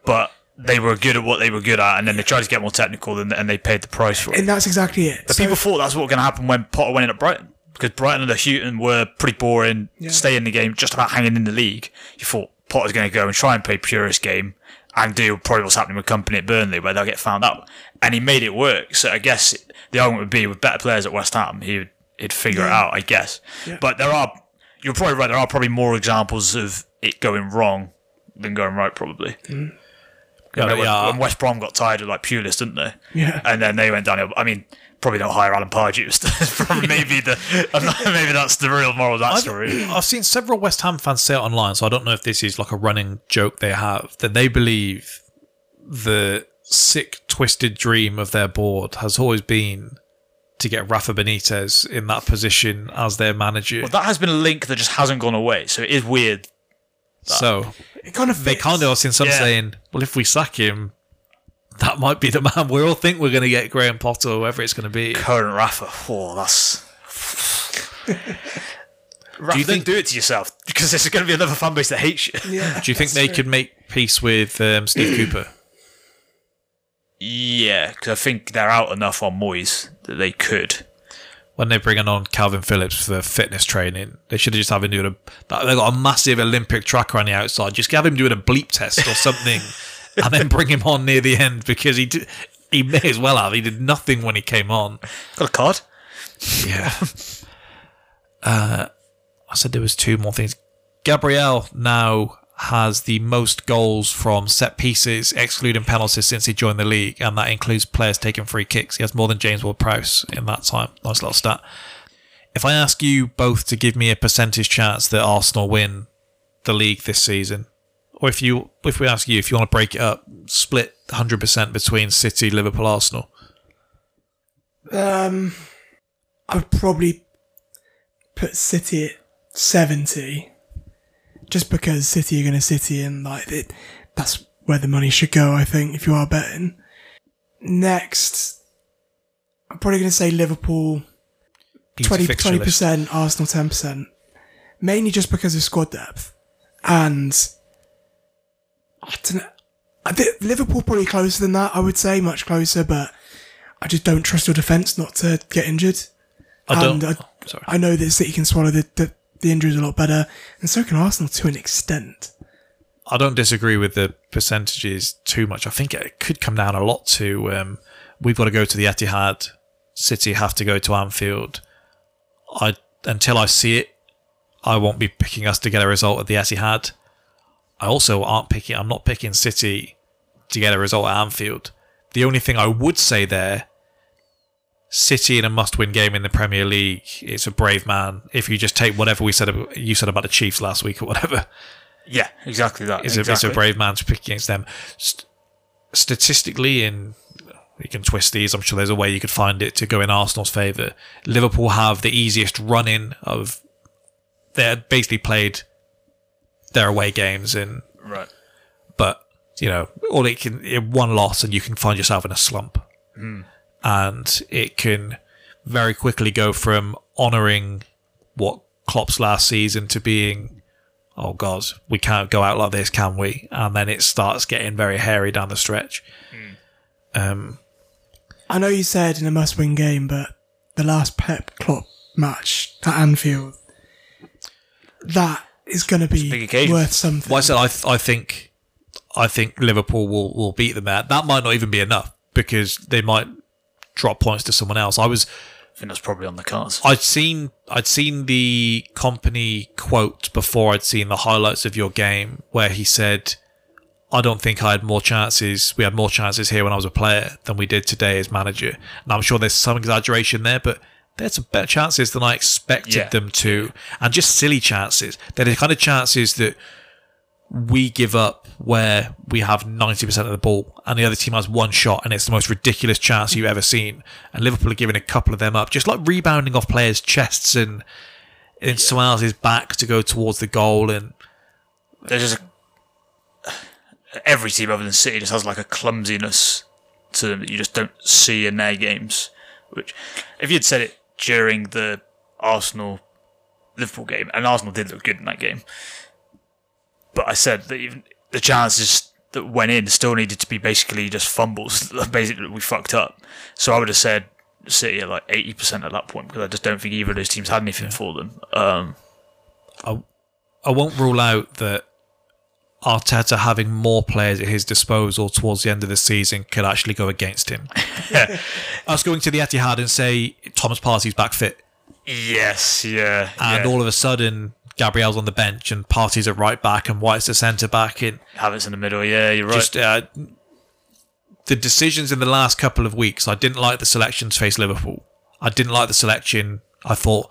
but they were good at what they were good at, and then they tried to get more technical, and, and they paid the price for it. and that's exactly it. But So- people thought that's what was going to happen when Potter went in at Brighton. Because Brighton and Houghton were pretty boring, stay in the game, just about hanging in the league. You thought Potter's going to go and try and play purest game and do probably what's happening with Kompany at Burnley, where they'll get found out. And he made it work. So I guess the argument would be with better players at West Ham, he would, he'd figure it out, I guess. But there are, you're probably right, there are probably more examples of it going wrong than going right, probably. Mm. Yeah, Remember when, when West Brom got tired of like Pulis, didn't they? Yeah. And then they went downhill. I mean, probably don't hire Alan Pardew. Maybe the not- maybe that's the real moral of that story. I've seen several West Ham fans say it online, so I don't know if this is like a running joke they have that they believe the sick, twisted dream of their board has always been to get Rafa Benitez in that position as their manager. Well, that has been a link that just hasn't gone away. So it is weird. so it kind of they fits. kind of have seen some Yeah. saying, "Well, if we sack him, that might be the man." We all think we're going to get Graham Potter, or whoever it's going to be. Current Rafa. Oh, that's. Rafa, Do you think- do it to yourself because there's going to be another fan base that hates you. Yeah, Do you think they could make peace with um, Steve Cooper? Yeah, because I think they're out enough on Moyes that they could. when they're bringing on Kalvin Phillips for fitness training, they should have just have him doing a. They've got a massive Olympic tracker on the outside. Just have him doing a bleep test or something, and then bring him on near the end because he did, he may as well have. He did nothing when he came on. Got a card? Yeah. uh, I said there was two more things. Gabriel now has the most goals from set pieces, excluding penalties, since he joined the league, and that includes players taking free kicks. He has more than James Ward-Prowse in that time. Nice little stat. If I ask you both to give me a percentage chance that Arsenal win the league this season, or if you if we ask you if you want to break it up, split 100% between City, Liverpool, Arsenal. Um, I would probably put City at seventy, just because City are going to City, and like it, that's where the money should go. I think if you are betting. Next, I'm probably going to say Liverpool He's 20 fixture list. percent, Arsenal ten percent, mainly just because of squad depth, and I don't know. I think Liverpool probably closer than that. I would say much closer, but I just don't trust your defence not to get injured. I don't. And I, sorry. I know that City can swallow the, the, the injuries a lot better, and so can Arsenal to an extent. I don't disagree with the percentages too much. I think it could come down a lot to um, we've got to go to the Etihad. City have to go to Anfield. I until I see it, I won't be picking us to get a result at the Etihad. I also aren't picking. I'm not picking City to get a result at Anfield. The only thing I would say there, City in a must-win game in the Premier League, it's a brave man. If you just take whatever we said, you said about the Chiefs last week or whatever, Yeah, exactly that. it's, a, it's a brave man to pick against them. St- statistically, in you can twist these, I'm sure there's a way you could find it to go in Arsenal's favour. Liverpool have the easiest run in of. They're basically played their away games, and Right. but you know, all it can it, one loss and you can find yourself in a slump, and it can very quickly go from honouring what Klopp's last season to being, oh god, we can't go out like this, can we? And then it starts getting very hairy down the stretch. Um, I know you said in a must-win game, but the last Pep Klopp match at Anfield, that is going to big be occasion. worth something. well, I said I, th- I think, I think Liverpool will will beat them there. That might not even be enough because they might drop points to someone else. I was I think that's probably on the cards. I'd seen I'd seen the Kompany quote before I'd seen the highlights of your game where he said, "I don't think I had more chances. We had more chances here when I was a player than we did today as manager." And I'm sure there's some exaggeration there, but there's some better chances than I expected Yeah. them to, and just silly chances. They're the kind of chances that we give up where we have 90% of the ball and the other team has one shot and it's the most ridiculous chance you've ever seen. And Liverpool are giving a couple of them up, just like rebounding off players' chests and in someone else's back to go towards the goal. And There's just a, every team other than City just has like a clumsiness to them that you just don't see in their games. Which, if you'd said it during the Arsenal Liverpool game, and Arsenal did look good in that game, but I said that even the chances that went in still needed to be basically just fumbles. Basically, we fucked up. So I would have said City at like eighty percent at that point because I just don't think either of those teams had anything for them. Um, I won't rule out that Arteta having more players at his disposal towards the end of the season could actually go against him. Us going to the Etihad and say Thomas Partey's back fit, yes, yeah, and yeah. all of a sudden Gabriel's on the bench and Partey's at right back and White's the centre back, and Havertz in the middle. Yeah, you're right. just uh, the decisions in the last couple of weeks. I didn't like the selection to face Liverpool. I didn't like the selection. I thought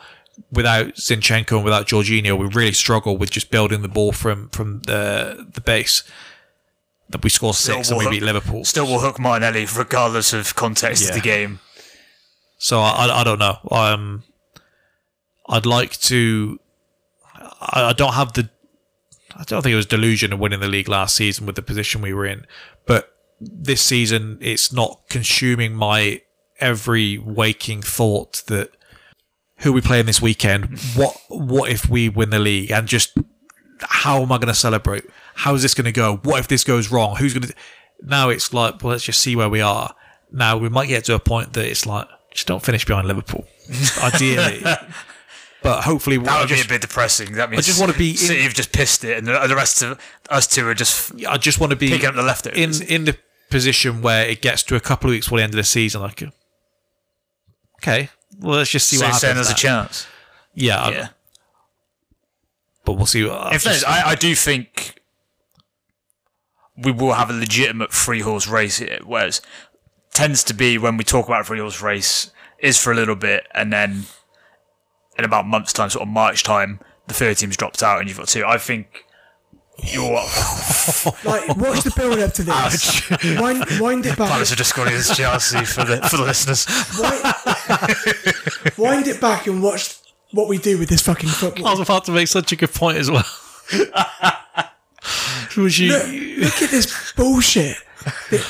without Zinchenko and without Jorginho, we really struggle with just building the ball from from the the base. That we score six and we beat hook- Liverpool. Still will hook Martinelli regardless of context Yeah. of the game. So I, I, I don't know. Um, I'd like to. I, I don't have the. I don't think it was delusion of winning the league last season with the position we were in, but this season it's not consuming my every waking thought that who are we playing this weekend? What what if we win the league? And just how am I going to celebrate? How is this going to go? What if this goes wrong? Who's going to? Now it's like, well, let's just see where we are. Now we might get to a point that it's like, just don't finish behind Liverpool, ideally. but hopefully, That would just, be a bit depressing. That means I just wanna be in- City have just pissed it, and the, rest of us two are just I just want to be picking up the in in the position where it gets to a couple of weeks before the end of the season. Like, okay, well, let's just see so what happens. there's a chance. Yeah, Yeah. but we'll see. I've In fairness, I, I do think we will have a legitimate three horse race here, whereas tends to be when we talk about a three horse race is for a little bit, and then in about a months' time, sort of March time, the third team's dropped out, and you've got two. I think you're Like, watch the build up to this. Wind, wind it back. Palace are just scoring against Chelsea for the for the listeners. Wind, wind it back and watch what we do with this fucking football. I was about to make such a good point as well. Was you? Look, look at this bullshit.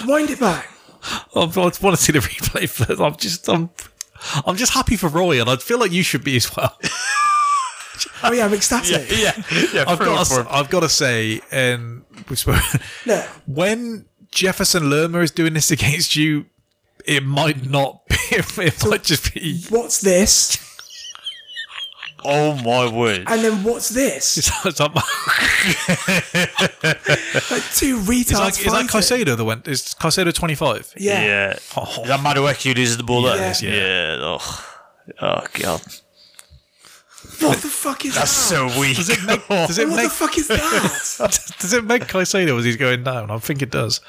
Wind it back. I want to see the replay first. I'm just, I'm, I'm just happy for Roy, and I feel like you should be as well. Oh yeah, I'm ecstatic. yeah, yeah. I've got, to, I've got to say, and we spoke Look, when Jefferson Lerma is doing this against you, it might not be. It might just be. What's this? Oh my word! And then what's this? It's like, Like two retards is that, is that fighting. Caicedo that went? Is Caicedo twenty five? Yeah. Yeah. Oh. Is that Madueke who loses the ball there? Yeah. Yeah. Oh. oh god. What the fuck is that? That's that? so weak. Does it make? Does it what make? the fuck is that? Does it make Caicedo as he's going down? I think it does.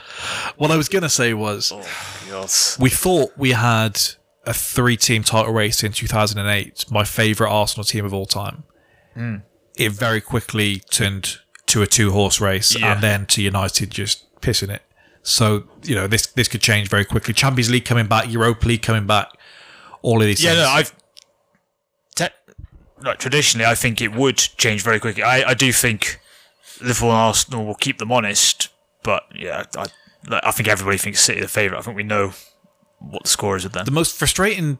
What I was gonna say was oh, God. we thought we had a three-team title race in 2008, my favourite Arsenal team of all time. Hmm. It very quickly turned to a two-horse race, Yeah. and then to United just pissing it. So you know this this could change very quickly. Champions League coming back, Europa League coming back, all of these. Things. Yeah, things. no, I've. Like, traditionally, I think it would change very quickly. I, I do think Liverpool and Arsenal will keep them honest, but yeah, I, like, I think everybody thinks City the favourite. I think we know what the score is with them. the most frustrating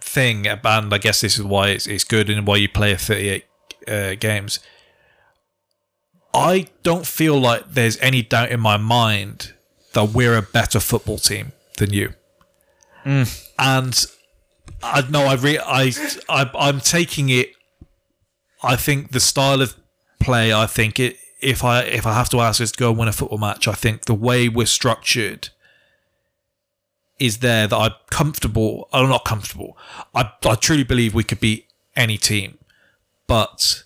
thing, and I guess this is why it's, it's good and why you play a 38 uh, games. I don't feel like there's any doubt in my mind that we're a better football team than you. And I know I re- I, I I'm taking it. I think the style of play. I think it. If I if I have to ask us to go and win a football match, I think the way we're structured is there that I'm comfortable. I'm not comfortable. I, I truly believe we could beat any team, but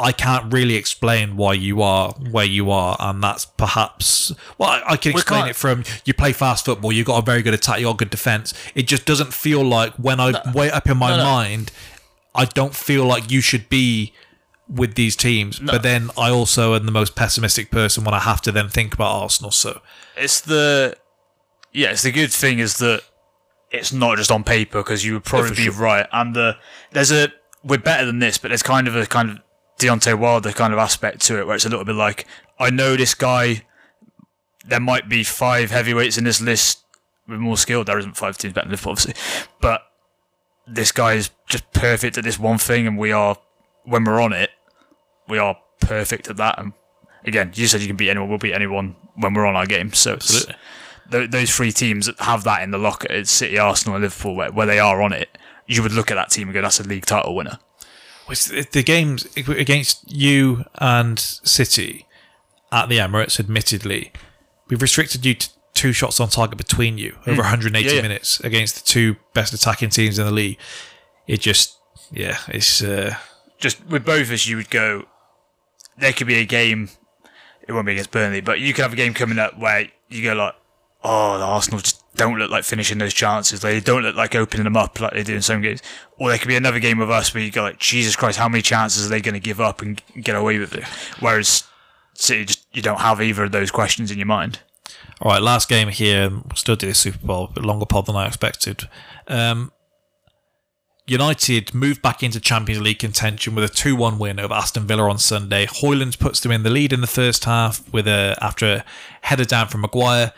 I can't really explain why you are where you are, and that's perhaps well, I, I can explain it from you play fast football, you've got a very good attack, you got good defense. It just doesn't feel like when I weigh up in my mind, I don't feel like you should be with these teams. But then I also am the most pessimistic person when I have to then think about Arsenal. So It's the. Yeah, it's the good thing is that it's not just on paper because you would probably for be sure. right. And the there's a we're better than this, but there's kind of a kind of Deontay Wilder kind of aspect to it where it's a little bit like I know this guy. There might be five heavyweights in this list with more skill. There isn't five teams better than Liverpool, obviously, but this guy is just perfect at this one thing, and we are when we're on it, we are perfect at that. And again, you said you can beat anyone. We'll beat anyone when we're on our game. So th- those three teams that have that in the locker, it's City, Arsenal, and Liverpool, where, where they are on it. You would look at that team and go, "That's a league title winner." Which the games against you and City at the Emirates, admittedly, we've restricted you to two shots on target between you over 180 Yeah, yeah. minutes against the two best attacking teams in the league. It just, yeah, it's uh, Just with both of us, you would go. There could be a game. It won't be against Burnley, but you could have a game coming up where you go like, "Oh, the Arsenal just don't look like finishing those chances. They don't look like opening them up like they do in some games." Or there could be another game with us where you go like, "Jesus Christ, how many chances are they going to give up and get away with it?" Whereas City, just you don't have either of those questions in your mind. all right. Last game here, we'll still do the Super Bowl, but longer pod than I expected. Um, United moved back into Champions League contention with a 2-1 win over Aston Villa on Sunday. Højlund puts them in the lead in the first half with a after a header down from Maguire.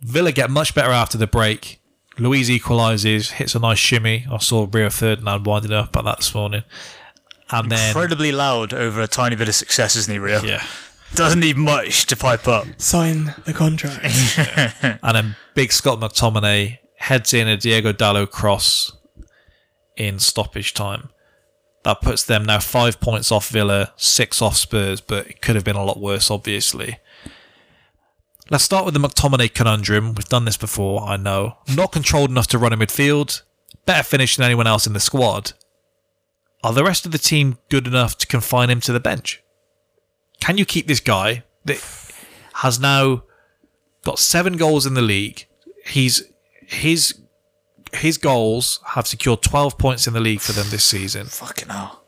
Villa get much better after the break. Luiz equalises, hits a nice shimmy. I saw Rio Ferdinand winding up at that this morning. And then, Incredibly loud over a tiny bit of success, isn't he, Rio? yeah. Doesn't need much to pipe up. Sign the contract. And then big Scott McTominay heads in a Diogo Dalot cross in stoppage time. That puts them now five points off Villa, six off Spurs, but it could have been a lot worse, obviously. Let's start with the McTominay conundrum. We've done this before, I know. Not controlled enough to run in midfield, better finish than anyone else in the squad. Are the rest of the team good enough to confine him to the bench? Can you keep this guy that has now got seven goals in the league. He's his his goals have secured twelve points in the league for them this season. Fucking hell.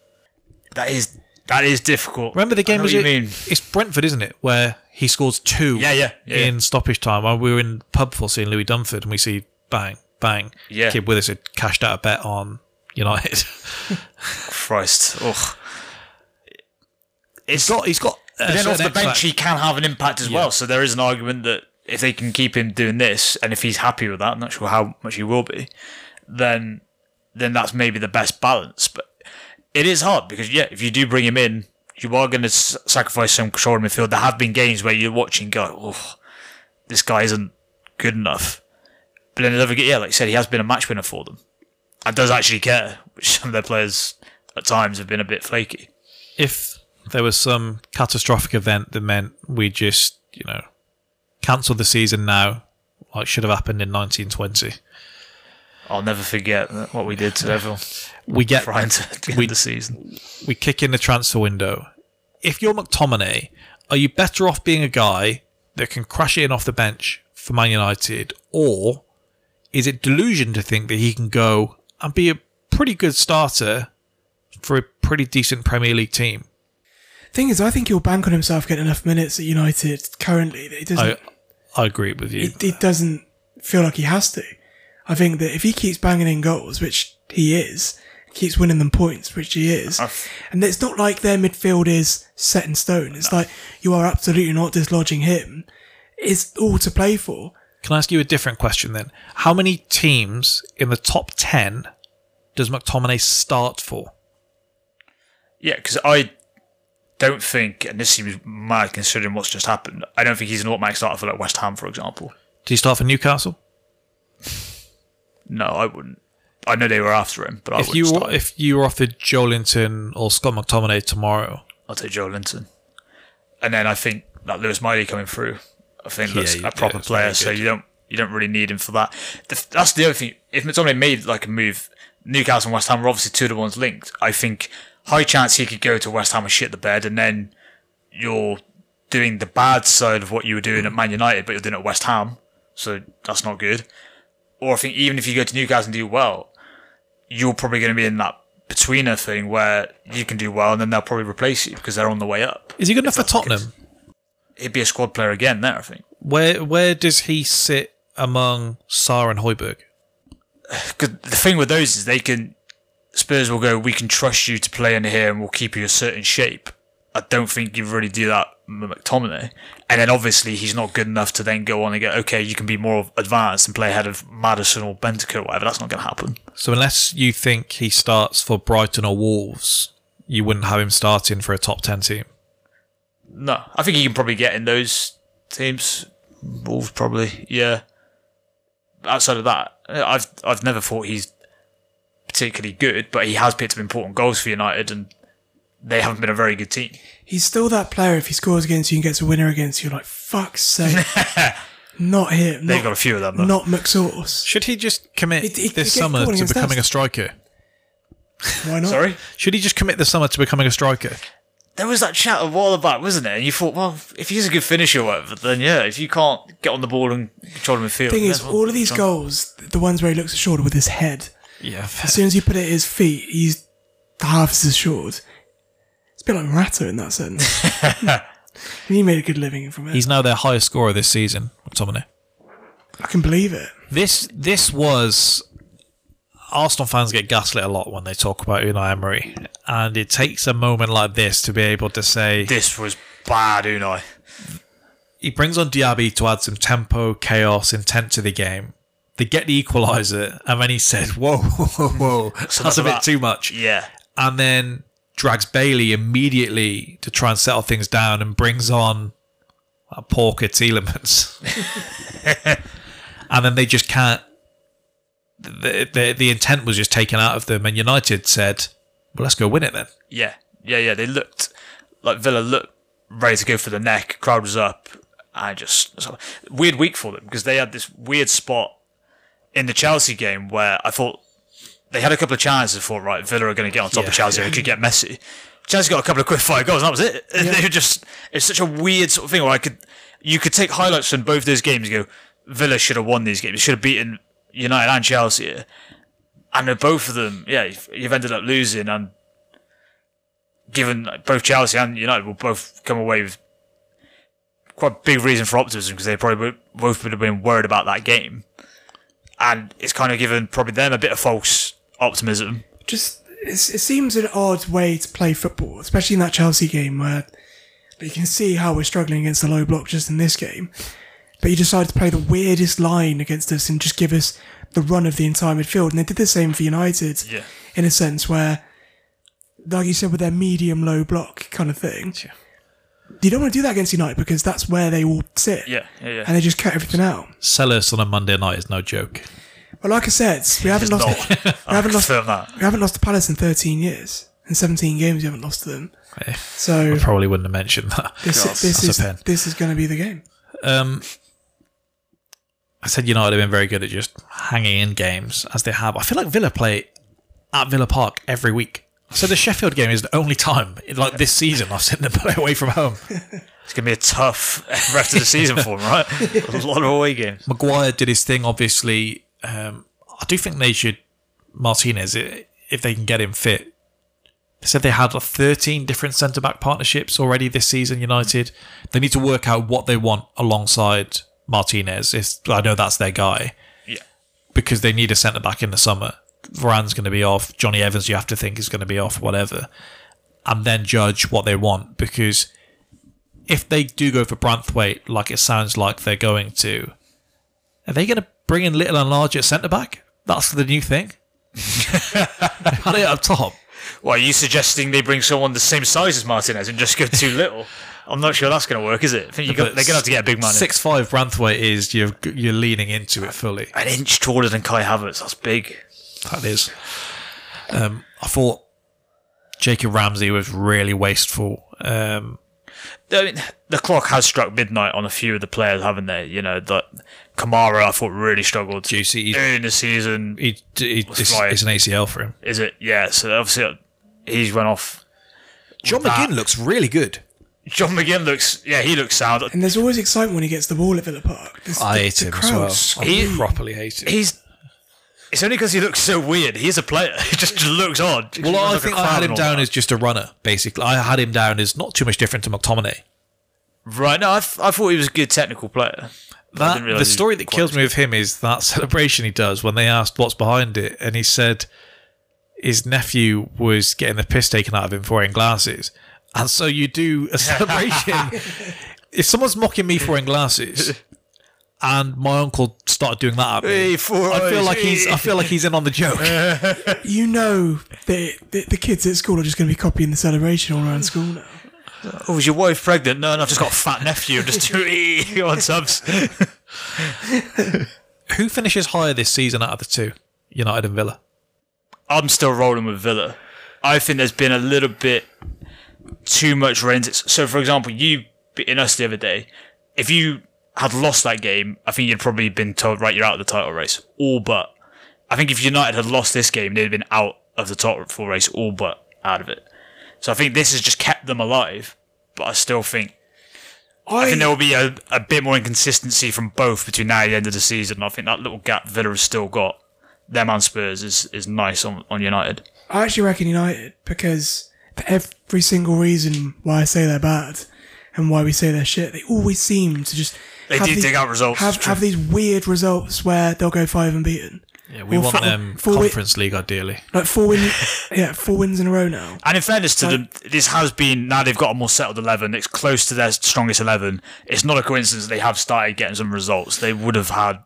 That is that is difficult. Remember the game was it- mean. It's Brentford, isn't it? Where he scores two Yeah, yeah, yeah, in stoppage time. When we were in pub for seeing Louis Dunford and we see bang, bang. Yeah. Kid with us had cashed out a bet on United. Christ. Ugh. It's he's got he's got But then off the bench, he can have an impact as well. So there is an argument that if they can keep him doing this, and if he's happy with that, I'm not sure how much he will be, then then that's maybe the best balance. But it is hard because yeah, if you do bring him in, you are going to s- sacrifice some control in midfield. There have been games where you're watching, go, oh, this guy isn't good enough. But then another, yeah, like you said, he has been a match winner for them and does actually care, which some of their players at times have been a bit flaky. If there was some catastrophic event that meant we just, you know, cancelled the season now, like should have happened in 1920, I'll never forget what we did to Neville we get trying to end We- the season. we kick in the transfer window. If you're McTominay, are you better off being a guy that can crash in off the bench for Man United, or is it delusion to think that he can go and be a pretty good starter for a pretty decent Premier League team? Thing is, I think he'll bank on himself getting enough minutes at United currently that he doesn't. I I agree with you. it, it doesn't feel like he has to. I think that if he keeps banging in goals, which he is, keeps winning them points, which he is, and it's not like their midfield is set in stone. It's like you are absolutely not dislodging him. It's all to play for. Can I ask you a different question then? How many teams in the top 10 does McTominay start for? Yeah, because I don't think, and this seems mad considering what's just happened, I don't think he's an automatic starter for like West Ham, for example. Do you start for Newcastle? No, I wouldn't. I know they were after him, but I If you start. if you were offered Joelinton or Scott McTominay tomorrow, I'll take Joelinton. And then I think that Lewis Miley coming through, I think Yeah, that's yeah, a proper it's player. very So you don't you don't really need him for that. The, that's the other thing. If McTominay made like a move, Newcastle and West Ham were obviously two of the ones linked. I think high chance he could go to West Ham and shit the bed, and then you're doing the bad side of what you were doing at Man United, but you're doing it at West Ham. So that's not good. Or I think even if you go to Newcastle and do well, you're probably going to be in that betweener thing where you can do well and then they'll probably replace you because they're on the way up. is he good enough for that's the case. Tottenham? He'd be a squad player again there, I think. Where where does he sit among Sarr and Højbjerg? Because the thing with those is they can Spurs will go, we can trust you to play in here and we'll keep you a certain shape. I don't think you really do that with McTominay. And then obviously he's not good enough to then go on and go, okay, you can be more advanced and play ahead of Maddison or Bentancur or whatever. That's not going to happen. So unless you think he starts for Brighton or Wolves, you wouldn't have him starting for a top ten team. No, I think he can probably get in those teams. Wolves probably, yeah. Outside of that, I've I've never thought he's particularly good, but he has picked up important goals for United, and they haven't been a very good team. He's still that player. If he scores against you and gets a winner against you, you're like fuck's sake, not him. They've Not, got a few of them. Though. not McSauce. Should he just commit It- it- it this summer to becoming us. a striker? Why not? Sorry, Should he just commit this summer to becoming a striker? there was that chat a while back, wasn't it? And you thought, well, if he's a good finisher or whatever, then yeah. If you can't get on the ball and control him the midfield, Thing is, well, all of these John- goals, the ones where he looks short with his head, Yeah. as soon as you put it at his feet, he's half as short. It's a bit like Morata in that sense. he made a good living from it. He's now their highest scorer this season, McTominay. I can believe it. This this was Arsenal fans get gaslit a lot when they talk about Unai Emery, and it takes a moment like this to be able to say This was bad, Unai. he brings on Diaby to add some tempo, chaos, intent to the game. They get the equaliser, and then he said, "Whoa, whoa, whoa, whoa. that's a bit that. too much." Yeah, and then drags Bailey immediately to try and settle things down and brings on uh, Porker Tielemans. and then they just can't. The, the, the intent was just taken out of them, and United said, well, let's go win it then. Yeah, yeah, yeah. They looked like Villa looked ready to go for the neck. Crowd was up, I just weird week for them because they had this weird spot in the Chelsea game where I thought they had a couple of chances. I thought, right, Villa are going to get on top Yeah. of Chelsea. It could get messy. Chelsea got a couple of quick fire goals, and that was it. And They were just it's such a weird sort of thing where I could you could take highlights from both those games and go, Villa should have won these games. Should have beaten United and Chelsea. And both of them, yeah, you've, you've ended up losing and given like, both Chelsea and United will both come away with quite a big reason for optimism because they probably both would have been worried about that game. And it's kind of given probably them a bit of false optimism. Just it's, it seems an odd way to play football, especially in that Chelsea game where you can see how we're struggling against the low block just in this game. But you decided to play the weirdest line against us and just give us the run of the entire midfield. And they did the same for United, Yeah. in a sense, where, like you said, with their medium low block kind of thing. Yeah. you don't want to do that against United because that's where they all sit. Yeah, yeah, yeah. And they just cut everything out. Selhurst on a Monday night is no joke. But like I said, we haven't lost. not. we haven't lost. confirm that. We haven't lost to Palace in 13 years. In 17 games, we haven't lost to them. Eh, So Probably wouldn't have mentioned that. this, God, this that's a is this is going to be the game. Um, I said United have been very good at just hanging in games as they have. I feel like Villa play at Villa Park every week. So the Sheffield game is the only time, like this season, I've seen them play away from home. It's gonna be a tough rest of the season for them, right? A lot of away games. Maguire did his thing, obviously. Um, I do think they should, Martinez, if they can get him fit. They said they had 13 different centre back partnerships already this season, United. They need to work out what they want alongside Martinez. If, I know that's their guy. Yeah. because they need a centre back in the summer. Varane's going to be off. Jonny Evans, you have to think, is going to be off, whatever. And then judge what they want. Because if they do go for Branthwaite, like it sounds like they're going to, are they going to bring in Little and Large at centre back? That's the new thing. had it up top. Well, are you suggesting they bring someone the same size as Martinez and just go too little? I'm not sure that's going to work, is it? I think you got, they're going to have to get a big man. in. Six five Branthwaite is you're you're leaning into it fully. An inch taller than Kai Havertz. That's big. That is. Um, I thought Jacob Ramsey was really wasteful. Um, I mean, the clock has struck midnight on a few of the players, haven't they? You know, that Kamara, I thought really struggled Juicy, early in the season. he, he, it's, it's an ACL for him. Is it? Yeah. So obviously uh, he's went off. John that- McGinn looks really good. John McGinn looks. Yeah, he looks sound. And there's always excitement when he gets the ball at Villa Park. This, I the, hate the him as well. scream. I properly hate him. He's. It's only because he looks so weird. He is a player. He just, looks odd. Well, I like think I had him down that. as just a runner, basically. I had him down as not too much different to McTominay. right. No, I, th- I thought he was a good technical player. That, the story that kills me with him is that celebration he does when they asked what's behind it, and he said his nephew was getting the piss taken out of him for wearing glasses, and so you do a celebration. if someone's mocking me for wearing glasses, and my uncle started doing that at me, Hey, four I feel eyes, like he's I feel like he's in on the joke. You know that the, the kids at school are just going to be copying the celebration all around school now. Oh, was your wife pregnant? No, no, I've just got a fat nephew. Just do on subs. Who finishes higher this season out of the two, United and Villa? I'm still rolling with Villa. I think there's been a little bit too much rain. So, for example, you beating us the other day. If you had lost that game, I think you'd probably been told, right, you're out of the title race. All but. I think if United had lost this game, they'd have been out of the top four race, all but out of it. So I think this has just kept them alive. But I still think I think there will be a, a bit more inconsistency from both between now and the end of the season. I think that little gap Villa has still got, them and Spurs, is, is nice on, on United. I actually reckon United because for every single reason why I say they're bad and why we say they're shit, they always seem to just They have do these- dig out results, Have have these weird results where they'll go five and unbeaten, Yeah, we Or want four- them four wi- Conference League ideally. like four win, yeah, four wins in a row now. And in fairness to them, this has been now they've got a more settled eleven. It's close to their strongest eleven. It's not a coincidence they have started getting some results. They would have had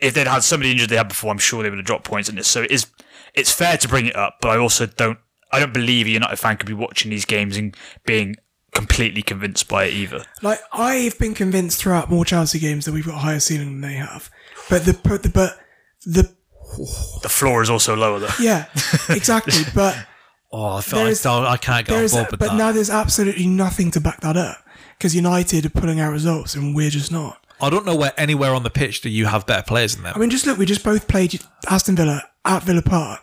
if they'd had somebody injured they had before. I'm sure they would have dropped points in this. So it is it's fair to bring it up, but I also don't I don't believe a United fan could be watching these games and being completely convinced by it either. Like I've been convinced throughout more Chelsea games that we've got a higher ceiling than they have, but the but the but the The floor is also lower though. yeah exactly. But Oh, I feel There's- like I can't get on board with but that. now there's absolutely nothing to back that up because United are pulling out results and we're just not. I don't know where anywhere on the pitch do you have better players than them. I mean, just look, we just both played Aston Villa at Villa Park,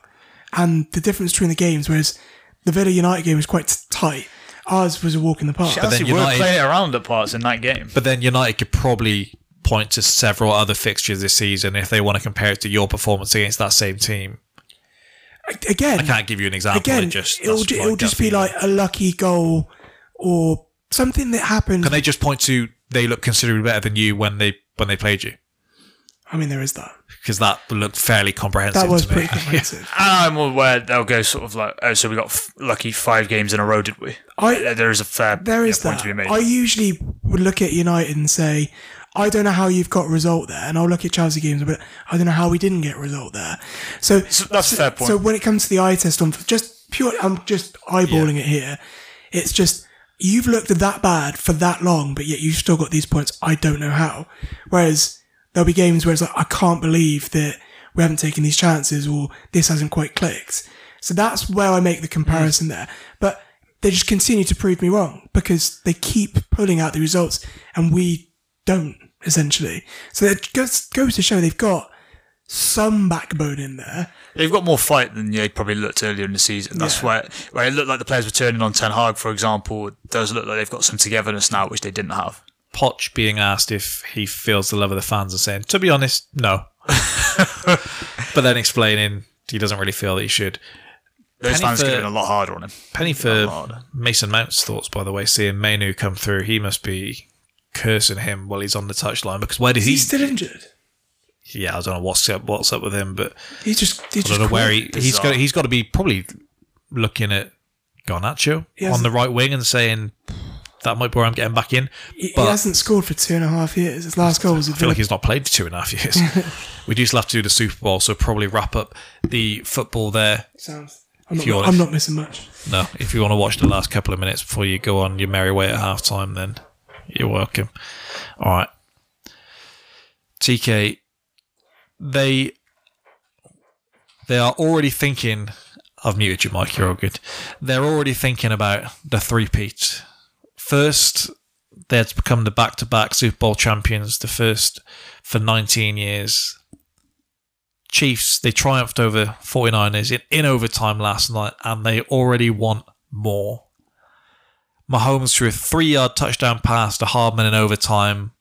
and the difference between the games, whereas the Villa United game was quite tight, ours was a walk in the park. then Chelsea were United- playing it around at parts in that game. But then United could probably point to several other fixtures this season if they want to compare it to your performance against that same team. Again, I can't give you an example. again, it just it'll, that's ju- my it'll gut just be feeling. like a lucky goal or something that happened. Can they just point to they look considerably better than you when they when they played you? I mean, there is that. Because that looked fairly comprehensive. That was to me. pretty comprehensive. And I'm aware they'll go sort of like, oh, so we got f- lucky five games in a row, did we? I- there is a fair There is yeah, point that. to be made. I usually would look at United and say, I don't know how you've got a result there, and I'll look at Chelsea games, but I don't know how we didn't get a result there. So, that's a fair point. So when it comes to the eye test on just pure, I'm just eyeballing it here. It's just you've looked that bad for that long, but yet you've still got these points. I don't know how. Whereas there'll be games where it's like, I can't believe that we haven't taken these chances or this hasn't quite clicked. So that's where I make the mm. comparison there. But they just continue to prove me wrong because they keep pulling out the results and we don't essentially. So it goes, goes to show they've got some backbone in there. They've got more fight than they probably looked earlier in the season. That's Yeah. where where it looked like the players were turning on Ten Hag, for example. It does look like they've got some togetherness now, which they didn't have. Poch being asked if he feels the love of the fans and saying, to be honest, no. but then explaining he doesn't really feel that he should. Those Penny fans for- could have been a lot harder on him. Penny for. Mason Mount's thoughts, by the way, seeing Mainoo come through, he must be cursing him while he's on the touchline because where did he? he still injured? yeah, I don't know what's up, what's up with him, but He's just, he's I don't know where he, quit. he's Bizarre. got. He's got to be probably looking at Garnacho on the right wing and saying that might be where I'm getting back in. He, he hasn't scored for two and a half years. His last goal was a I feel like he's not played for two and a half years. we do still have to do the Super Bowl, so probably wrap up the football there. Sounds. I'm not, want- I'm not missing much. No, if you want to watch the last couple of minutes before you go on your merry way at half time, then you're welcome. All right. TK, they they are already thinking. I've muted you, Mike. You're all good. They're already thinking about the three-peat. First, they had to become the back-to-back Super Bowl champions, the first for 19 years. Chiefs, they triumphed over 49ers in, in overtime last night, and they already want more. Mahomes threw a three yard touchdown pass to Hardman in overtime.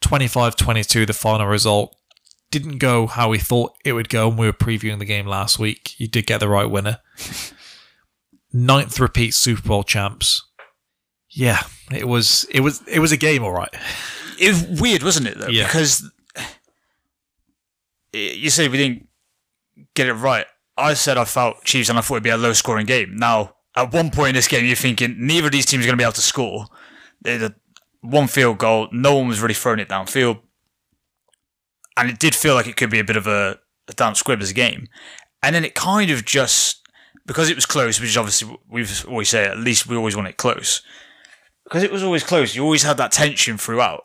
25 22, the final result. Didn't go how we thought it would go when we were previewing the game last week. You did get the right winner. Ninth repeat Super Bowl champs. Yeah, it was it was it was a game, all right. It was weird, wasn't it? Though, Yeah. because eh, you said we didn't get it right. I said I felt Chiefs and I thought it'd be a low scoring game. Now, at one point in this game, you're thinking neither of these teams are going to be able to score. A one field goal. No one was really throwing it downfield, and it did feel like it could be a bit of a, a damn squib as a game. And then it kind of just because it was close, which is obviously we've always say At least we always want it close because it was always close. You always had that tension throughout,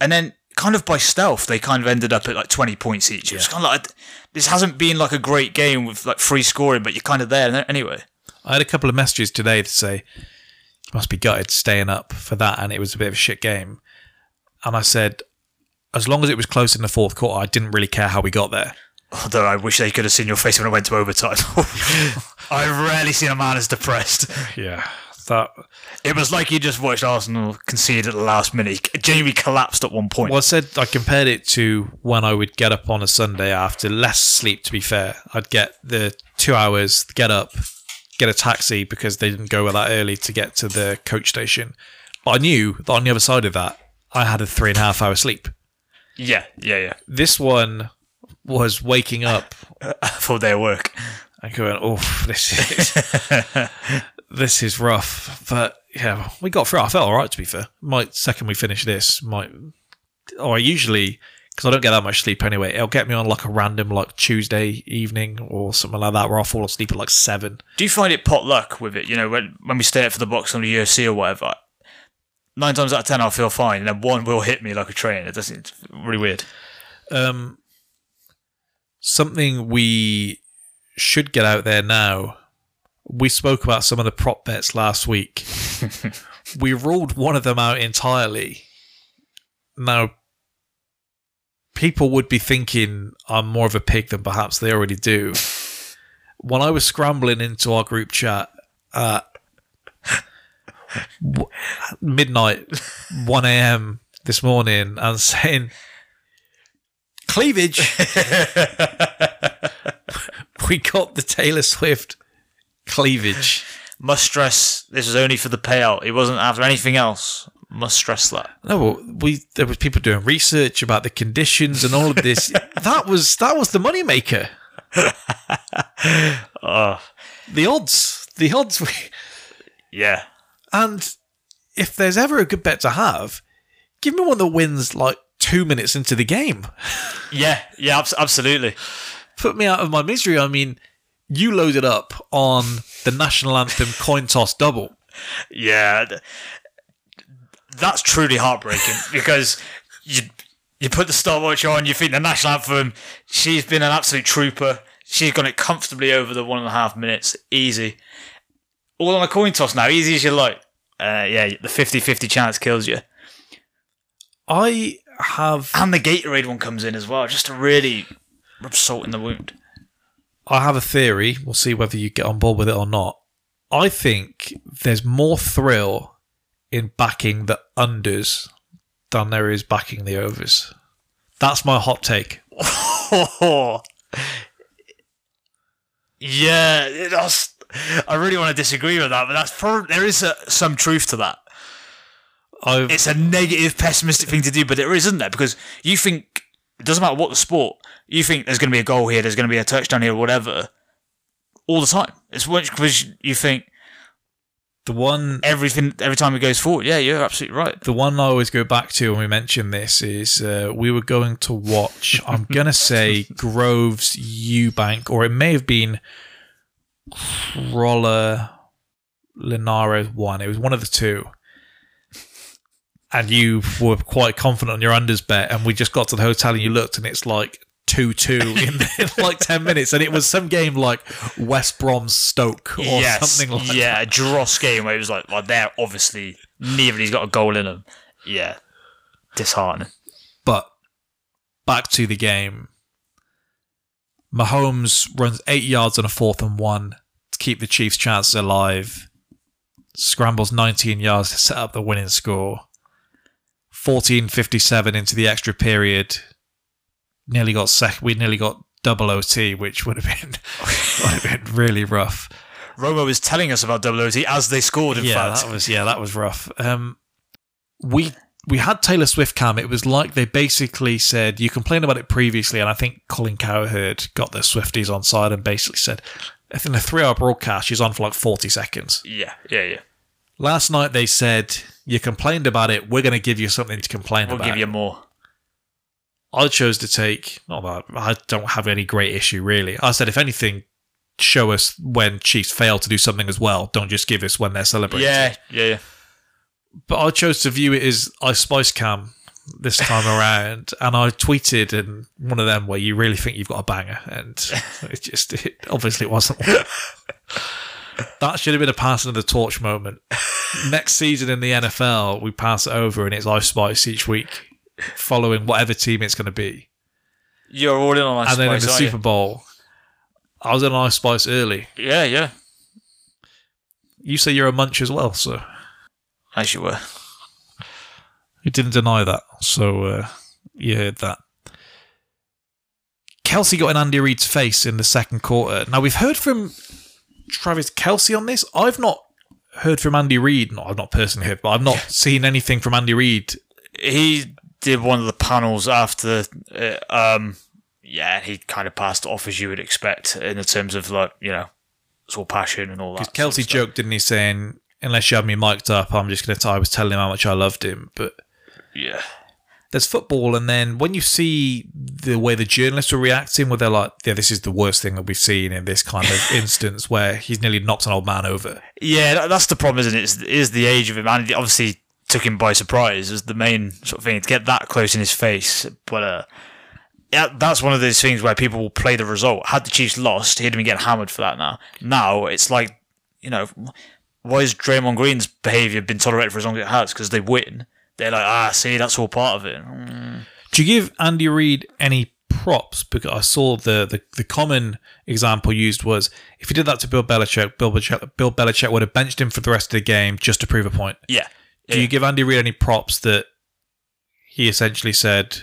and then kind of by stealth, they kind of ended up at like twenty points each. It was kind of like this hasn't been like a great game with like free scoring, but you're kind of there anyway. I had a couple of messages today to say you must be gutted staying up for that, and it was a bit of a shit game. And I said, as long as it was close in the fourth quarter, I didn't really care how we got there. Although I wish they could have seen your face when I went to overtime. I've rarely seen a man as depressed. Yeah, that. It was like you just watched Arsenal concede at the last minute. He genuinely collapsed at one point. Well, I said I compared it to when I would get up on a Sunday after less sleep. To be fair, I'd get the two hours, get up, get a taxi because they didn't go that early to get to the coach station. But I knew that on the other side of that, I had a three and a half hour sleep. Yeah, yeah, yeah. This one was waking up for their work. and going, "Oh, this is this is rough." But yeah, we got through. I felt all right to be fair. Might second we finish this, might or I usually because I don't get that much sleep anyway. It'll get me on like a random like Tuesday evening or something like that where I'll fall asleep at like seven. Do you find it pot luck with it? You know, when when we stay out for the box on the UFC or whatever, nine times out of ten I'll feel fine, and then one will hit me like a train. It doesn't. It's really weird. Um, something we should get out there now. We spoke about some of the prop bets last week. we ruled one of them out entirely. Now, people would be thinking I'm more of a pig than perhaps they already do. When I was scrambling into our group chat uh, at midnight, 1 a.m. this morning, and saying, cleavage. we got the Taylor Swift cleavage. Must stress this was only for the payout. It wasn't after anything else. Must stress that. No, well, we there was people doing research about the conditions and all of this. that was that was the moneymaker. Oh, The odds, the odds. We, yeah. and if there's ever a good bet to have, give me one that wins like two minutes into the game. Yeah, yeah, abs- absolutely. Put me out of my misery. I mean, you loaded up on the national anthem coin toss double. Yeah, th- that's truly heartbreaking because you you put the stopwatch on, you think the national anthem. She's been an absolute trooper. She's gone it comfortably over the one and a half minutes, easy. All on a coin toss now, easy as you like. Uh, yeah, the 50-50 chance kills you, I have and the Gatorade one comes in as well, just to really rub salt in the wound. I have a theory. We'll see whether you get on board with it or not. I think there's more thrill in backing the unders than there is backing the overs. That's my hot take. Yeah, does. I really want to disagree with that, but that's probably there is a, some truth to that. I've, It's a negative, pessimistic thing to do, but there is, isn't there? Because you think it doesn't matter what the sport, you think there's going to be a goal here, there's going to be a touchdown here, whatever, all the time. It's because you think the one everything every time it goes forward. Yeah, you're absolutely right. the one I always go back to when we mention this is uh, we were going to watch. I'm gonna say Groves Eubank, or it may have been Crolla Linares one. It was one of the two. And you were quite confident on your unders bet, and we just got to the hotel and you looked, and it's like two two in, in like ten minutes, and it was some game like West Brom Stoke or yes, something like that. yeah, a Dross game where it was like, well, they're obviously neither of these got a goal in them. Yeah, disheartening. But back to the game. Mahomes runs eight yards on a fourth and one to keep the Chiefs' chances alive. Scrambles 19 yards to set up the winning score. 14:57 into the extra period. Nearly got sec. We nearly got double OT, which would have been would have been really rough. Romo was telling us about WOT as they scored. In yeah, fact, that was yeah, that was rough. Um, we we had Taylor Swift cam. It was like they basically said you complained about it previously, and I think Colin Cowherd got the Swifties on side and basically said, I think the three-hour broadcast she's on for like forty seconds. yeah, yeah, yeah. Last night they said you complained about it. We're going to give you something to complain about. We'll give you more. I chose to take not that I don't have any great issue really. I said if anything, show us when Chiefs fail to do something as well. Don't just give us when they're celebrating. Yeah, yeah, yeah. but I chose to view it as Ice Spice Cam this time around, and I tweeted in one of them where you really think you've got a banger, and it just it obviously wasn't. that should have been a passing of the torch moment. Next season in the NFL, we pass it over, and it's Ice Spice each week, following whatever team it's going to be, You're all in on that. and then in the Spice, Super Bowl. I was in Ice Spice early. Yeah, yeah. You say you're a munch as well, so As you were. You didn't deny that, so uh, you heard that. Kelce got in Andy Reid's face in the second quarter. Now we've heard from Travis Kelce on this. I've not heard from Andy Reid. No, I've not personally heard, but I've not seen anything from Andy Reid. He did one of the panels after. Uh, um, yeah, he kind of passed it off as you would expect in the terms of like you know, it's all passion and all that. Because sort of Kelce joked, didn't he, saying, "Unless you have me mic'd up, I'm just going to." tell I was telling him how much I loved him, but Yeah, there's football, and then when you see the way the journalists were reacting, where they're like, "Yeah, this is the worst thing that we've seen in this kind of instance where he's nearly knocked an old man over." yeah. That's the problem, isn't it? Is, is the age of him, and it obviously took him by surprise. Is the main sort of thing to get that close in his face, but. uh yeah, that's one of those things where people will play the result. Had the Chiefs lost, he'd have been getting hammered for that now. Now, it's like, you know, why has Draymond Green's behaviour been tolerated for as long as it has? Because they win. They're like, ah, see, that's all part of it. Do you give Andy Reid any props? Because I saw the, the, the common example used was if he did that to Bill Belichick, Bill Belichick, Bill Belichick would have benched him for the rest of the game just to prove a point. Yeah. Do you give Andy Reid any props that he essentially said,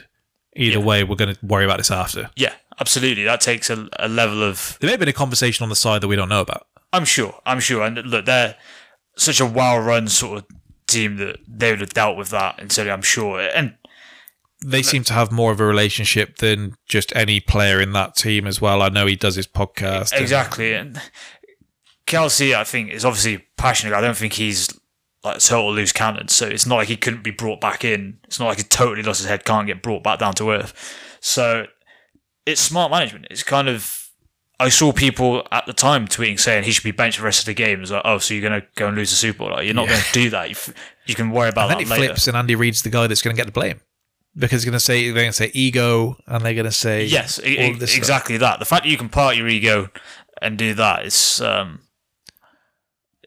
either Yeah. way, we're going to worry about this after? Yeah, absolutely. That takes a, a level of There may have been a conversation on the side that we don't know about. I'm sure. I'm sure. And look, they're such a well run sort of team that they would have dealt with that. And so I'm sure. And They seem to have more of a relationship than just any player in that team as well. I know he does his podcast. exactly. And Kelce, I think, is obviously passionate. I don't think he's like a total loose cannon. So it's not like he couldn't be brought back in. It's not like he totally lost his head, can't get brought back down to earth. So it's smart management. It's kind of. I saw people at the time tweeting saying he should be benched for the rest of the game. It was like, oh, so you're going to go and lose the Super Bowl? Like, you're not going to do that. You, f- you can worry about And then that it later. flips, and Andy Reid's the guy that's going to get the blame because he's going to say they're going to say ego, and they're going to say Yes, e- e- this stuff. exactly that. The fact that you can part your ego and do that is um,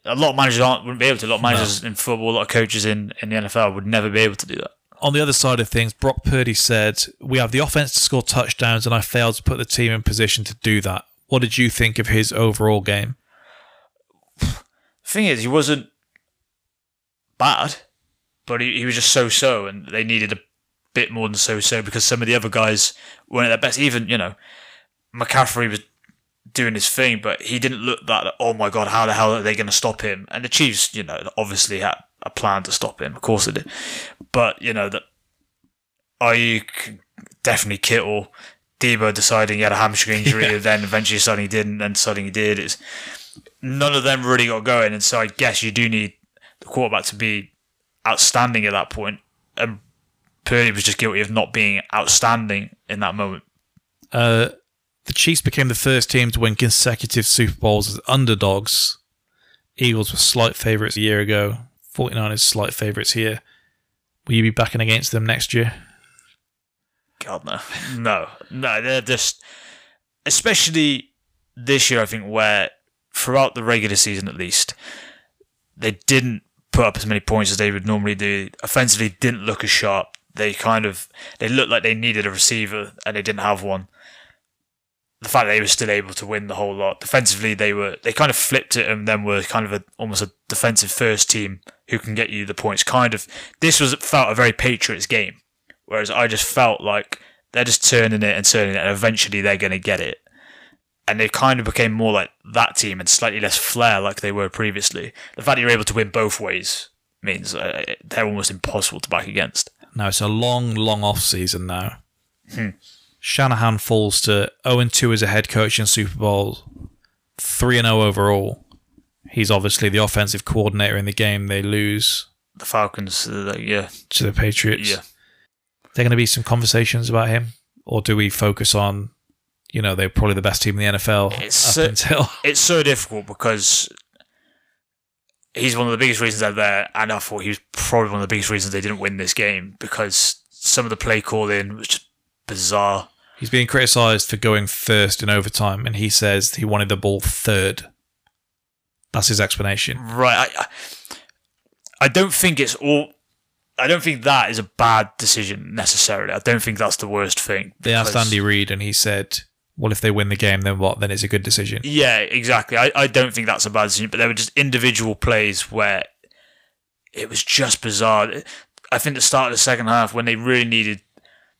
a lot of managers aren't wouldn't be able to. A lot of managers in football, a lot of coaches in, in the NFL would never be able to do that. On the other side of things, Brock Purdy said, "We have the offense to score touchdowns, and I failed to put the team in position to do that." What did you think of his overall game? Thing is, he wasn't bad, but he, he was just so so, and they needed a bit more than so so because some of the other guys weren't at their best. Even, you know, McCaffrey was doing his thing, but he didn't look that, oh my god, how the hell are they going to stop him? And the Chiefs, you know, obviously had a plan to stop him. Of course they did. But, you know, that Aiyuk, definitely Kittle, Deebo deciding he had a hamstring injury, and then eventually suddenly he didn't, and suddenly he did. It's, none of them really got going, and so I guess you do need the quarterback to be outstanding at that point. And Purdy was just guilty of not being outstanding in that moment. Uh, the Chiefs became the first team to win consecutive Super Bowls as underdogs. Eagles were slight favourites a year ago. 49ers slight favourites here. Will you be backing against them next year? God no, no, no. They're just, especially this year. I think where throughout the regular season, at least, they didn't put up as many points as they would normally do. Offensively, didn't look as sharp. They kind of they looked like they needed a receiver and they didn't have one. The fact that they were still able to win the whole lot. Defensively, they were they kind of flipped it and then were kind of a almost a defensive first team who can get you the points. Kind of this was felt a very Patriots game. Whereas I just felt like they're just turning it and turning it, and eventually they're going to get it. And they kind of became more like that team and slightly less flair like they were previously. The fact that you're able to win both ways means uh, they're almost impossible to back against. Now it's a long, long off season now. Shanahan falls to 0 2 as a head coach in Super Bowl, 3 0 overall. He's obviously the offensive coordinator in the game. They lose The Falcons, uh, yeah, to the Patriots. yeah. There going to be some conversations about him, or do we focus on, you know, they're probably the best team in the NFL It's so- until It's so difficult because he's one of the biggest reasons they're there, and I thought he was probably one of the biggest reasons they didn't win this game because some of the play calling was just bizarre. he's being criticised for going first in overtime, and he says he wanted the ball third. That's his explanation. Right. I, I don't think it's all. I don't think that is a bad decision necessarily. I don't think that's the worst thing. They asked Andy Reid, and he said, "Well, if they win the game, then what? Then it's a good decision." Yeah, exactly. I, I don't think that's a bad decision, but there were just individual plays where it was just bizarre. I think the start of the second half, when they really needed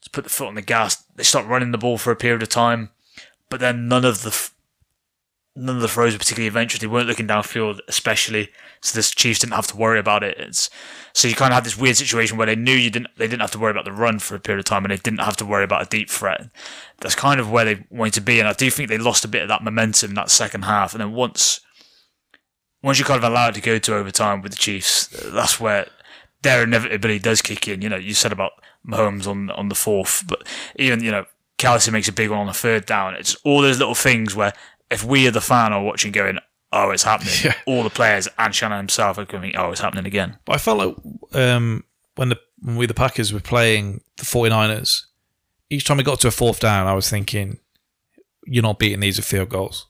to put the foot on the gas, they stopped running the ball for a period of time, but then none of the none of the throws were particularly adventurous. They weren't looking downfield, especially, so the Chiefs didn't have to worry about it. It's so you kind of had this weird situation where they knew you didn't they didn't have to worry about the run for a period of time, and they didn't have to worry about a deep threat. That's kind of where they wanted to be, and I do think they lost a bit of that momentum that second half. And then once once you kind of allowed it to go to overtime with the Chiefs, that's where their inevitability does kick in. You know, you said about Mahomes on on the fourth, but even you know, Kelce makes a big one on the third down. It's all those little things where if we are the fan or watching, going, "Oh, it's happening," Yeah. all the players and Shanahan himself are going, "Oh, it's happening again." But I felt like um, when the when we the Packers were playing the 49ers, each time we got to a fourth down, I was thinking, "You're not beating these with field goals."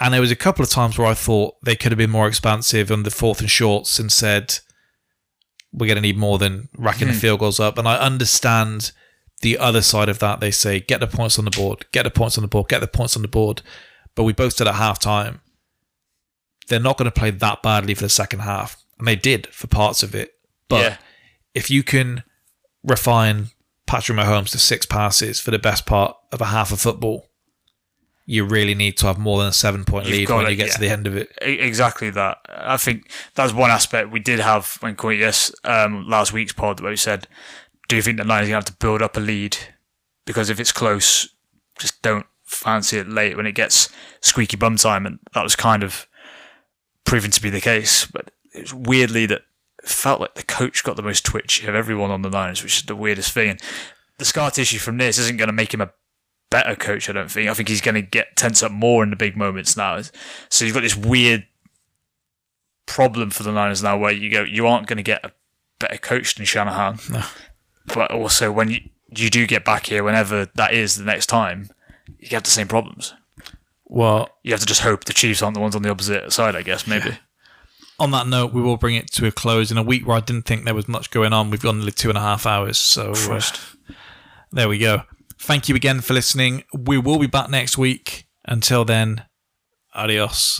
And there was a couple of times where I thought they could have been more expansive on the fourth and shorts and said, "We're going to need more than racking the field goals up." And I understand the other side of that. They say, "Get the points on the board, get the points on the board, get the points on the board." But we both said at halftime, they're not going to play that badly for the second half, and they did for parts of it. But yeah, if you can refine Patrick Mahomes to six passes for the best part of a half of football, you really need to have more than a seven point You've lead when you get yeah. to the end of it. Exactly that. I think that's one aspect we did have when calling yes um, last week's pod where we said, "Do you think the Lions are to have to build up a lead? Because if it's close, just don't fancy it late when it gets squeaky bum time." And that was kind of proven to be the case. But it's weirdly that it felt like the coach got the most twitchy of everyone on the Lions, which is the weirdest thing. And the scar tissue from this isn't going to make him a better coach. I don't think. I think he's going to get tense up more in the big moments now. So you've got this weird problem for the Niners now, where you go, you aren't going to get a better coach than Shanahan. No. But also, when you you do get back here, whenever that is the next time, you have the same problems. Well, You have to just hope the Chiefs aren't the ones on the opposite side. I guess maybe. on that note, we will bring it to a close in a week where I didn't think there was much going on. We've gone nearly two and a half hours, so uh, there we go. Thank you again for listening. We will be back next week. Until then, adios.